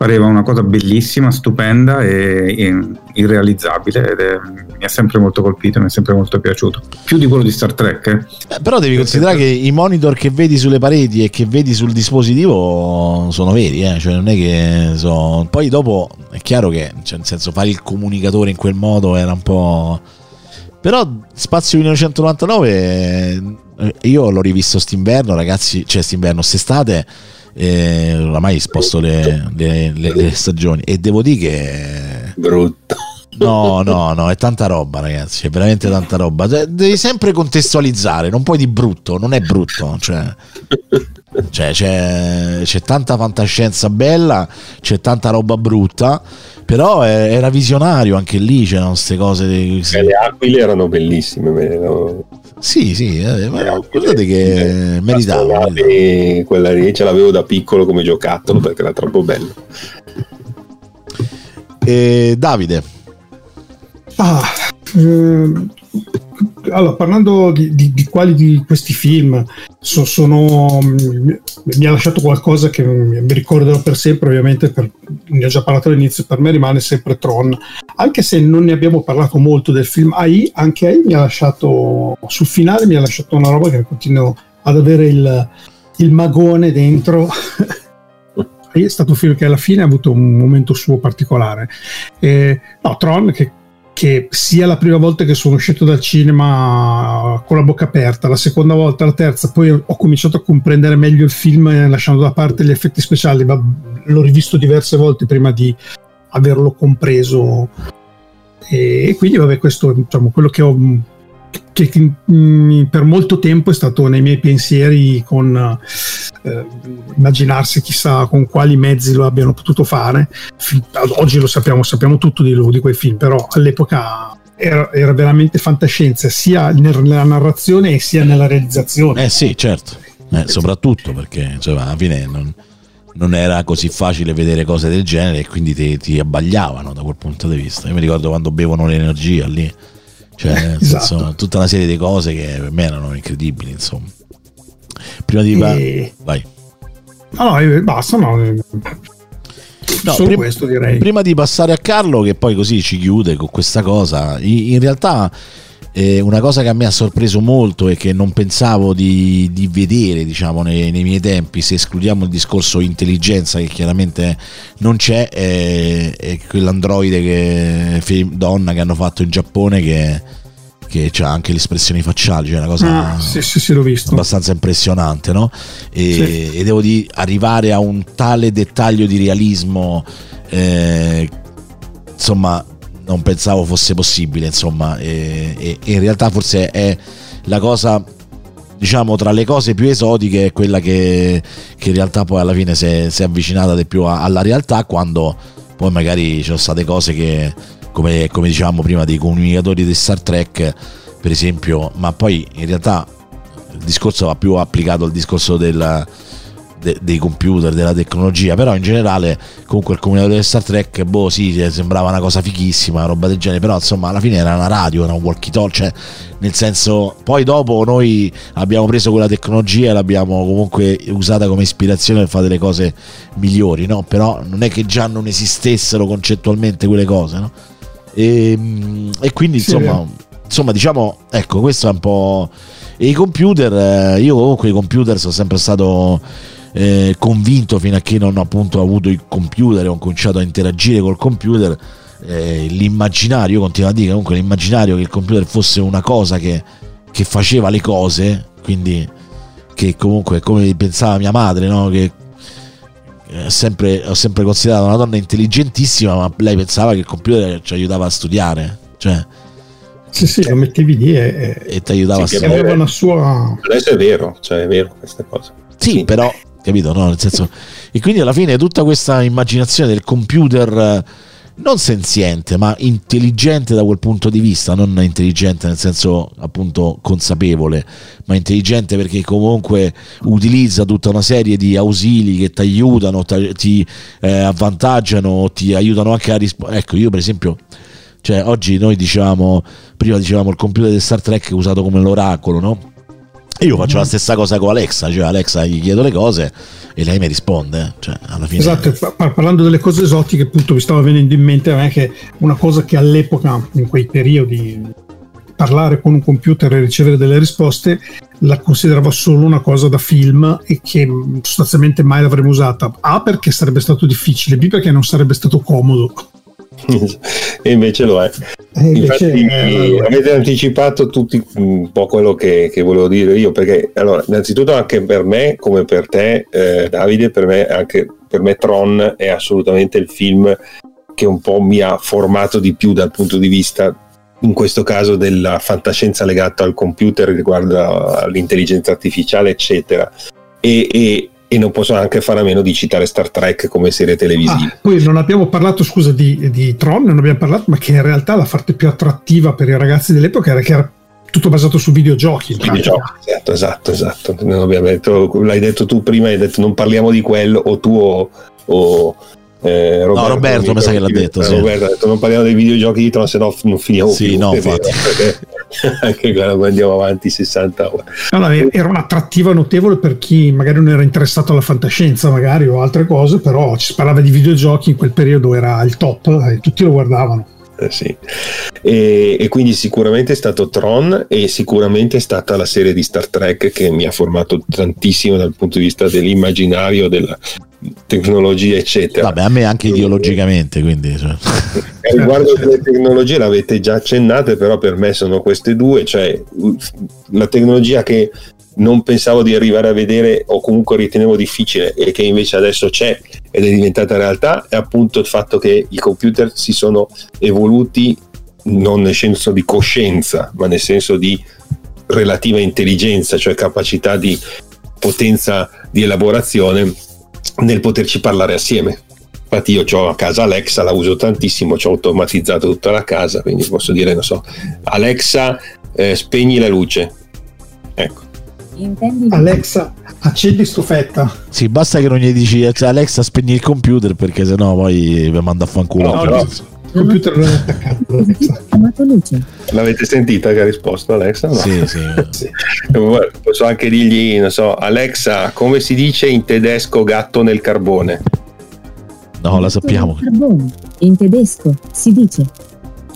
pareva una cosa bellissima, stupenda e, e irrealizzabile ed è- mi ha sempre molto colpito, mi è sempre molto piaciuto. Più di quello di Star Trek. eh. Eh, però devi considerare che i monitor che vedi sulle pareti e che vedi sul dispositivo sono veri, eh? cioè non è che so... Poi dopo è chiaro che, cioè, nel senso, fare il comunicatore in quel modo era un po'... Però Spazio 1999 eh, io l'ho rivisto st'inverno, ragazzi, cioè st'inverno, st'estate, eh, oramai sposto le, le- le- le stagioni e devo dire che... Brutto. No, no, no, è tanta roba, ragazzi. È veramente tanta roba. De- Devi sempre contestualizzare, non puoi di brutto, non è brutto. Cioè, cioè, c'è, c'è tanta fantascienza bella, c'è tanta roba brutta. Però è- era visionario anche lì. C'erano queste cose. di- E le aquile erano bellissime. me- no? Sì, sì, eh, ma guardate che meritava. astronavi, meritava. Quella lì ce l'avevo da piccolo come giocattolo perché era troppo bello. E Davide, Ah, ehm, allora, parlando di, di- di quali di questi film so- sono, mm, mi ha lasciato qualcosa che mi mi ricorderò per sempre, ovviamente per- ne ho già parlato all'inizio, per me rimane sempre Tron, anche se non ne abbiamo parlato molto del film AI, anche AI mi ha lasciato, sul finale mi ha lasciato una roba che continuo ad avere il, il magone dentro. [LAUGHS] È stato un film che alla fine ha avuto un momento suo particolare. Eh, no, Tron che che sia la prima volta che sono uscito dal cinema con la bocca aperta, la seconda volta, la terza, poi ho cominciato a comprendere meglio il film eh, lasciando da parte gli effetti speciali, ma l'ho rivisto diverse volte prima di averlo compreso. E quindi vabbè questo diciamo quello che ho che, per molto tempo è stato nei miei pensieri con eh, immaginarsi chissà con quali mezzi lo abbiano potuto fare. Oggi lo sappiamo sappiamo tutto di, lui, di quei film però all'epoca era, era veramente fantascienza sia nella narrazione sia nella realizzazione. Eh sì, certo, Eh, soprattutto perché cioè, alla fine non, non era così facile vedere cose del genere e quindi ti, ti abbagliavano da quel punto di vista. Io mi ricordo quando bevono l'energia lì, cioè Esatto. senso, tutta una serie di cose che per me erano incredibili, insomma. Prima di... E- Vai. no, no, basta no, eh, No, solo prim- questo direi Prima di passare a Carlo, che poi così ci chiude con questa cosa, in realtà eh, una cosa che a me ha sorpreso molto e che non pensavo di, di vedere diciamo, nei, nei miei tempi, se escludiamo il discorso intelligenza che chiaramente non c'è, è, è quell'androide che, donna che hanno fatto in Giappone che, che ha anche le espressioni facciali, cioè una cosa Ah, sì, sì, sì, abbastanza impressionante, no? E, e devo dire, arrivare a un tale dettaglio di realismo, eh, insomma, non pensavo fosse possibile, insomma, e, e- in realtà forse è la cosa, diciamo, tra le cose più esotiche è quella che, che in realtà poi alla fine si è, si è avvicinata di più a- alla realtà quando poi magari ci sono state cose che, come, come dicevamo prima, dei comunicatori di Star Trek, per esempio, ma poi in realtà il discorso va più applicato al discorso del, de- dei computer, della tecnologia, però in generale comunque il comunicatore di Star Trek, boh sì, sembrava una cosa fighissima, roba del genere, però insomma alla fine era una radio, era un walkie talkie, cioè nel senso poi dopo noi abbiamo preso quella tecnologia e l'abbiamo comunque usata come ispirazione per fare delle cose migliori, no? Però non è che già non esistessero concettualmente quelle cose, no? E, e quindi insomma, insomma diciamo, ecco, questo è un po'... E i computer, eh, io comunque i computer sono sempre stato eh, convinto fino a che non ho appunto avuto il computer e ho cominciato a interagire col computer eh, l'immaginario, io continuo a dire comunque l'immaginario che il computer fosse una cosa che, che faceva le cose, quindi che comunque come pensava mia madre, no? che eh, sempre, ho sempre considerato una donna intelligentissima, ma lei pensava che il computer ci aiutava a studiare. Cioè, sì, sì, lo mettevi lì e, e ti aiutava Sì, a studiare. aveva una sua... Adesso è vero, cioè è vero questa cosa. Sì, Sì. però, capito, no? Nel senso, e quindi alla fine tutta questa immaginazione del computer eh, non senziente, ma intelligente da quel punto di vista, non intelligente nel senso appunto consapevole, ma intelligente perché comunque utilizza tutta una serie di ausili che ti aiutano, ti, eh, avvantaggiano, ti aiutano anche a rispondere. Ecco, io per esempio cioè oggi noi dicevamo prima dicevamo il computer di Star Trek usato come l'oracolo no? Io faccio la stessa cosa con Alexa cioè Alexa gli chiedo le cose e lei mi risponde cioè alla fine Esatto, pa- pa- parlando delle cose esotiche, appunto mi stava venendo in mente a me che una cosa che all'epoca, in quei periodi, parlare con un computer e ricevere delle risposte, la considerava solo una cosa da film e che sostanzialmente mai l'avremmo usata. A perché sarebbe stato difficile, B perché non sarebbe stato comodo. [LAUGHS] e invece lo è. E invece, Infatti, eh, avete anticipato tutti un po' quello che, che volevo dire io, perché allora, innanzitutto anche per me, come per te, eh, Davide, per me, anche per me Tron è assolutamente il film che un po' mi ha formato di più dal punto di vista, in questo caso, della fantascienza legata al computer riguardo all'intelligenza artificiale, eccetera. E, e- e non posso anche fare a meno di citare Star Trek come serie televisiva. Ah, poi non abbiamo parlato, scusa, di, di Tron, non abbiamo parlato, ma che in realtà la parte più attrattiva per i ragazzi dell'epoca era che era tutto basato su videogiochi. Videogiochi, Esatto, esatto, esatto. Non abbiamo detto- l'hai detto tu prima, hai detto non parliamo di quello, o tu o, o, eh, Roberto. No, Roberto mi sa che l'ha detto, sì. Roberto ha detto non parliamo dei videogiochi di Tron, se no non finiamo Sì, più. no, infatti. [LAUGHS] anche quando andiamo avanti 60 ore. Allora, era un'attrattiva notevole per chi magari non era interessato alla fantascienza, magari o altre cose, però ci si parlava di videogiochi in quel periodo era il top e tutti lo guardavano. Eh, sì. e, e quindi sicuramente è stato Tron e sicuramente è stata la serie di Star Trek che mi ha formato tantissimo dal punto di vista dell'immaginario, della tecnologia, eccetera. vabbè a me anche ideologicamente quindi cioè. Eh, Riguardo alle tecnologie l'avete già accennate, però per me sono queste due, cioè la tecnologia che non pensavo di arrivare a vedere o comunque ritenevo difficile e che invece adesso c'è ed è diventata realtà è appunto il fatto che i computer si sono evoluti non nel senso di coscienza, ma nel senso di relativa intelligenza, cioè capacità di potenza di elaborazione nel poterci parlare assieme. Infatti io ho a casa Alexa, la uso tantissimo, ci ho automatizzato tutta la casa, quindi posso dire, non so, Alexa, eh, spegni la luce. Ecco. Intendi Alexa, accendi stufetta. sì basta che non gli dici cioè, Alexa spegni il computer perché sennò poi vi manda a fanculo No, no. Il computer non è attaccato. L'avete sentita che ha risposto Alexa? No. sì [LAUGHS] sì guarda, Posso anche dirgli, non so, Alexa, come si dice in tedesco gatto nel carbone? no la sappiamo Carbone. In tedesco si dice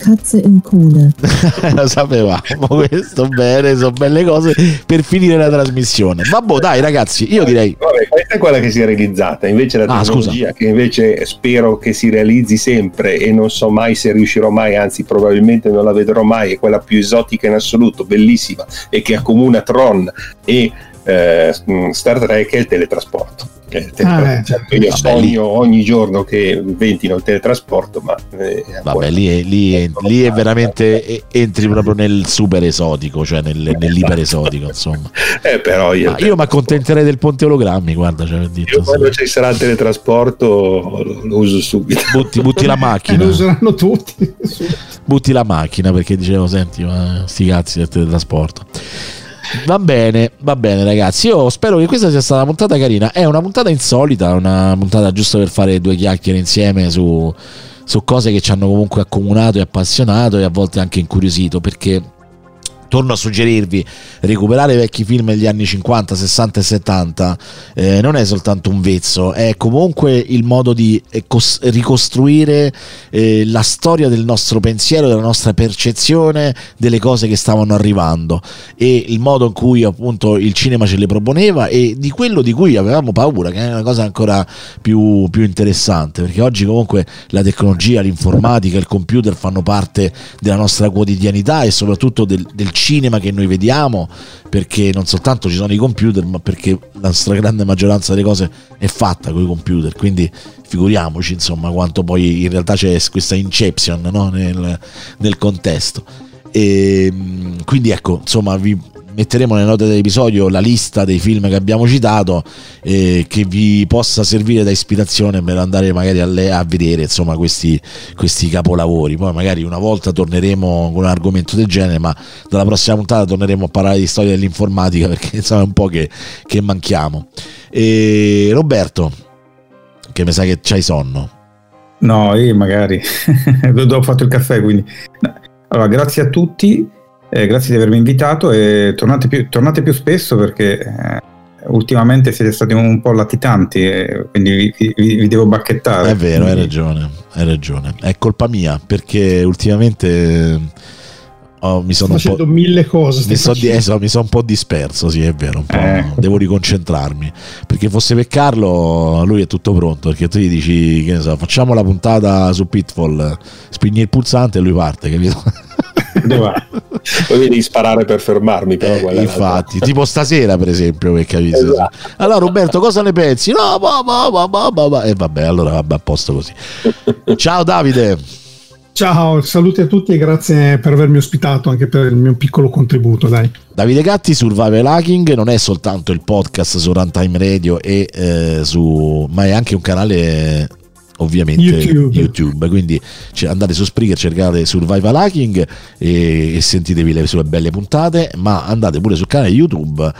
Katze in Kohle. [LAUGHS] lo sapevamo questo bene sono belle cose per finire la trasmissione vabbè dai ragazzi io direi Vabbè, questa è quella che si è realizzata, invece la Ah, tecnologia che invece spero che si realizzi sempre e non so mai se riuscirò mai, anzi probabilmente non la vedrò mai, è quella più esotica in assoluto, bellissima e che accomuna Tron e eh, Star Trek è il teletrasporto. È il teletrasporto. eh, Io vabbè, sogno ogni giorno che ventino il teletrasporto, ma eh, Vabbè, lì è, lì è- lì è veramente entri proprio nel super esotico, cioè nel, nell'iper esotico, insomma. [LAUGHS] Eh, però io, Ma io mi accontenterei del ponte ologrammi, guarda, cioè, io quando ci sarà il teletrasporto lo, lo uso subito. butti, butti la Eh, [LAUGHS] macchina, lo useranno tutti. butti la macchina perché dicevo, senti, ma sti cazzi del teletrasporto. Va bene, va bene ragazzi, io spero che questa sia stata una puntata carina, è una puntata insolita, una puntata giusto per fare due chiacchiere insieme su, su cose che ci hanno comunque accomunato e appassionato e a volte anche incuriosito, perché torno a suggerirvi recuperare vecchi film degli anni 50, 60 e 70 eh, non è soltanto un vezzo è comunque il modo di eh, cos- ricostruire eh, la storia del nostro pensiero della nostra percezione delle cose che stavano arrivando e il modo in cui appunto il cinema ce le proponeva e di quello di cui avevamo paura che è una cosa ancora più, più interessante perché oggi comunque la tecnologia, l'informatica, il computer fanno parte della nostra quotidianità e soprattutto del, del cinema che noi vediamo, perché non soltanto ci sono i computer, ma perché la stragrande maggioranza delle cose è fatta con i computer, quindi figuriamoci insomma quanto poi in realtà c'è questa inception no? nel, nel contesto. E, quindi ecco, insomma, vi metteremo nelle note dell'episodio la lista dei film che abbiamo citato eh, che vi possa servire da ispirazione per andare magari a, le- a vedere insomma questi, questi capolavori. Poi magari una volta torneremo con un argomento del genere ma dalla prossima puntata torneremo a parlare di storia dell'informatica [LAUGHS] perché insomma è un po' che, che manchiamo. E Roberto che mi sa che c'hai sonno. No, io magari. [LAUGHS] Ho fatto il caffè, quindi. Allora, grazie a tutti, eh, grazie di avermi invitato e tornate più, tornate più spesso perché eh, ultimamente siete stati un po' latitanti, e quindi vi, vi- vi devo bacchettare. È vero, hai ragione, hai ragione. È colpa mia perché ultimamente eh, ho- mi sono un po'. facendo mille cose. Mi sono facendo. son un po' disperso, sì, è vero. un po'. Eh. Devo riconcentrarmi. Perché fosse per Carlo, lui è tutto pronto. Perché tu gli dici, che ne so, facciamo la puntata su Pitfall, spegni il pulsante e lui parte, capito? Poi devi sparare per fermarmi, però Eh, infatti, tipo stasera, per esempio, per capire. Esatto. Allora, Roberto, cosa ne pensi? No, ma, ma, ma, ma, ma, ma. E vabbè, allora vabbè, a posto così. Ciao Davide. Ciao, saluti a tutti e grazie per avermi ospitato anche per il mio piccolo contributo. Dai. Davide Gatti Survival Hacking non è soltanto il podcast su Runtime Radio e eh, su ma è anche un canale ovviamente YouTube. YouTube. quindi cioè, andate su Spreaker cercate Survival Hacking e, e sentitevi le sue belle puntate ma andate pure sul canale YouTube e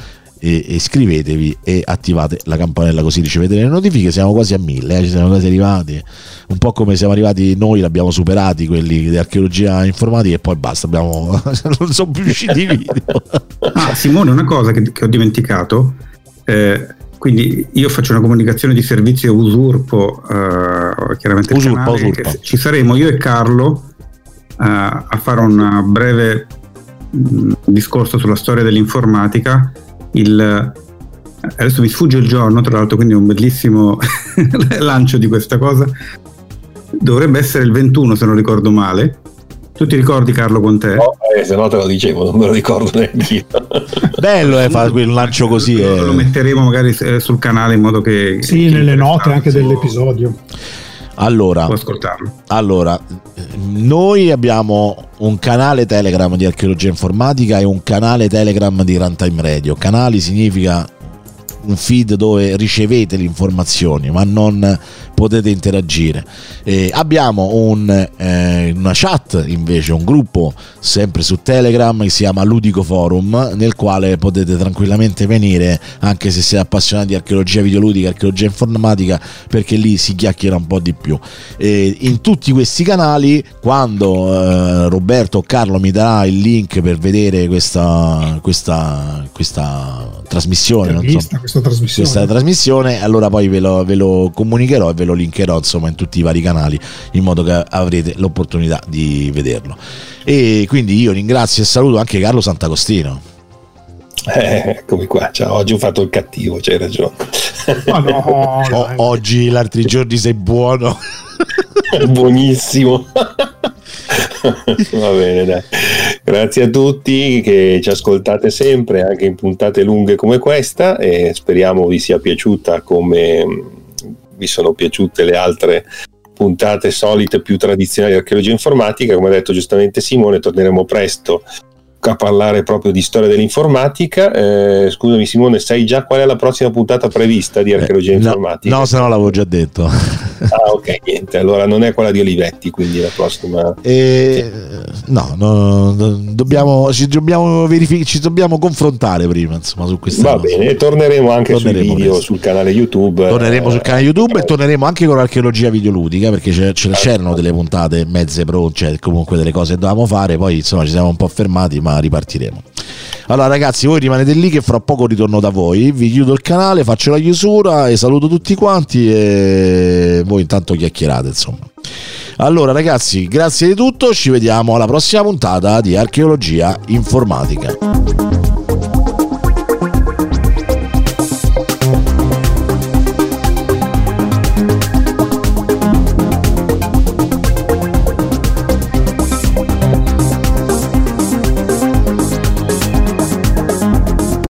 e iscrivetevi e attivate la campanella così ricevete le notifiche siamo quasi a mille eh, ci siamo quasi arrivati un po' come siamo arrivati noi l'abbiamo superati quelli di archeologia informatica e poi basta abbiamo [LAUGHS] non sono più usciti i video Ah, Simone, una cosa che, che ho dimenticato. eh, quindi io faccio una comunicazione di servizio usurpo, eh, chiaramente Usurpa, usurpa. ci saremo io e Carlo eh, a fare un breve mh, discorso sulla storia dell'informatica. Il, adesso mi sfugge il giorno, tra l'altro, quindi è un bellissimo [LAUGHS] lancio di questa cosa. Dovrebbe essere il 21, se non ricordo male. Tu ti ricordi, Carlo, con te? No, eh, se no te lo dicevo, non me lo ricordo [LAUGHS] neanche io. bello eh, fare quel lancio così Lo, eh. lo metteremo magari eh, sul canale in modo che Sì, chi nelle è note anche dell'episodio. allora può ascoltarlo. Allora, noi abbiamo un canale Telegram di archeologia informatica e un canale Telegram di Runtime Radio. Canali significa un feed dove ricevete le informazioni ma non potete interagire. Eh, abbiamo un, eh, una chat invece, un gruppo sempre su Telegram che si chiama Ludico Forum nel quale potete tranquillamente venire anche se siete appassionati di archeologia videoludica, archeologia informatica perché lì si chiacchiera un po' di più. E in tutti questi canali quando eh, Roberto o Carlo mi darà il link per vedere questa, questa, questa trasmissione, non so, questa trasmissione. questa trasmissione, allora poi ve lo, ve lo comunicherò e ve lo linkerò insomma in tutti i vari canali in modo che avrete l'opportunità di vederlo. E quindi io ringrazio e saluto anche Carlo Sant'Agostino. Eh, eccomi qua, ciao, oggi ho fatto il cattivo, c'hai ragione. Ma no, [LAUGHS] O- oggi, gli altri giorni sei buono. Buonissimo. [LAUGHS] [LAUGHS] Va bene, dai. Grazie a tutti che ci ascoltate sempre, anche in puntate lunghe come questa, e speriamo vi sia piaciuta come mh, vi sono piaciute le altre puntate solite più tradizionali di archeologia informatica. Come ha detto giustamente Simone, torneremo presto a parlare proprio di storia dell'informatica. Eh, scusami Simone, sai già qual è la prossima puntata prevista di archeologia Eh, no, informatica? No, se no l'avevo già detto. Ah, ok, niente. Allora non è quella di Olivetti, quindi la prossima. E, no, no, no, dobbiamo, ci, dobbiamo verific- ci dobbiamo confrontare prima insomma, su questa Va cosa. bene, e torneremo anche Torneremo sui video presto. sul canale YouTube. Torneremo Eh, sul canale YouTube e torneremo anche con l'archeologia videoludica perché c'è- c'è- c'erano delle puntate mezze pro, cioè comunque delle cose che dovevamo fare, poi insomma ci siamo un po' fermati ripartiremo. Allora ragazzi voi rimanete lì che fra poco ritorno da voi, vi chiudo il canale, faccio la chiusura e saluto tutti quanti e voi intanto chiacchierate insomma. Allora ragazzi grazie di tutto, ci vediamo alla prossima puntata di archeologia informatica.